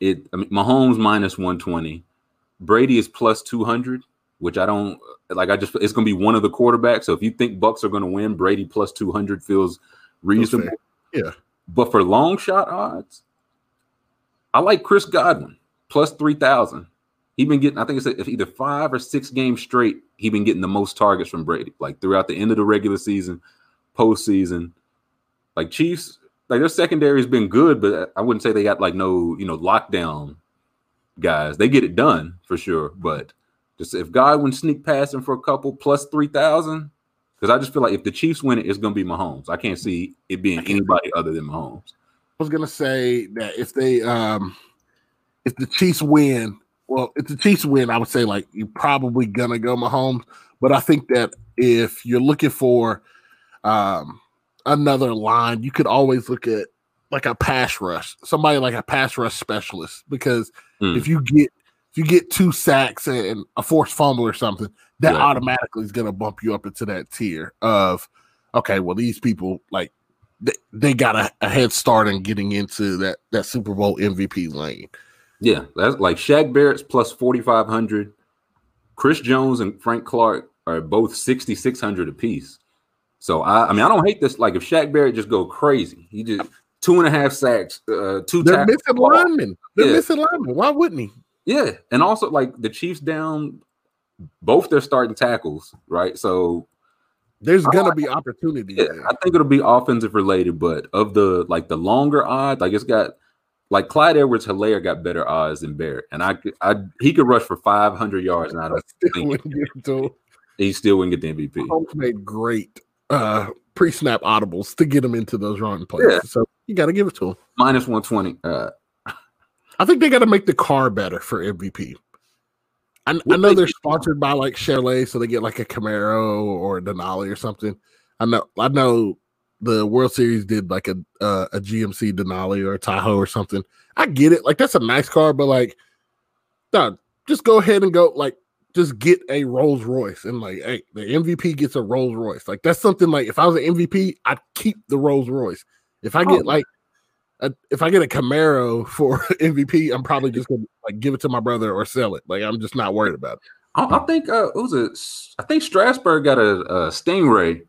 It I mean Mahomes minus 120. Brady is plus 200, which I don't like. I just it's gonna be one of the quarterbacks. So if you think Bucks are gonna win, Brady plus 200 feels reasonable.
Yeah.
But for long shot odds, I like Chris Godwin plus 3,000. He been getting, I think it's if either five or six games straight, he been getting the most targets from Brady, like throughout the end of the regular season, postseason. Like Chiefs, like their secondary has been good, but I wouldn't say they got like no, you know, lockdown guys. They get it done for sure. But just if Godwin sneak passing for a couple plus 3,000, because I just feel like if the Chiefs win it, it's going to be Mahomes. I can't see it being anybody other than Mahomes.
I was gonna say that if they um if the Chiefs win, well, if the Chiefs win, I would say like you're probably gonna go Mahomes. But I think that if you're looking for um another line, you could always look at like a pass rush, somebody like a pass rush specialist, because
Hmm.
if you get if you get two sacks and a forced fumble or something, that automatically is gonna bump you up into that tier of okay, well, these people like they, they got a, a head start in getting into that that Super Bowl MVP lane.
Yeah, that's like Shaq Barrett's plus 4,500. Chris Jones and Frank Clark are both 6,600 apiece. So I, I mean, I don't hate this. Like if Shaq Barrett just go crazy, he just two and a half sacks, uh, two
They're
tackles.
missing linemen. They're
Yeah.
missing linemen. Why wouldn't he?
Yeah, and also like the Chiefs down both their starting tackles, right? So
There's gonna be opportunity.
yeah. I think it'll be offensive related, but of the like the longer odds, like it's got like Clyde Edwards Helaire got better odds than Barrett, and I could I he could rush for 500 yards, and I don't
Still
think
to-
he still wouldn't get the MVP.
Mahomes made great uh pre-snap audibles to get him into those run plays.
Yeah.
So you got to give it to him.
Minus 120. Uh,
I think they got to make the car better for MVP. I, I know
they
they're sponsored by like Chevrolet, so they get like a Camaro or a Denali or something. I know. I know the World Series did like a uh, a GMC Denali or a Tahoe or something. I get it. Like that's a nice car, but like, no, just go ahead and go like just get a Rolls Royce and like, hey, the MVP gets a Rolls Royce. Like that's something like if I was an MVP, I'd keep the Rolls Royce. If I get
Oh.
like a, if I get a Camaro for MVP, I'm probably just gonna like give it to my brother or sell it. Like I'm just not worried about it.
I, I think uh, what was it? I think Strasburg got a, a Stingray.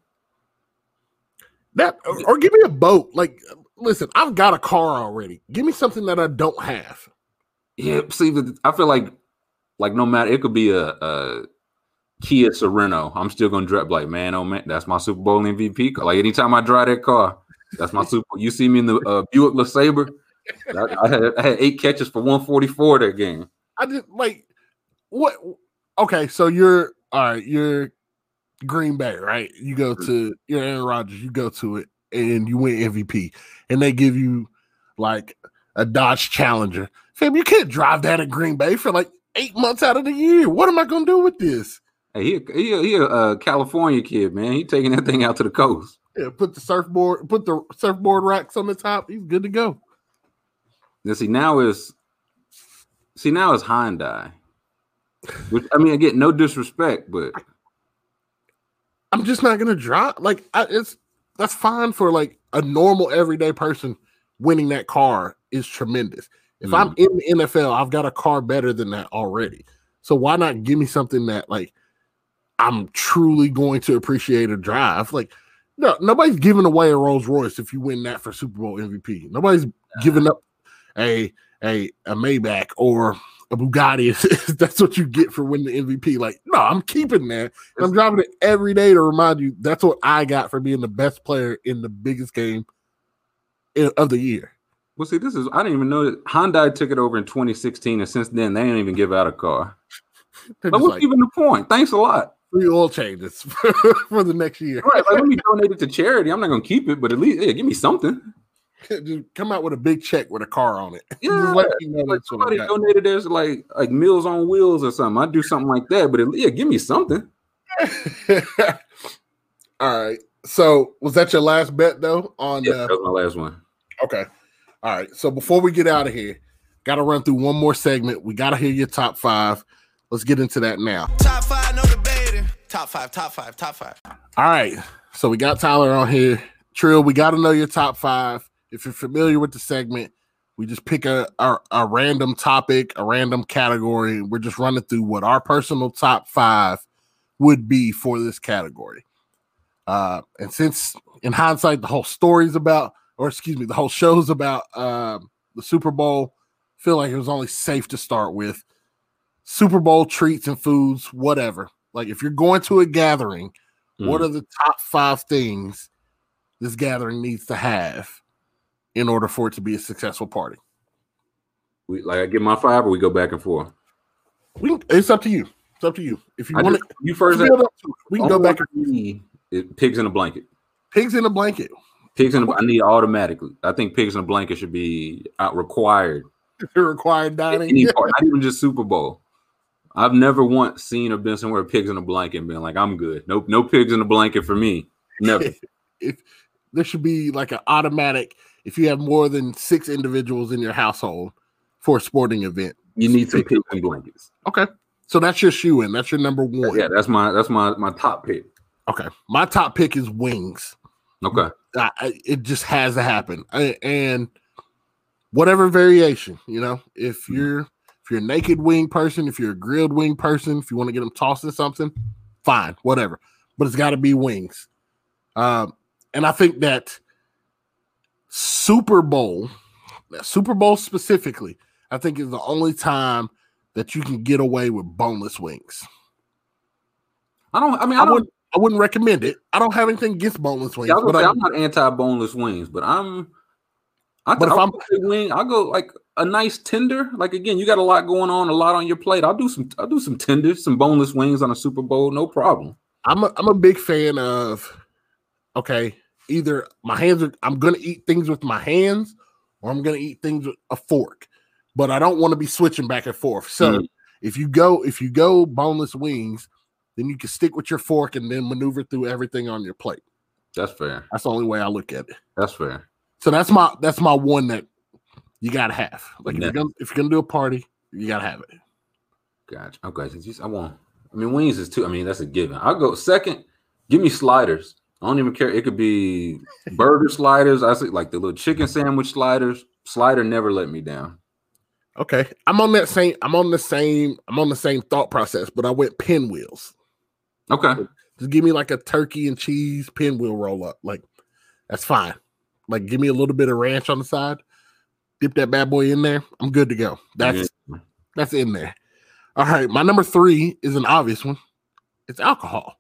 That or, or give me a boat. Like, listen, I've got a car already. Give me something that I don't have.
Yeah, see, I feel like like no matter it could be a, a Kia Sorento. I'm still gonna drive like man, oh man, that's my Super Bowl MVP. car. Like anytime I drive that car, that's my Super. You see me in the uh, Buick LeSabre. I, I had I had eight catches for 144 that game.
I just like what? Okay, so you're all right. You're Green Bay, right? You go to you're Aaron Rodgers. You go to it and you win MVP, and they give you like a Dodge Challenger. Fam, you can't drive that at Green Bay for like eight months out of the year. What am I gonna do with this?
Hey, he he a, he a uh, California kid, man. He taking that thing out to the coast.
Yeah, put the surfboard, put the surfboard racks on the top. He's good to go.
Now see now is see now is Hyundai. Which I mean, again, no disrespect, but
I'm just not gonna drop. Like I, it's that's fine for like a normal everyday person. Winning that car is tremendous. If I'm mm-hmm. in the NFL, I've got a car better than that already. So why not give me something that like I'm truly going to appreciate a drive? Like no, nobody's giving away a Rolls Royce if you win that for Super Bowl MVP. Nobody's giving up a a a Maybach or a Bugatti. That's what you get for winning the MVP. Like, no, I'm keeping that. And I'm driving it every day to remind you that's what I got for being the best player in the biggest game in- of the year.
well, see, this is I didn't even know that Hyundai took it over in 2016, and since then they didn't even give out a car. Like, what's
like
even the point? Thanks a lot.
Free oil changes for the next year.
Right, like, let me donate it to charity. I'm not gonna keep it, but at least yeah, give me something.
Just come out with a big check with a car on it.
Yeah,
let me know
like
that's what I
somebody donated there's like like Meals on Wheels or something. I'd do something like that, but at, yeah, give me something.
All right. So was that your last bet though? On
Yeah,
uh,
that was my last one.
Okay. All right. So before we get out of here, got to run through one more segment. We got to hear your top five. Let's get into that now.
Top five, no debating. Top five, top five, top five.
All right. So we got Tyler on here. Trill, we got to know your top five. If you're familiar with the segment, we just pick a, a, a random topic, a random category. We're just running through what our personal top five would be for this category. Uh, and since in hindsight, the whole story's about, or excuse me, the whole show's about um, the Super Bowl, feel like it was only safe to start with Super Bowl treats and foods, whatever. Like if you're going to a gathering, what
Mhm.
are the top five things this gathering needs to have in order for it to be a successful party?
We, like I get my five, or we go back and forth.
We it's up to you. It's up to you. If you
I
want
just-
to
you first.
to we can go back and
it, pigs in a blanket.
pigs in a blanket.
Pigs in a, I need automatically. I think pigs in a blanket should be out required.
required dining.
Any part, not even just Super Bowl. I've never once seen or been somewhere pigs in a blanket and been like, I'm good. Nope, no pigs in a blanket for me. Never.
if there should be like an automatic if you have more than six individuals in your household for a sporting event.
You need some
Pigs
and blankets.
Okay. So that's your shoe in. That's your number one.
Yeah, that's my that's my my top pick.
Okay. My top pick is wings.
Okay.
I, I- it just has to happen I- and whatever variation you know if mm. you're if you're a naked wing person if you're a grilled wing person if you want to get them tossed in something fine whatever but it's got to be wings um and i think that super bowl super bowl specifically i think is the only time that you can get away with boneless wings
I don't. I mean,
i,
I don't.
wouldn't i wouldn't recommend it i don't have anything against boneless wings
Yeah, I
but
say,
I-
I'm not anti-boneless wings, but I'm. I,
But if I'm-
wing, I'll go like a nice tender. Like again, you got a lot going on, a lot on your plate. I'll do some. I'll do some tenders, some boneless wings on a Super Bowl, no problem.
I'm a, I'm a big fan of okay, either my hands are I'm gonna eat things with my hands or I'm gonna eat things with a fork, but I don't want to be switching back and forth. So
Mhm.
If you go if you go boneless wings, then you can stick with your fork and then maneuver through everything on your plate.
That's fair.
That's the only way I look at it.
That's fair.
So that's my that's my one that you gotta have. Like if you're gonna if you're gonna do a party, you gotta have it.
Gotcha. Okay. Since you, I want. I mean, wings is too. I mean, that's a given. I'll go second. Give me sliders. I don't even care. It could be burger sliders. I see like the little chicken sandwich sliders. Slider never let me down.
Okay. I'm on that same I'm on the same I'm on the same thought process, but I went pinwheels.
Okay.
Just give me like a turkey and cheese pinwheel roll up. Like that's fine. Like give me a little bit of ranch on the side. Dip that bad boy in there. I'm good to go. That's
Yeah.
that's in there. All right, my number three is an obvious one. It's alcohol.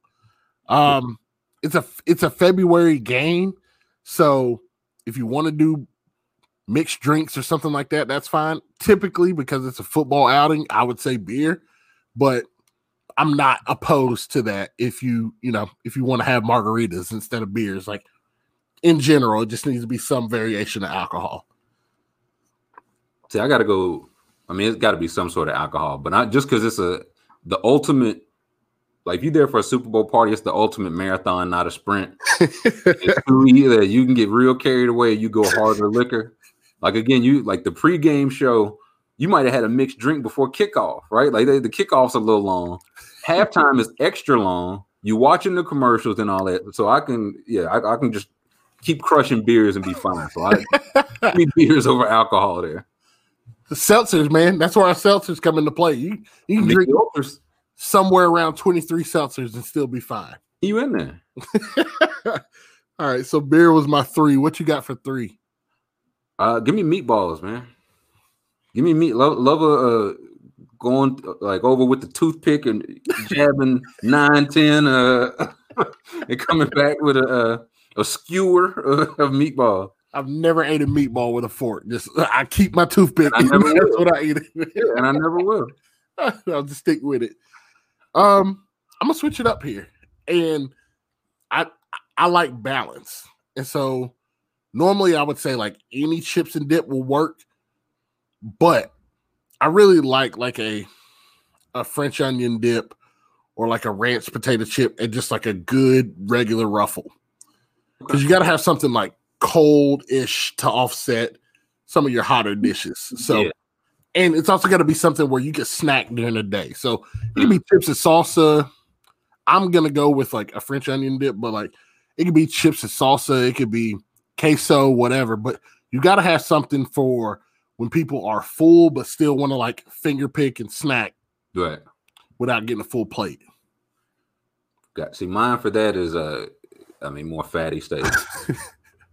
Um, it's a it's a February game, so if you want to do mixed drinks or something like that, that's fine. Typically, because it's a football outing, I would say beer, but I'm not opposed to that. If you you know if you want to have margaritas instead of beers, like in general, it just needs to be some variation of alcohol.
See, I got to go. I mean, it's got to be some sort of alcohol, but not just because it's a the ultimate. Like, if you're there for a Super Bowl party, it's the ultimate marathon, not a sprint. Either you can get real carried away, you go harder liquor. Like again, you like the pregame show, you might have had a mixed drink before kickoff, right? Like they, the kickoff's a little long, halftime is extra long. You watching the commercials and all that, so I can, yeah, I, I can just keep crushing beers and be fine. So I me beers over alcohol there.
The seltzers, man. That's where our seltzers come into play. You you can drink somewhere around 23 seltzers and still be fine.
you in there?
All right, so beer was my three. What you got for three?
Uh, give me meatballs, man. Give me meat. Love, love a uh, going like over with the toothpick and jabbing nine, ten, uh, and coming back with a uh, a skewer of, of meatball.
I've never ate a meatball with a fork. Just I keep my toothpick.
I never
That's what I eat.
And I never will.
I'll just stick with it. Um, I'm gonna switch it up here, and I I like balance, and so normally I would say like any chips and dip will work, but I really like like a a French onion dip or like a ranch potato chip and just like a good regular ruffle because you got to have something like cold ish to offset some of your hotter dishes. So
Yeah.
and it's also got to be something where you can snack during the day. So it can be chips and salsa. I'm gonna go with like a French onion dip, but like it could be chips and salsa, it could be queso, whatever. But you got to have something for when people are full but still want to like finger pick and snack
Right.
without getting a full plate.
Got see mine for that is uh, I mean more fatty steak.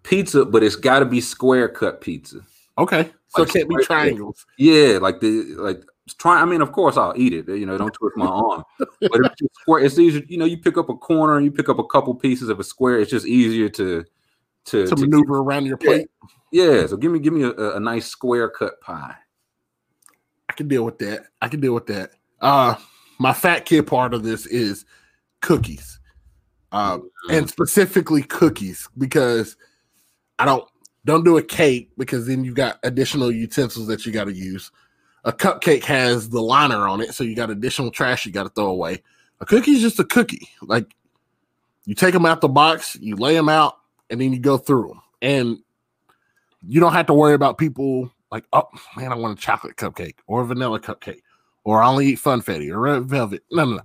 pizza, but it's got to be square cut pizza.
Okay, so
Like
it can't be triangles.
Yeah, like the like try. I mean, of course, I'll eat it. You know, don't twist my arm. But if it's just square, it's easier. You know, you pick up a corner and you pick up a couple pieces of a square. It's just easier to to,
To
to
maneuver around your
Yeah.
plate,
yeah. So give me give me a, a nice square cut pie.
I can deal with that. I can deal with that. Uh my fat kid part of this is cookies. Um and specifically cookies because I don't don't do a cake because then you've got additional utensils that you got to use. A cupcake has the liner on it, so you got additional trash you got to throw away. A cookie's just a cookie. Like you take them out the box, you lay them out, and then you go through them. And you don't have to worry about people like, oh man, I want a chocolate cupcake or a vanilla cupcake, or I only eat funfetti or red velvet. No, no, no.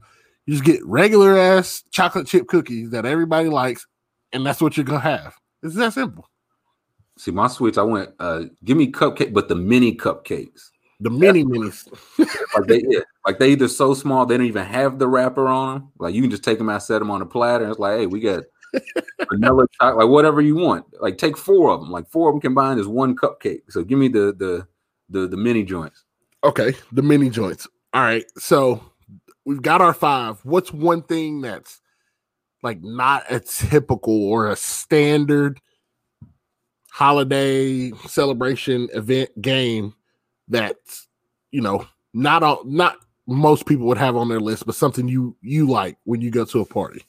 You just get regular ass chocolate chip cookies that everybody likes, and that's what you're gonna have. It's that simple.
See, my sweets, I went. uh Give me cupcake, but the mini cupcakes.
The mini minis.
Like they, yeah, like they either so small they don't even have the wrapper on them. Like you can just take them out, set them on a platter. And it's like, hey, we got vanilla chocolate, like whatever you want. Like take four of them. Like four of them combined is one cupcake. So give me the the the the mini joints.
Okay, the mini joints. All right, so we've got our five. What's one thing that's like not a typical or a standard holiday celebration event game that's you know not all not most people would have on their list, but something you you like when you go to a party.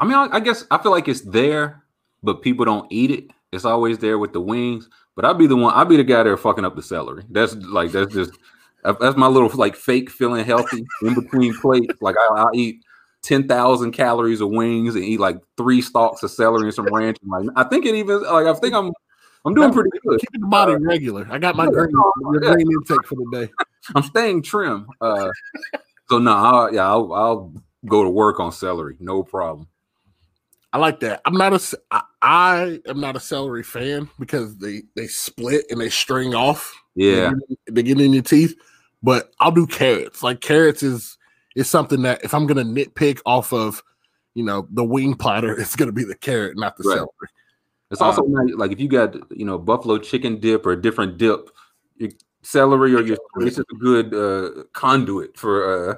I mean, I, I guess I feel like it's there, but people don't eat it. It's always there with the wings. But I'd be the one. I'd be the guy there fucking up the celery. That's like that's just that's my little like fake feeling healthy in between plates. Like I, I'll eat ten thousand calories of wings and eat like three stalks of celery and some ranch. And like I think it even like I think I'm I'm doing pretty good.
Keeping the body regular. I got my green, your green intake for the day.
I'm staying trim. Uh, so no, I'll, yeah, I'll, I'll go to work on celery, no problem.
I like that. I'm not a I, I am not a celery fan because they they split and they string off.
Yeah,
they get, they get in your teeth. But I'll do carrots. Like carrots is is something that if I'm gonna nitpick off of, you know, the wing platter, it's gonna be the carrot, not the
Right.
celery.
it's also nice, like if you got you know buffalo chicken dip or a different dip, your celery or your it's just a good uh, conduit for uh,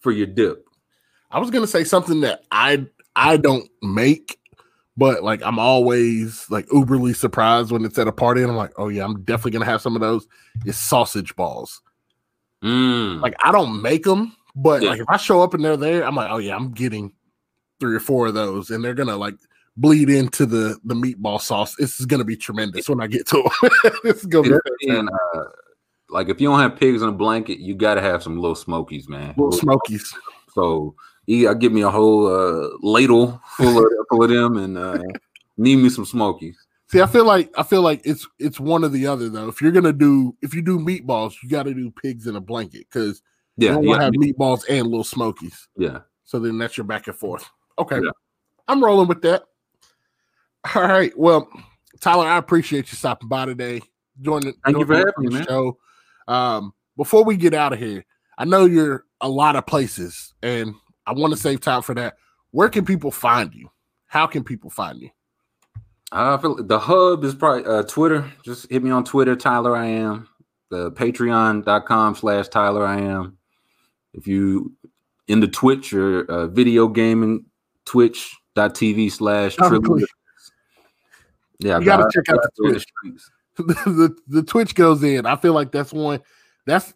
for your dip.
I was gonna say something that I I don't make, but like I'm always like uberly surprised when it's at a party, and I'm like, oh yeah, I'm definitely gonna have some of those. Is sausage balls.
Mm.
Like I don't make them, but
Yeah.
like if I show up and they're there, I'm like, oh yeah, I'm getting three or four of those, and they're gonna like bleed into the the meatball sauce. This is gonna be tremendous when I get to them. is gonna be
the uh, like if you don't have pigs in a blanket, you got to have some little smokies, man.
little smokies.
So yeah, give me a whole uh, ladle full of full of them, and uh, need me some smokies.
See, I feel like I feel like it's it's one or the other though. If you're gonna do if you do meatballs, you got to do pigs in a blanket because you don't want to
yeah,
have meatballs and little smokies.
yeah.
So then that's your back and forth. Okay,
Yeah.
I'm rolling with that. All right. Well, Tyler, I appreciate you stopping by today. Joining.
Thank you for having me.
Show. Um, before we get out of here, I know you're a lot of places, and I want to save time for that. Where can people find you? How can people find you?
I feel the hub is probably uh, Twitter. Just hit me on Twitter, Tyler. I am the Patreon.com slash Tyler. I am. If you into Twitch or uh, video gaming, Twitch.tv slash
Oh,
Trillium. Yeah,
You gotta
I-
check out the Twitch.
streets.
the, the Twitch goes in. I feel like that's one that's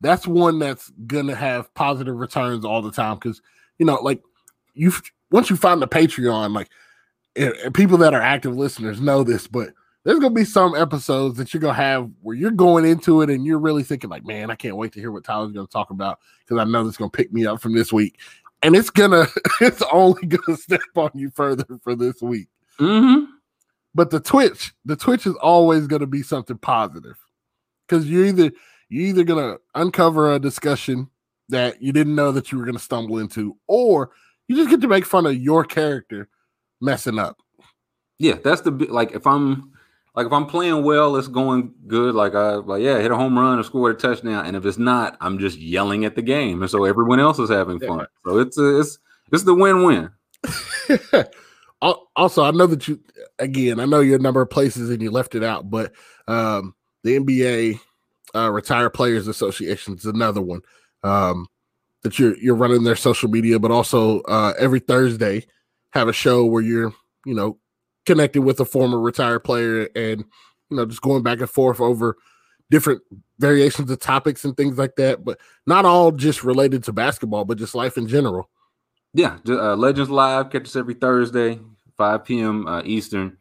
that's one that's gonna have positive returns all the time because you know, like you once you find the Patreon, like people that are active listeners know this, but there's gonna be some episodes that you're gonna have where you're going into it and you're really thinking like, man, I can't wait to hear what Tyler's gonna talk about because I know this gonna pick me up from this week, and it's gonna it's only gonna step on you further for this week
Mhm.
but the twitch the twitch is always going to be something positive because you're either you're either going to uncover a discussion that you didn't know that you were going to stumble into or you just get to make fun of your character messing up
Yeah, that's the like if I'm like if I'm playing well, it's going good. Like I like yeah, hit a home run or scored a touchdown, and if it's not, I'm just yelling at the game, and so everyone else is having fun. So it's a, it's it's the win-win.
Also i know that you again i know you're a number of places and you left it out but um the nba uh retired players association is another one um that you're you're running their social media but also uh every thursday have a show where you're you know connected with a former retired player and you know just going back and forth over different variations of topics and things like that but not all just related to basketball but just life in general
Yeah, uh, Legends Live catch us every Thursday, 5 p.m. Uh, Eastern,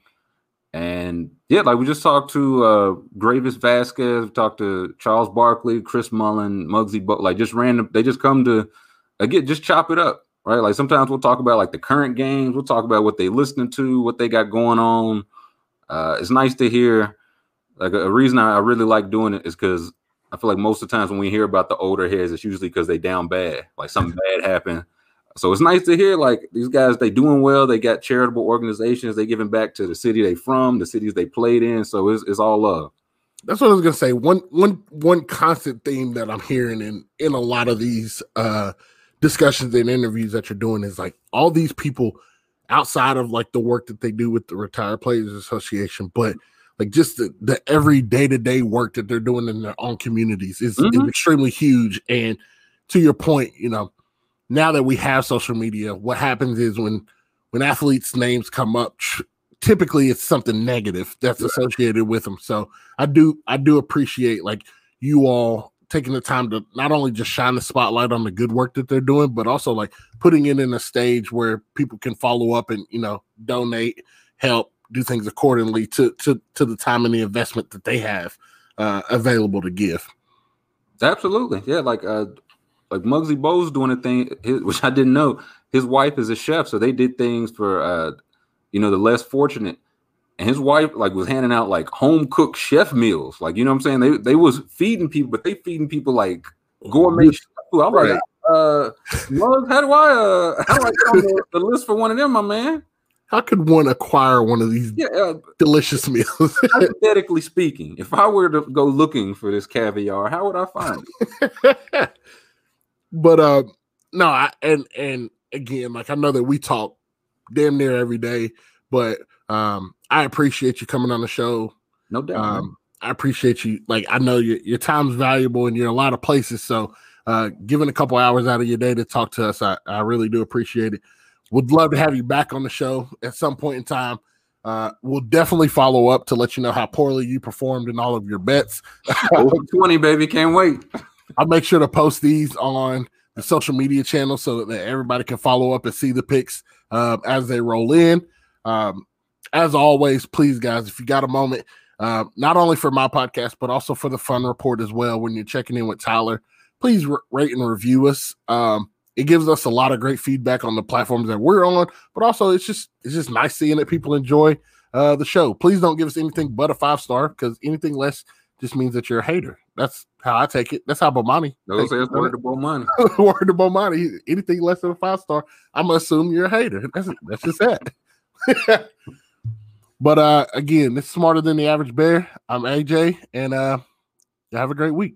and yeah, like we just talked to uh, Greivis Vasquez, talked to Charles Barkley, Chris Mullin, Muggsy, but like just random. They just come to again, just chop it up, right? Like sometimes we'll talk about like the current games, we'll talk about what they listening to, what they got going on. Uh, it's nice to hear. Like a, a reason I, I really like doing it is because I feel like most of the times when we hear about the older heads, it's usually because they down bad, like something bad happened. So it's nice to hear like these guys, they doing well. They got charitable organizations. They giving back to the city they from, the cities they played in. So it's, it's all love.
That's what I was gonna say. One one one constant theme that I'm hearing in in a lot of these uh discussions and interviews that you're doing is like all these people outside of like the work that they do with the Retired Players Association, but like just the, the every day to day work that they're doing in their own communities is, is
Mhm.
extremely huge. And to your point, you know, now that we have social media, what happens is when when athletes' names come up, tr- typically it's something negative that's associated with them. So I do I do appreciate like you all taking the time to not only just shine the spotlight on the good work that they're doing, but also like putting it in a stage where people can follow up and you know donate, help, do things accordingly to to to the time and the investment that they have uh, available to give.
Absolutely, yeah. Like uh, like Muggsy Bogues doing a thing, his, which I didn't know. His wife is a chef, so they did things for uh, you know, the less fortunate. And his wife like was handing out like home cooked chef meals, like you know what I'm saying. They they was feeding people, but they feeding people like gourmet food. I'm like, uh, Muggs, how do I uh, how do I get on the, the list for one of them, my man?
How could one acquire one of these
Yeah, uh,
delicious meals?
hypothetically speaking, if I were to go looking for this caviar, how would I find it?
but uh no, I, and and again, like I know that we talk damn near every day, but um I appreciate you coming on the show.
No doubt.
Um I appreciate you. Like I know your your time's valuable and you're in a lot of places, so uh giving a couple hours out of your day to talk to us, I, I really do appreciate it. Would love to have you back on the show at some point in time. Uh, we'll definitely follow up to let you know how poorly you performed in all of your bets.
20, baby. Can't wait.
I'll make sure to post these on the social media channel so that everybody can follow up and see the picks um, as they roll in. Um, as always, please, guys, if you got a moment, uh, not only for my podcast, but also for the fun report as well, when you're checking in with Tyler, please rate and review us. Um, it gives us a lot of great feedback on the platforms that we're on, but also it's just it's just nice seeing that people enjoy uh, the show. Please don't give us anything but a five star because anything less just means that you're a hater. That's how I take it. That's how Bomani.
Those word to money.
word to Bomani. Anything less than a five star, I'm gonna assume you're a hater. That's that's just that. but uh again, is smarter than the average bear. I'm AJ, and uh have a great week.